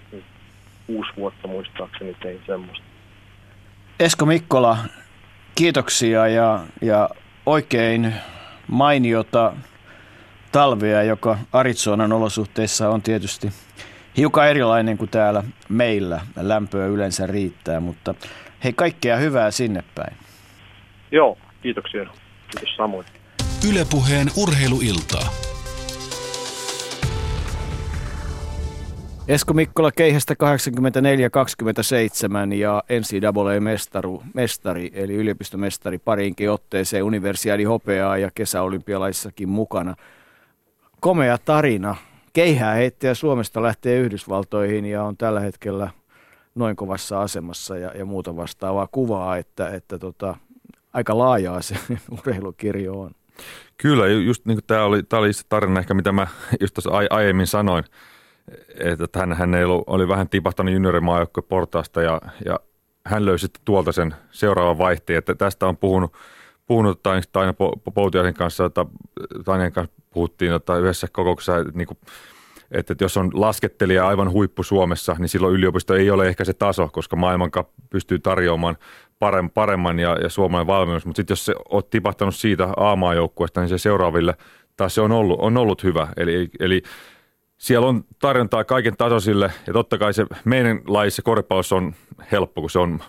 Kuusi vuotta muistaakseni tein semmoista. Esko Mikkola, kiitoksia ja, ja oikein mainiota talvea, joka Arizonan olosuhteissa on tietysti hiukan erilainen kuin täällä meillä. Lämpöä yleensä riittää, mutta hei kaikkea hyvää sinne päin. Joo, kiitoksia. Kiitos samoin. Ylepuheen urheiluiltaa. Esko Mikkola Keihästä 84-27 ja NCAA-mestari, mestari, eli yliopistomestari pariinkin otteeseen, universiaadi hopeaa ja kesäolympialaissakin mukana. Komea tarina. Keihää heittäjä Suomesta lähtee Yhdysvaltoihin ja on tällä hetkellä noin kovassa asemassa ja, ja muuta vastaavaa kuvaa, että, että tota, aika laajaa se urheilukirjo on. Kyllä, just niin tämä oli, tämä oli se tarina ehkä, mitä mä just tuossa aiemmin sanoin, että hän, hän ei ollut, oli vähän tipahtanut juniorimaajoukkojen portaasta ja, ja hän löysi sitten tuolta sen seuraavan vaihteen, että tästä on puhunut, puhunut Taina Poutiaisen kanssa, että Tainien kanssa puhuttiin että yhdessä kokouksessa, että, niin kuin, että jos on laskettelija aivan huippu Suomessa, niin silloin yliopisto ei ole ehkä se taso, koska maailman pystyy tarjoamaan paremman ja, ja suomalainen valmennus, mutta sitten jos se on tipahtanut siitä A-maajoukkueesta, niin se seuraaville taas se on ollut, on ollut hyvä. Eli, eli siellä on tarjontaa kaiken tasoisille ja totta kai se meidän lajissa koripallossa on helppo, kun se on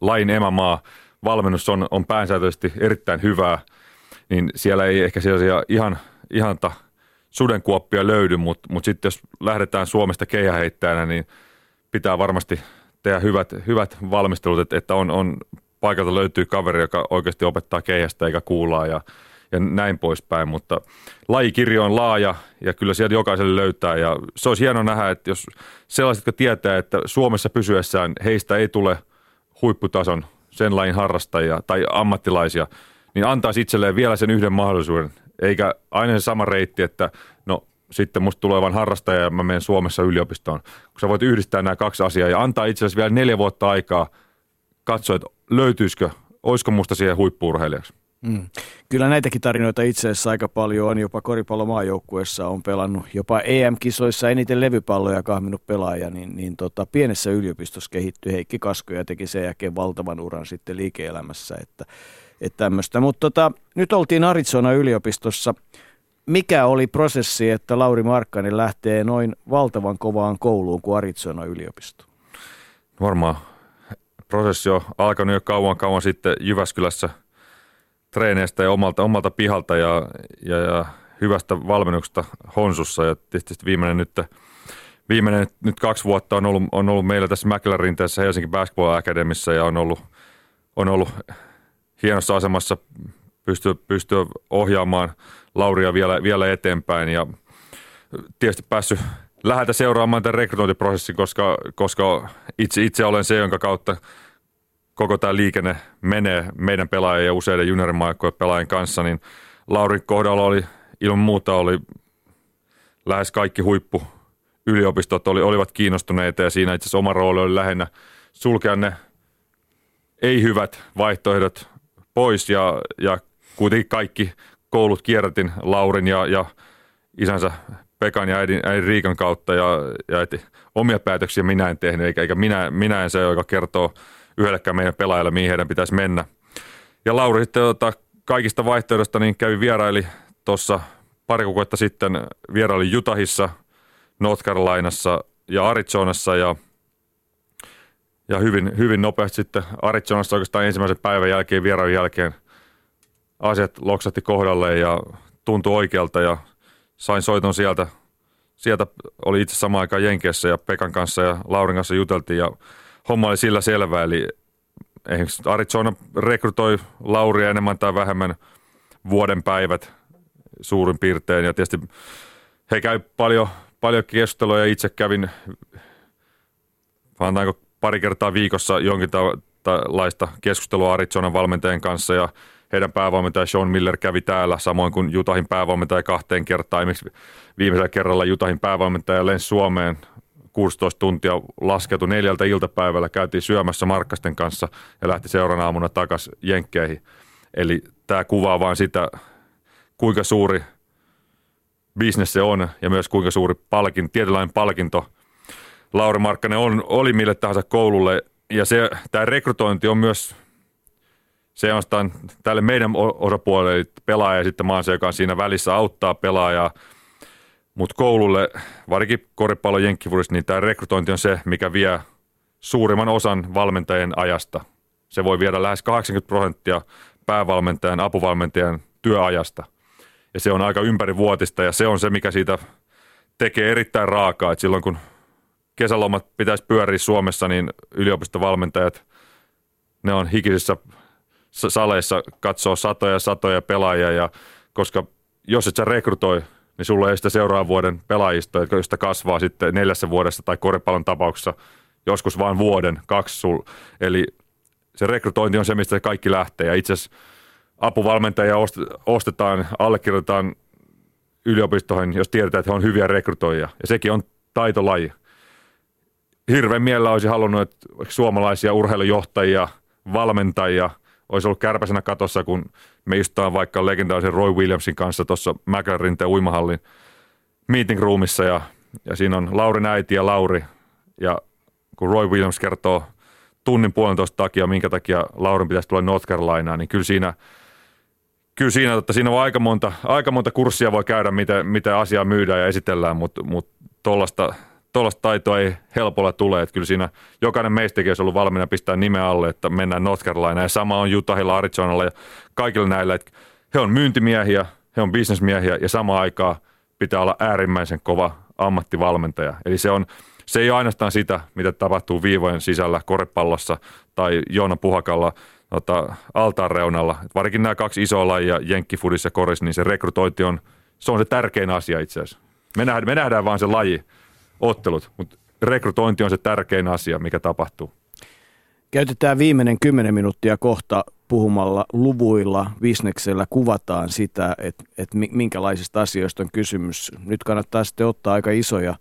lain emämaa. Valmennus on, on pääsääntöisesti erittäin hyvää, niin siellä ei ehkä sellaisia ihan, ihanta sudenkuoppia löydy, mutta, mutta sitten jos lähdetään Suomesta keihäheittäjänä, niin pitää varmasti tehdä hyvät, hyvät valmistelut, että, että on, on paikalta löytyy kaveri, joka oikeasti opettaa keihästä eikä kuulaa ja, ja näin poispäin, mutta lajikirjo on laaja ja kyllä sieltä jokaiselle löytää ja se olisi hienoa nähdä, että jos sellaiset, jotka tietää, että Suomessa pysyessään heistä ei tule huipputason sen lajin harrastajia tai ammattilaisia, niin antaisi itselleen vielä sen yhden mahdollisuuden, eikä aina se sama reitti, että no sitten musta tulee vain harrastaja ja mä menen Suomessa yliopistoon. Kun sä voit yhdistää nämä kaksi asiaa ja antaa itsellesi vielä neljä vuotta aikaa katsoa, että löytyisikö, olisiko musta siihen huippuurheilijaksi. Mm. Kyllä näitäkin tarinoita itse asiassa aika paljon on. Jopa koripallomaajoukkuessa on pelannut jopa EM-kisoissa eniten levypalloja kahminut pelaaja, niin, niin tota, pienessä yliopistossa kehittyi Heikki Kasko ja teki sen jälkeen valtavan uran sitten liike-elämässä. Että, että tämmöistä. Mutta tota, nyt oltiin Arizona yliopistossa mikä oli prosessi, että Lauri Markkanen lähtee noin valtavan kovaan kouluun kuin Arizona yliopisto? Varmaan prosessi on alkanut jo kauan kauan sitten Jyväskylässä treeneistä ja omalta, omalta pihalta ja, ja, ja hyvästä valmennuksesta Honsussa. Ja tietysti viimeinen nyt, viimeinen nyt kaksi vuotta on ollut, on ollut meillä tässä Mäkelän tässä Helsinki Basketball Academissa ja on ollut, on ollut hienossa asemassa pystyä, pystyä ohjaamaan – Lauria vielä, vielä eteenpäin. Ja tietysti päässyt läheltä seuraamaan tämän rekrytointiprosessin, koska, koska itse, itse olen se, jonka kautta koko tämä liikenne menee meidän pelaajien ja useiden juniorimaikkojen pelaajien kanssa, niin Laurin kohdalla oli ilman muuta oli lähes kaikki huippu yliopistot oli, olivat kiinnostuneita ja siinä itse asiassa oma rooli oli lähinnä sulkea ne ei-hyvät vaihtoehdot pois ja, ja kuitenkin kaikki koulut kierrätin Laurin ja, ja isänsä Pekan ja äidin, äidin Riikan kautta ja, ja omia päätöksiä minä en tehnyt, eikä, eikä minä, minä en se, joka kertoo yhdellekään meidän pelaajille, mihin heidän pitäisi mennä. Ja Lauri sitten tota, kaikista vaihtoehdosta niin kävi vieraili tuossa pari kuukautta sitten, vieraili Utahissa, North Carolinassa ja Arizonassa ja, ja hyvin, hyvin nopeasti sitten Arizonassa oikeastaan ensimmäisen päivän jälkeen, vierailun jälkeen – asiat loksatti kohdalle ja tuntui oikealta ja sain soiton sieltä. Sieltä oli itse samaan aikaan Jenkeissä ja Pekan kanssa ja Laurin kanssa juteltiin ja homma oli sillä selvä. Eli Arizona rekrytoi Lauria enemmän tai vähemmän vuoden päivät suurin piirtein. Ja tietysti he käy paljon, paljon keskustelua ja itse kävin, sanotaanko pari kertaa viikossa jonkin laista keskustelua Arizonan valmentajien kanssa ja heidän päävalmentaja Sean Miller kävi täällä, samoin kuin Jutahin päävalmentaja kahteen kertaan. Esimerkiksi viimeisellä kerralla Jutahin päävalmentaja lensi Suomeen 16 tuntia laskeutu neljältä iltapäivällä, käytiin syömässä Markkasten kanssa ja lähti seuraavana aamuna takaisin Jenkkeihin. Eli tämä kuvaa vain sitä, kuinka suuri bisnes se on ja myös kuinka suuri palkin, tietynlainen palkinto Lauri Markkanen on, oli mille tahansa koululle. Ja se, tämä rekrytointi on myös se on tälle meidän osapuolelle pelaaja ja sitten maan se, joka siinä välissä auttaa pelaajaa. Mutta koululle, varsinkin koripallo jenkkifudissa, niin tämä rekrytointi on se, mikä vie suurimman osan valmentajien ajasta. Se voi viedä lähes 80 prosenttia päävalmentajan, apuvalmentajan työajasta. Ja se on aika ympärivuotista ja se on se, mikä siitä tekee erittäin raakaa. Et silloin kun kesälomat pitäisi pyöriä Suomessa, niin yliopistovalmentajat, ne on hikisissä saleissa katsoo satoja satoja pelaajia, ja koska jos et sä rekrytoi, niin sulla ei sitä seuraavan vuoden pelaajista, josta kasvaa sitten neljässä vuodessa tai koripallon tapauksessa joskus vain vuoden, kaksi sul. Eli se rekrytointi on se, mistä kaikki lähtee. Ja itse asiassa apuvalmentajia ostetaan, allekirjoitetaan yliopistoihin, jos tiedetään, että he on hyviä rekrytoijia. Ja sekin on taitolaji. Hirveän mielellä olisi halunnut, että suomalaisia urheilujohtajia, valmentajia – olisi ollut kärpäsenä katossa, kun me istutaan vaikka legendaarisen Roy Williamsin kanssa tuossa McLarenteen uimahallin meeting roomissa ja, ja siinä on Lauri äiti ja Lauri. Ja kun Roy Williams kertoo tunnin puolentoista takia, minkä takia Laurin pitäisi tulla North Carolinaan, niin kyllä siinä, kyllä siinä, että siinä on aika monta, aika monta kurssia voi käydä, miten, miten asiaa myydään ja esitellään, mutta, mutta tuollaista tuollaista taitoa ei helpolla tule. Että kyllä siinä jokainen meistäkin olisi ollut valmiina pistää nimeä alle, että mennään North Carolina. Ja sama on Utahilla, Arizonalla ja kaikilla näillä. Että he on myyntimiehiä, he on bisnesmiehiä ja samaan aikaan pitää olla äärimmäisen kova ammattivalmentaja. Eli se, on, se ei ole ainoastaan sitä, mitä tapahtuu viivojen sisällä korepallossa tai Joona Puhakalla tota, altaan reunalla. Et varsinkin nämä kaksi isoa lajia, jenkkifudissa ja koris, niin se rekrytointi on, se on se tärkein asia itse asiassa. Me nähdään, me nähdään vaan se laji ottelut, mutta rekrytointi on se tärkein asia, mikä tapahtuu. Käytetään viimeinen kymmenen minuuttia kohta puhumalla luvuilla, bisneksellä kuvataan sitä, että, että minkälaisista asioista on kysymys. Nyt kannattaa sitten ottaa aika isoja,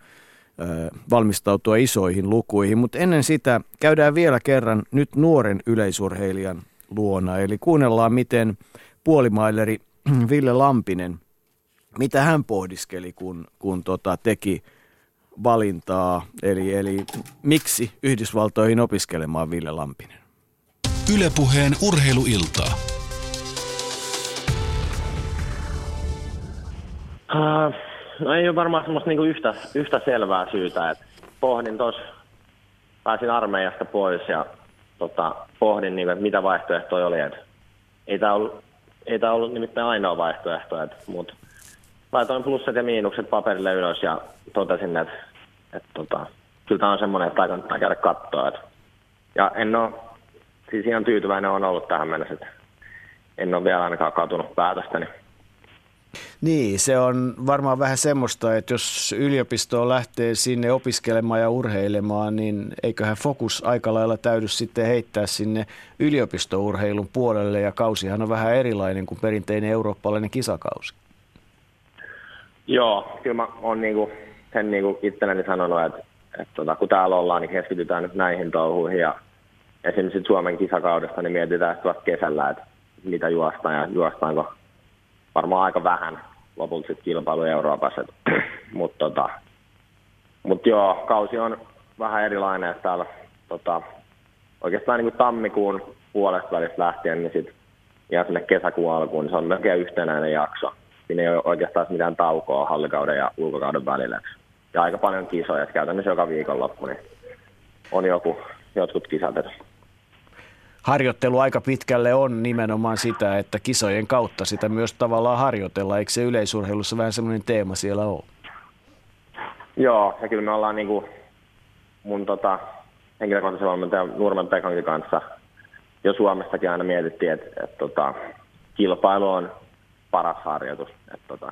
valmistautua isoihin lukuihin, mutta ennen sitä käydään vielä kerran nyt nuoren yleisurheilijan luona. Eli kuunnellaan, miten puolimaileri Ville Lampinen, mitä hän pohdiskeli, kun, kun tota, teki – valintaa, eli, eli miksi Yhdysvaltoihin opiskelemaan Ville Lampinen? Ylepuheen urheiluiltaa. Uh, no ei ole varmaan semmoista niinku yhtä, yhtä selvää syytä. että pohdin tuossa, pääsin armeijasta pois ja tota, pohdin, niinku, että mitä vaihtoehtoja oli. Et ei tämä ollut, ei tää ollut nimittäin ainoa vaihtoehto, mutta laitoin plussat ja miinukset paperille ylös ja totesin, että et tota, kyllä tämä on semmoinen, että kannattaa käydä katsoa. Et, ja en ole, siis ihan tyytyväinen on ollut tähän mennessä, että en ole vielä ainakaan katunut päätöstäni. Niin, se on varmaan vähän semmoista, että jos yliopistoon lähtee sinne opiskelemaan ja urheilemaan, niin eiköhän fokus aika lailla täydy sitten heittää sinne yliopistourheilun puolelle, ja kausihan on vähän erilainen kuin perinteinen eurooppalainen kisakausi. Joo, kyllä mä oon niinku sen niin kuin itselleni sanonut, että, että tota, kun täällä ollaan, niin keskitytään nyt näihin touhuihin. Ja esimerkiksi Suomen kisakaudesta niin mietitään sitten kesällä, että mitä juostaan ja juostaanko varmaan aika vähän lopulta sitten kilpailu Euroopassa. Mutta tota, mut joo, kausi on vähän erilainen, että täällä tota, oikeastaan niin kuin tammikuun puolesta välistä lähtien, niin sitten ihan sinne kesäkuun alkuun, niin se on melkein yhtenäinen jakso. Siinä ei ole oikeastaan mitään taukoa hallikauden ja ulkokauden välillä ja aika paljon kisoja, että käytännössä joka viikonloppu niin on joku, jotkut kisat. Harjoittelu aika pitkälle on nimenomaan sitä, että kisojen kautta sitä myös tavallaan harjoitella. Eikö se yleisurheilussa vähän semmoinen teema siellä ole? Joo, ja kyllä me ollaan niin kuin mun tota, henkilökohtaisen valmentajan Nurmen Pekankin kanssa jo Suomestakin aina mietittiin, että, että tota, kilpailu on paras harjoitus. Et, tota,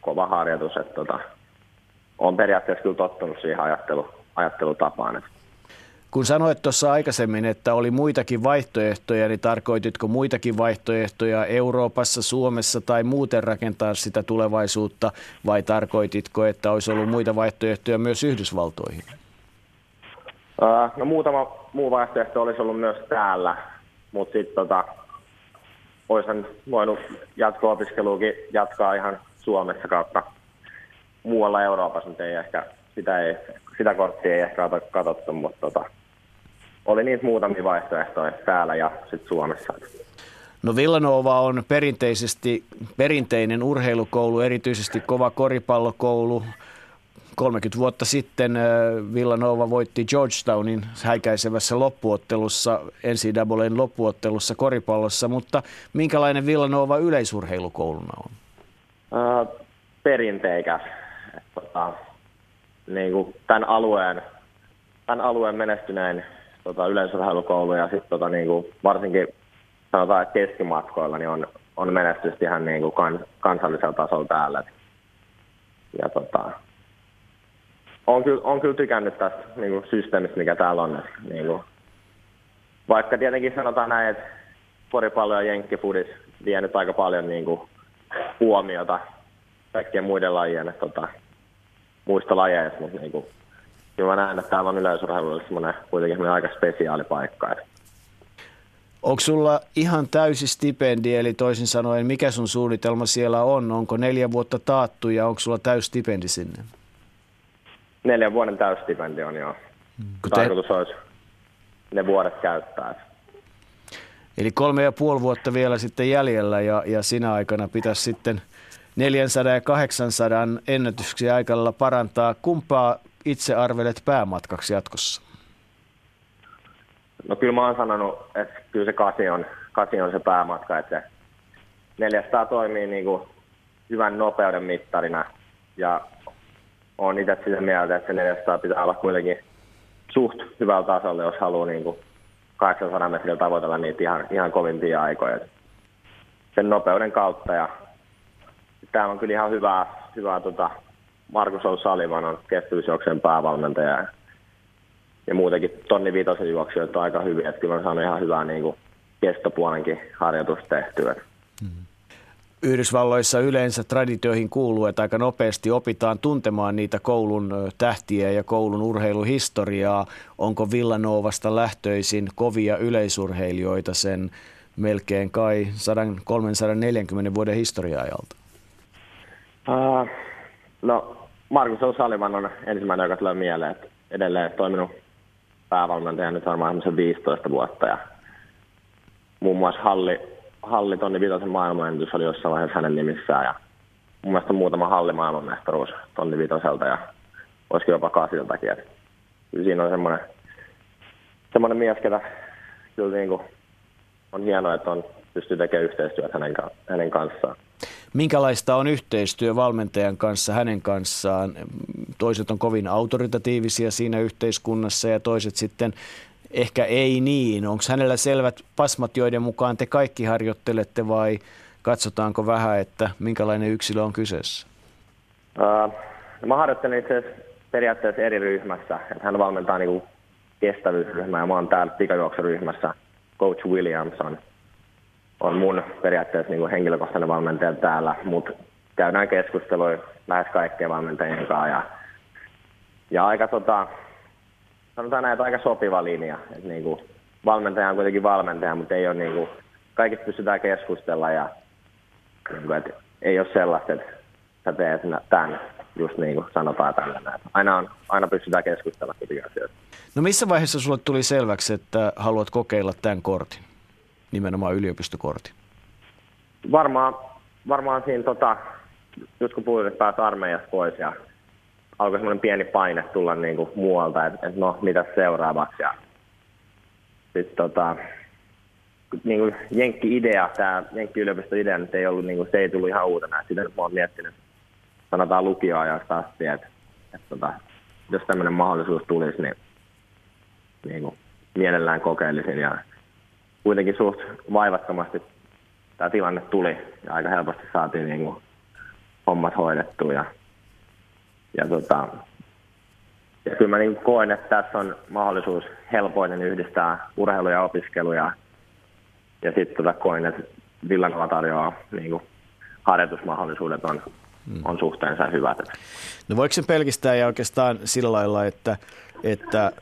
kova harjoitus, että tota, on periaatteessa kyllä tottunut siihen ajattelu, ajattelutapaan. Kun sanoit tuossa aikaisemmin, että oli muitakin vaihtoehtoja, niin tarkoititko muitakin vaihtoehtoja Euroopassa, Suomessa tai muuten rakentaa sitä tulevaisuutta, vai tarkoititko, että olisi ollut muita vaihtoehtoja myös Yhdysvaltoihin? no muutama muu vaihtoehto olisi ollut myös täällä, mutta sitten tota, olisin voinut jatko-opiskeluakin jatkaa ihan Suomessa kautta muualla Euroopassa, ei ehkä, sitä, ei, sitä korttia ei ehkä katsottu, mutta tota, oli niitä muutamia vaihtoehtoja täällä ja sitten Suomessa. No Villanova on perinteisesti perinteinen urheilukoulu, erityisesti kova koripallokoulu. 30 vuotta sitten äh, Villanova voitti Georgetownin häikäisevässä loppuottelussa, NCAAn loppuottelussa koripallossa, mutta minkälainen Villanova yleisurheilukouluna on? Uh, perinteikäs. Tota, niin kuin tämän, alueen, tämän alueen menestyneen tota, yleisurheilukoulu ja sitten tota, niin kuin, varsinkin sanotaan, että keskimatkoilla niin on, on menestystä ihan niin kuin kans, kansallisella tasolla täällä. Ja tota, on kyllä, on kyllä tykännyt tästä niin kuin systeemistä, mikä täällä on. Niin kuin, vaikka tietenkin sanotaan näin, että koripallo ja jenkkifudis vienyt aika paljon niin kuin, huomiota kaikkien muiden lajien tota, muista lajeista, mutta niin kuin, kyllä mä näen, että täällä on yleisurheilulla semmoinen kuitenkin aika spesiaali paikka. Onko sulla ihan täysi stipendi, eli toisin sanoen, mikä sun suunnitelma siellä on? Onko neljä vuotta taattu ja onko sulla täysi stipendi sinne? Neljän vuoden täystipendi on joo. Hmm. Tarkoitus te... olisi ne vuodet käyttää. Eli kolme ja puoli vuotta vielä sitten jäljellä ja, ja sinä aikana pitäisi sitten 400 ja 800 ennätyksiä aikalla parantaa. Kumpaa itse arvelet päämatkaksi jatkossa? No kyllä mä oon sanonut, että kyllä se kasi on, kasi on se päämatka, että se 400 toimii niin kuin hyvän nopeuden mittarina ja on itse sitä mieltä, että se 400 pitää olla kuitenkin suht hyvällä tasolla, jos haluaa niin kuin 800 metriä tavoitella niitä ihan, ihan kovimpia aikoja. Sen nopeuden kautta ja täällä on kyllä ihan hyvää, hyvää tota, Markus O'Sullivan on kestävyysjuoksen päävalmentaja ja muutenkin tonni viitosen juoksijoita on aika hyviä, että kyllä on saanut ihan hyvää niin kuin kestopuolenkin harjoitusta tehtyä. Mm. Yhdysvalloissa yleensä traditioihin kuuluu, että aika nopeasti opitaan tuntemaan niitä koulun tähtiä ja koulun urheiluhistoriaa. Onko Villanovasta lähtöisin kovia yleisurheilijoita sen melkein kai 340 vuoden historia-ajalta? Uh, no, Markus O'Sullivan on ensimmäinen, joka tulee mieleen. Että edelleen toiminut päävalmentaja nyt varmaan 15 vuotta ja muun muassa Halli halli tonni viitosen maailmanennätys oli jossain vaiheessa hänen nimissään ja mun mielestä muutama halli maailmanmestaruus tonni viitoselta ja olisiko jopa kasiltakin. Siinä on semmoinen, semmoinen mies, ketä kyllä niin kuin on hienoa, että on, pystyy tekemään yhteistyötä hänen, hänen kanssaan. Minkälaista on yhteistyö valmentajan kanssa, hänen kanssaan? Toiset on kovin autoritatiivisia siinä yhteiskunnassa ja toiset sitten ehkä ei niin. Onko hänellä selvät pasmat, joiden mukaan te kaikki harjoittelette vai katsotaanko vähän, että minkälainen yksilö on kyseessä? Uh, mä harjoittelen itse asiassa periaatteessa eri ryhmässä. Että hän valmentaa niin kestävyysryhmää ja mä oon täällä pikajuoksuryhmässä. Coach Williams on, mun periaatteessa niin henkilökohtainen valmentaja täällä, mutta käydään keskustelua lähes kaikkien valmentajien kanssa ja, ja aika tota, sanotaan näin, että aika sopiva linja. Että niin kuin, valmentaja on kuitenkin valmentaja, mutta ei ole niin kuin, kaikista pystytään keskustella ja niin kuin, että ei ole sellaista, että sä teet tämän, just niin kuin sanotaan tällä. Aina, on, aina pystytään keskustella kuitenkin asioista. No missä vaiheessa sulle tuli selväksi, että haluat kokeilla tämän kortin, nimenomaan yliopistokortin? Varmaan, varmaan siinä, tota, just kun puhuin, että pääsi armeijasta pois ja alkoi semmoinen pieni paine tulla niin kuin muualta, että, että no, mitä seuraavaksi. Ja sitten tota, niin kuin Jenkki-idea, tämä Jenkki-yliopisto-idea nyt ei ollut, niin kuin, se ei tullut ihan uutena. Sitä mä oon miettinyt, sanotaan lukioajasta asti, että, että tota, jos tämmöinen mahdollisuus tulisi, niin, niin kuin, mielellään kokeilisin. Ja kuitenkin suht vaivattomasti tämä tilanne tuli ja aika helposti saatiin niin kuin hommat hoidettua. Ja, ja, tota, ja kyllä mä niin koen, että tässä on mahdollisuus helpoinen yhdistää urheilu ja opiskelu ja, ja sitten tota koen, että Villanova tarjoaa niin kuin harjoitusmahdollisuudet on, mm. on suhteensa hyvät. No voiko se pelkistää ja oikeastaan sillä lailla, että, että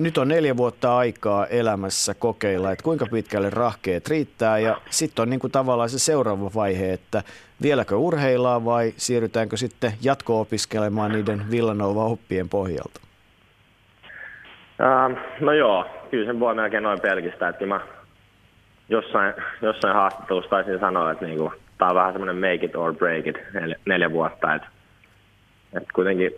nyt on neljä vuotta aikaa elämässä kokeilla, että kuinka pitkälle rahkeet riittää ja sitten on niin kuin tavallaan se seuraava vaihe, että vieläkö urheillaan vai siirrytäänkö sitten jatko-opiskelemaan niiden Villanova-oppien pohjalta? Uh, no joo, kyllä sen voi melkein noin pelkistää, että mä jossain, jossain haastattelussa taisin sanoa, että niinku, tämä on vähän semmoinen make it or break it neljä, neljä vuotta, että, että kuitenkin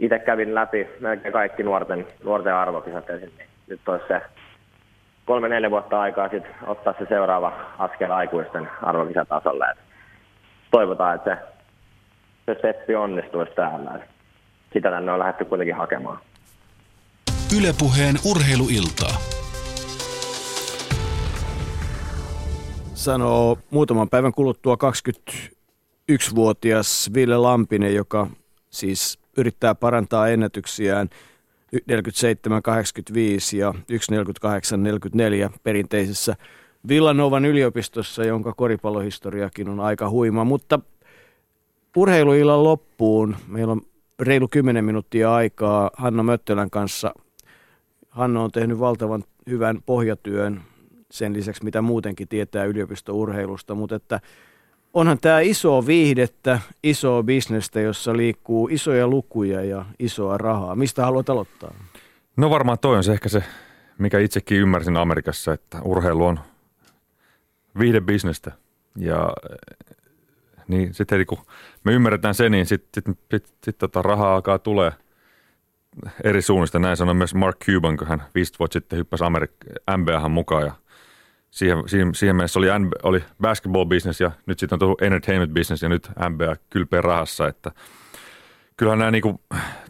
itse kävin läpi melkein kaikki nuorten, nuorten arvokisat ensin, niin nyt olisi se kolme-neljä vuotta aikaa sitten ottaa se seuraava askel aikuisten arvokisatasolle. Et toivotaan, että se, se steppi onnistuisi täällä. Et sitä tänne on lähdetty kuitenkin hakemaan. Ylepuheen urheiluiltaa. Sanoo muutaman päivän kuluttua 21-vuotias Ville Lampinen, joka siis yrittää parantaa ennätyksiään 47-85 ja 1.48-44 perinteisessä Villanovan yliopistossa, jonka koripallohistoriakin on aika huima. Mutta urheiluillan loppuun meillä on reilu 10 minuuttia aikaa Hanna Möttölän kanssa. Hanna on tehnyt valtavan hyvän pohjatyön sen lisäksi, mitä muutenkin tietää yliopistourheilusta, mutta että onhan tämä iso viihdettä, iso bisnestä, jossa liikkuu isoja lukuja ja isoa rahaa. Mistä haluat aloittaa? No varmaan toi on se ehkä se, mikä itsekin ymmärsin Amerikassa, että urheilu on viihdebisnestä. Ja niin sitten heti kun me ymmärretään se, niin sitten sit, sit, sit, tota rahaa alkaa tulee eri suunnista. Näin sanoi myös Mark Cuban, kun hän 15 vuotta sitten hyppäsi Amerik- NBAhan mukaan ja siihen, siihen, siihen mennessä oli, oli basketball business ja nyt sitten on tullut entertainment business ja nyt NBA kylpeä rahassa, että kyllähän nämä niin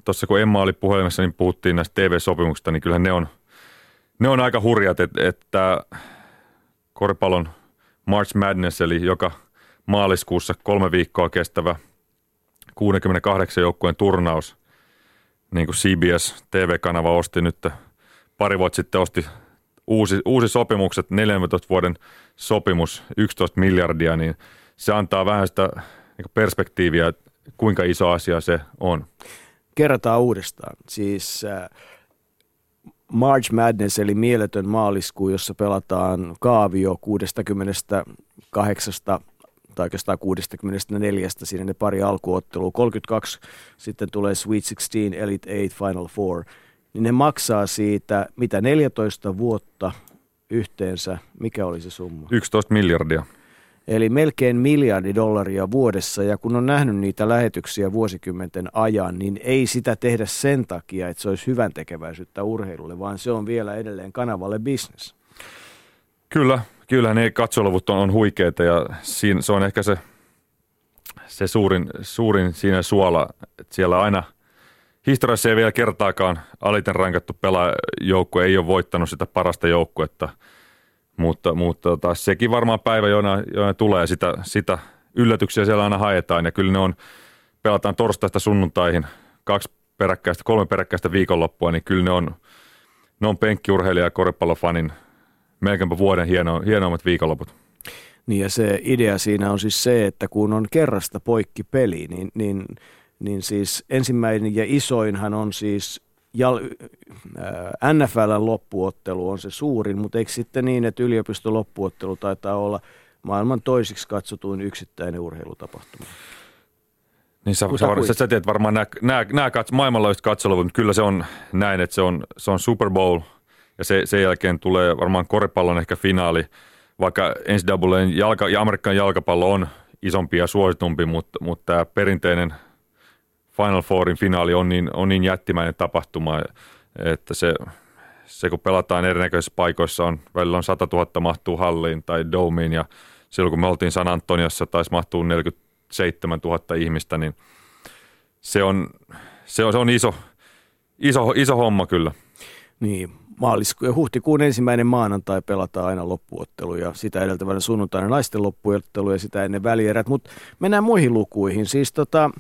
tuossa kun Emma oli puhelimessa, niin puhuttiin näistä TV-sopimuksista, niin kyllähän ne on, ne on aika hurjat, että, että koripallon March Madness, eli joka maaliskuussa kolme viikkoa kestävä 68 joukkueen turnaus, niin kuin CBS TV-kanava osti nyt pari vuotta sitten osti uusi, uusi sopimukset, 14 vuoden sopimus, 11 miljardia, niin se antaa vähän sitä niin perspektiiviä, kuinka iso asia se on. Kerrataan uudestaan. Siis äh, March Madness eli mieletön maaliskuu, jossa pelataan kaavio 68 tai oikeastaan 64, siinä ne pari alkuottelua. 32 sitten tulee Sweet 16, Elite 8, Final Four – niin ne maksaa siitä, mitä 14 vuotta yhteensä, mikä oli se summa? 11 miljardia. Eli melkein miljardi dollaria vuodessa, ja kun on nähnyt niitä lähetyksiä vuosikymmenten ajan, niin ei sitä tehdä sen takia, että se olisi hyvän tekeväisyyttä urheilulle, vaan se on vielä edelleen kanavalle business. Kyllä, kyllä ne katsoluvut on, on huikeita, ja siinä, se on ehkä se, se suurin, suurin siinä suola, että siellä aina – historiassa ei vielä kertaakaan aliten rankattu pelaajoukko ei ole voittanut sitä parasta joukkuetta, mutta, mutta taas sekin varmaan päivä, jona, jona tulee sitä, sitä yllätyksiä siellä aina haetaan ja kyllä ne on, pelataan torstaista sunnuntaihin kaksi peräkkäistä, kolme peräkkäistä viikonloppua, niin kyllä ne on, ne on penkkiurheilija ja koripallofanin melkeinpä vuoden hieno, hienoimmat viikonloput. Niin ja se idea siinä on siis se, että kun on kerrasta poikki peli, niin, niin – niin siis ensimmäinen ja isoinhan on siis jal, äh, NFLn loppuottelu on se suurin, mutta eikö sitten niin, että yliopiston loppuottelu taitaa olla maailman toisiksi katsotuin yksittäinen urheilutapahtuma? Niin sä, sä, sä, sä tiedät varmaan nämä, nämä, nämä kats, maailmanlaajuiset katseluvut, mutta kyllä se on näin, että se on, se on Super Bowl ja se, sen jälkeen tulee varmaan koripallon ehkä finaali, vaikka NCAA jalka, ja Amerikan jalkapallo on isompi ja suositumpi, mutta, mutta tämä perinteinen – Final Fourin finaali on niin, on niin jättimäinen tapahtuma, että se, se kun pelataan erinäköisissä paikoissa, on, välillä on 100 000 mahtuu halliin tai domeen ja silloin kun me oltiin San Antoniossa, taisi mahtuu 47 000 ihmistä, niin se on, se on, se on iso, iso, iso homma kyllä. Niin, maalisku- huhtikuun ensimmäinen maanantai pelataan aina loppuottelu ja sitä edeltävänä sunnuntaina naisten loppuottelu ja sitä ennen välierät. Mutta mennään muihin lukuihin. Siis tota,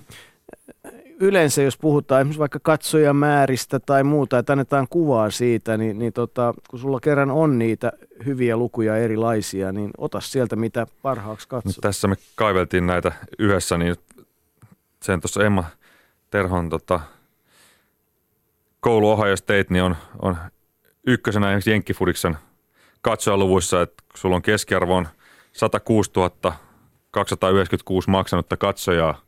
yleensä jos puhutaan esimerkiksi vaikka katsojamääristä tai muuta, että annetaan kuvaa siitä, niin, niin tota, kun sulla kerran on niitä hyviä lukuja erilaisia, niin ota sieltä mitä parhaaksi katsot. Nyt tässä me kaiveltiin näitä yhdessä, niin sen tuossa Emma Terhon tota, koulu Ohio State niin on, on ykkösenä esimerkiksi Jenkkifudiksen katsojaluvuissa, että sulla on keskiarvo on 106 296 maksanutta katsojaa,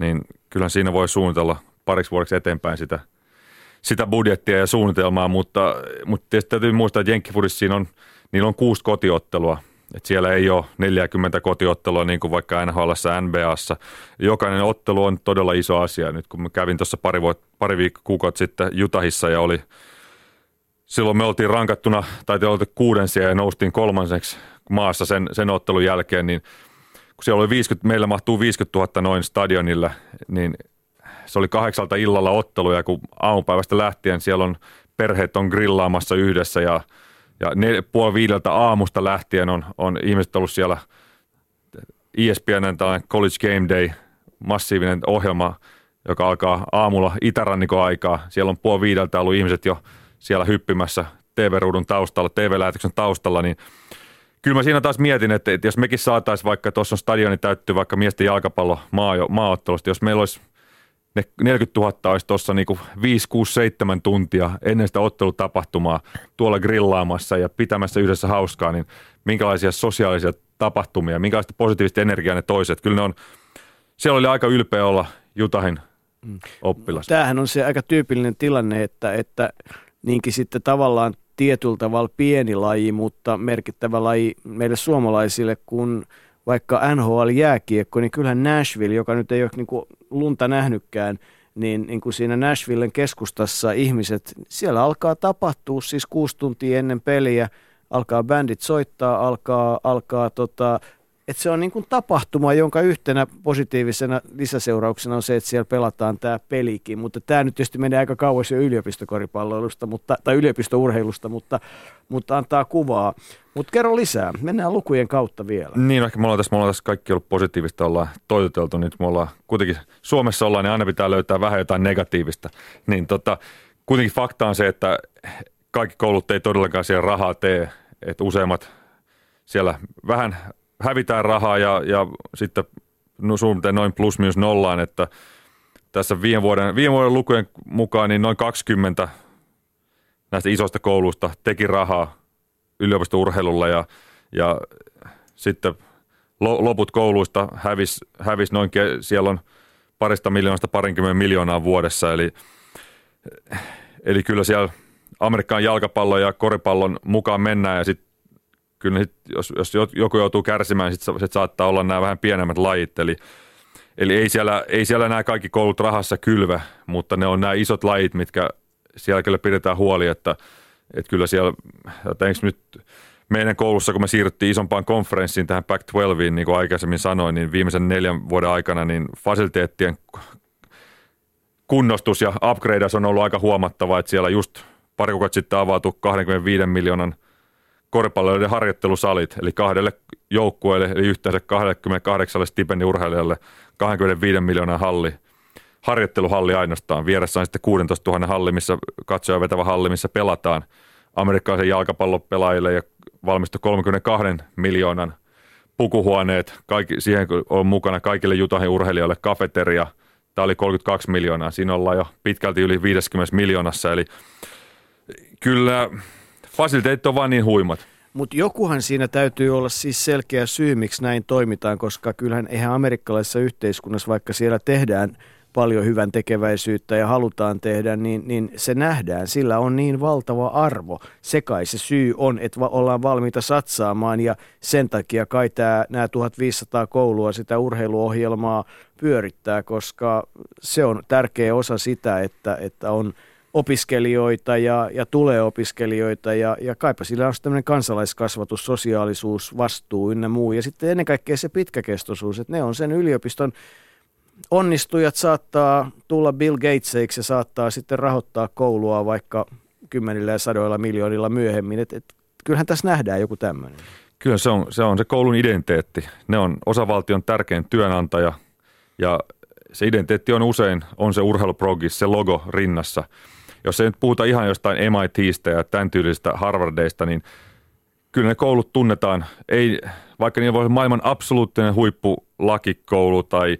niin kyllä siinä voi suunnitella pariksi vuodeksi eteenpäin sitä, sitä budjettia ja suunnitelmaa, mutta, mutta tietysti täytyy muistaa, että Jenkkifudissa siinä on, niillä on kuusi kotiottelua, että siellä ei ole 40 kotiottelua niin kuin vaikka NHL NBAssa. Jokainen ottelu on todella iso asia. Nyt kun mä kävin tuossa pari, vuot, pari viikkoa kuukautta sitten Jutahissa ja oli, silloin me oltiin rankattuna, tai te olitte kuudensia ja noustiin kolmanseksi maassa sen, sen ottelun jälkeen, niin kun siellä oli 50, meillä mahtuu 50 000 noin stadionille, niin se oli kahdeksalta illalla ottelu ja kun aamupäivästä lähtien siellä on perheet on grillaamassa yhdessä ja, ja ne, puoli viideltä aamusta lähtien on, on ihmiset ollut siellä ESPN tällainen College Game Day, massiivinen ohjelma, joka alkaa aamulla itärannikon aikaa. Siellä on puoli viideltä ollut ihmiset jo siellä hyppimässä TV-ruudun taustalla, TV-lähetyksen taustalla, niin kyllä mä siinä taas mietin, että, että jos mekin saataisiin vaikka tuossa on stadioni täytty vaikka miesten jalkapallo maa, maaottelusta, jos meillä olisi ne 40 000 olisi tuossa niinku 5, 6, 7 tuntia ennen sitä ottelutapahtumaa tuolla grillaamassa ja pitämässä yhdessä hauskaa, niin minkälaisia sosiaalisia tapahtumia, minkälaista positiivista energiaa ne toiset. Kyllä ne on, siellä oli aika ylpeä olla Jutahin mm. oppilas. Tämähän on se aika tyypillinen tilanne, että, että niinkin sitten tavallaan tietyllä tavalla pieni laji, mutta merkittävä laji meille suomalaisille, kun vaikka NHL-jääkiekko, niin kyllähän Nashville, joka nyt ei ole niin kuin lunta nähnytkään, niin, niin kuin siinä Nashvillen keskustassa ihmiset, siellä alkaa tapahtua siis kuusi tuntia ennen peliä, alkaa bändit soittaa, alkaa, alkaa tota, että se on niin kuin tapahtuma, jonka yhtenä positiivisena lisäseurauksena on se, että siellä pelataan tämä pelikin. Mutta tämä nyt tietysti menee aika kauas jo yliopistokoripalloilusta mutta, tai yliopistourheilusta, mutta, mutta antaa kuvaa. Mutta kerro lisää. Mennään lukujen kautta vielä. Niin, ehkä me ollaan tässä, me ollaan tässä kaikki ollut positiivista, ollaan toitoteltu. Nyt me ollaan kuitenkin Suomessa ollaan, niin aina pitää löytää vähän jotain negatiivista. Niin tota, kuitenkin fakta on se, että kaikki koulut ei todellakaan siellä rahaa tee. Että useimmat siellä vähän hävitään rahaa ja, ja sitten no, suunnilleen noin plus minus nollaan, että tässä viime vuoden, viime vuoden lukujen mukaan niin noin 20 näistä isoista kouluista teki rahaa yliopistourheilulla ja, ja sitten loput kouluista hävis, hävis noin, siellä on parista miljoonasta parinkymmentä miljoonaa vuodessa, eli, eli kyllä siellä Amerikan jalkapallon ja koripallon mukaan mennään ja sitten kyllä sit, jos, jos joku joutuu kärsimään, sitten sit saattaa olla nämä vähän pienemmät lajit. Eli, eli ei, siellä, ei siellä nämä kaikki koulut rahassa kylvä, mutta ne on nämä isot lajit, mitkä siellä kyllä pidetään huoli, että, että kyllä siellä, että nyt meidän koulussa, kun me siirryttiin isompaan konferenssiin tähän Pac-12, niin kuin aikaisemmin sanoin, niin viimeisen neljän vuoden aikana niin fasiliteettien kunnostus ja upgradeas on ollut aika huomattava, että siellä just pari kuukautta sitten avautui 25 miljoonan – koripalloilijoiden harjoittelusalit, eli kahdelle joukkueelle, eli yhteensä 28 stipendiurheilijalle 25 miljoonaa halli, harjoitteluhalli ainoastaan. Vieressä on sitten 16 000 halli, missä katsoja vetävä halli, missä pelataan amerikkalaisen jalkapallopelaajille ja valmistu 32 miljoonan pukuhuoneet, kaikki, siihen on mukana kaikille Jutahin urheilijoille kafeteria. Tämä oli 32 miljoonaa, siinä ollaan jo pitkälti yli 50 miljoonassa, eli kyllä Fasiliteetit on vaan niin huimat. Mutta jokuhan siinä täytyy olla siis selkeä syy, miksi näin toimitaan, koska kyllähän eihän amerikkalaisessa yhteiskunnassa, vaikka siellä tehdään paljon hyvän tekeväisyyttä ja halutaan tehdä, niin, niin se nähdään. Sillä on niin valtava arvo. Se kai se syy on, että ollaan valmiita satsaamaan ja sen takia kai tämä, nämä 1500 koulua sitä urheiluohjelmaa pyörittää, koska se on tärkeä osa sitä, että, että on – opiskelijoita ja, ja tulee opiskelijoita ja, ja kaipa sillä on tämmöinen kansalaiskasvatus, sosiaalisuus, vastuu ynnä muu. Ja sitten ennen kaikkea se pitkäkestoisuus, että ne on sen yliopiston onnistujat saattaa tulla Bill Gateseiksi ja saattaa sitten rahoittaa koulua vaikka kymmenillä ja sadoilla miljoonilla myöhemmin. Et, et, kyllähän tässä nähdään joku tämmöinen. Kyllä se on, se on se koulun identiteetti. Ne on osavaltion tärkein työnantaja ja se identiteetti on usein, on se urheiluprogis, se logo rinnassa. Jos ei nyt puhuta ihan jostain MITistä ja tämän tyylisistä Harvardeista, niin kyllä ne koulut tunnetaan, ei, vaikka niillä voi olla maailman absoluuttinen huippulakikoulu tai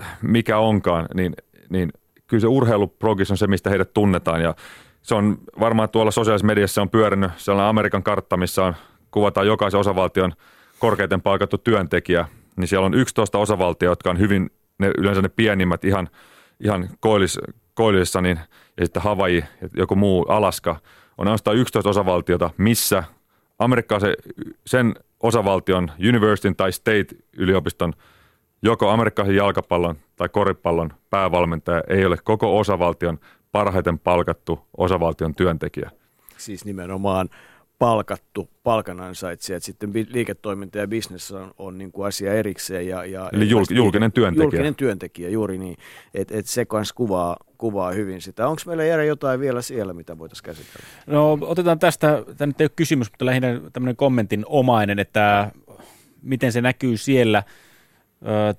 äh, mikä onkaan, niin, niin kyllä se urheiluprogis on se, mistä heidät tunnetaan. Ja se on varmaan tuolla sosiaalisessa mediassa on pyörinyt. Sellainen Amerikan kartta, missä on, kuvataan jokaisen osavaltion korkeiten palkattu työntekijä, niin siellä on 11 osavaltioa, jotka on hyvin, ne, yleensä ne pienimmät ihan, ihan koillis, koillisessa, niin, ja sitten Hawaii ja joku muu Alaska, on ainoastaan 11 osavaltiota, missä se, sen osavaltion university tai state-yliopiston joko amerikkalaisen jalkapallon tai koripallon päävalmentaja ei ole koko osavaltion parhaiten palkattu osavaltion työntekijä. Siis nimenomaan palkattu palkanansaitsija, että sitten liiketoiminta ja bisnes on, on niin kuin asia erikseen. Ja, ja Eli jul, julkinen työntekijä. Julkinen työntekijä, juuri niin. Että et se kanssa kuvaa, kuvaa hyvin sitä. Onko meillä Jere jotain vielä siellä, mitä voitaisiin käsitellä? No otetaan tästä, tämä nyt ei ole kysymys, mutta lähinnä tämmöinen kommentin omainen, että miten se näkyy siellä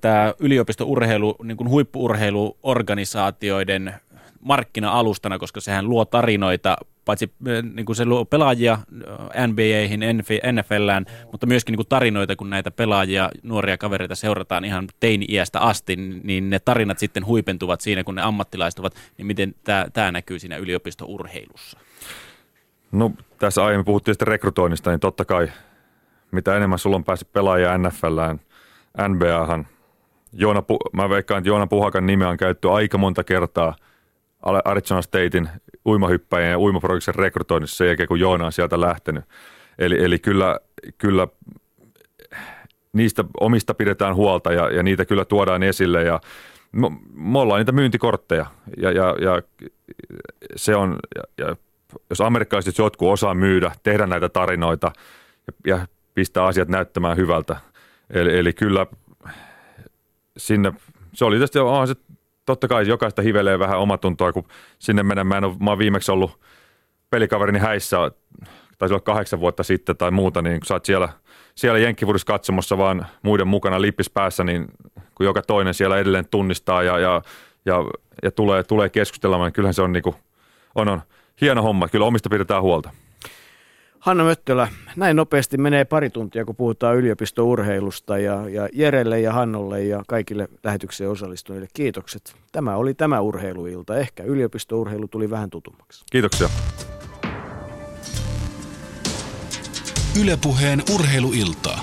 tämä yliopistourheilu, niin kuin huippuurheiluorganisaatioiden markkina-alustana, koska sehän luo tarinoita, paitsi niin kuin se luo pelaajia NBAihin, NFLään, mutta myöskin niin kuin tarinoita, kun näitä pelaajia, nuoria kavereita seurataan ihan teini-iästä asti, niin ne tarinat sitten huipentuvat siinä, kun ne ammattilaistuvat, niin miten tämä, tämä näkyy siinä yliopistourheilussa? No tässä aiemmin puhuttiin sitten rekrytoinnista, niin totta kai mitä enemmän sulla on päässyt pelaajia NFLään, NBAhan, Joona, mä veikkaan, että Joona Puhakan nimeä on käytetty aika monta kertaa – Arizona Statein uimahyppäjien ja uimaprogiksen rekrytoinnissa sen jälkeen, kun Joona on sieltä lähtenyt. Eli, eli kyllä, kyllä niistä omista pidetään huolta ja, ja niitä kyllä tuodaan esille ja me, me ollaan niitä myyntikortteja ja, ja, ja se on, ja, ja jos amerikkalaiset jotkut osaa myydä, tehdä näitä tarinoita ja, ja pistää asiat näyttämään hyvältä. Eli, eli kyllä sinne, se oli tietysti, onhan se totta kai jokaista hivelee vähän omatuntoa, kun sinne menen. Mä, en ole, mä oon viimeksi ollut pelikaverini häissä, taisi olla kahdeksan vuotta sitten tai muuta, niin kun sä oot siellä, siellä jenkkivudissa katsomassa vaan muiden mukana lippis päässä, niin kun joka toinen siellä edelleen tunnistaa ja, ja, ja, ja tulee, tulee keskustelemaan, niin kyllähän se on, niin kuin, on, on hieno homma. Kyllä omista pidetään huolta. Hanna Möttölä, näin nopeasti menee pari tuntia, kun puhutaan yliopistourheilusta ja, ja Jerelle ja Hannolle ja kaikille lähetykseen osallistuneille kiitokset. Tämä oli tämä urheiluilta. Ehkä yliopistourheilu tuli vähän tutummaksi. Kiitoksia. Ylepuheen urheiluiltaa.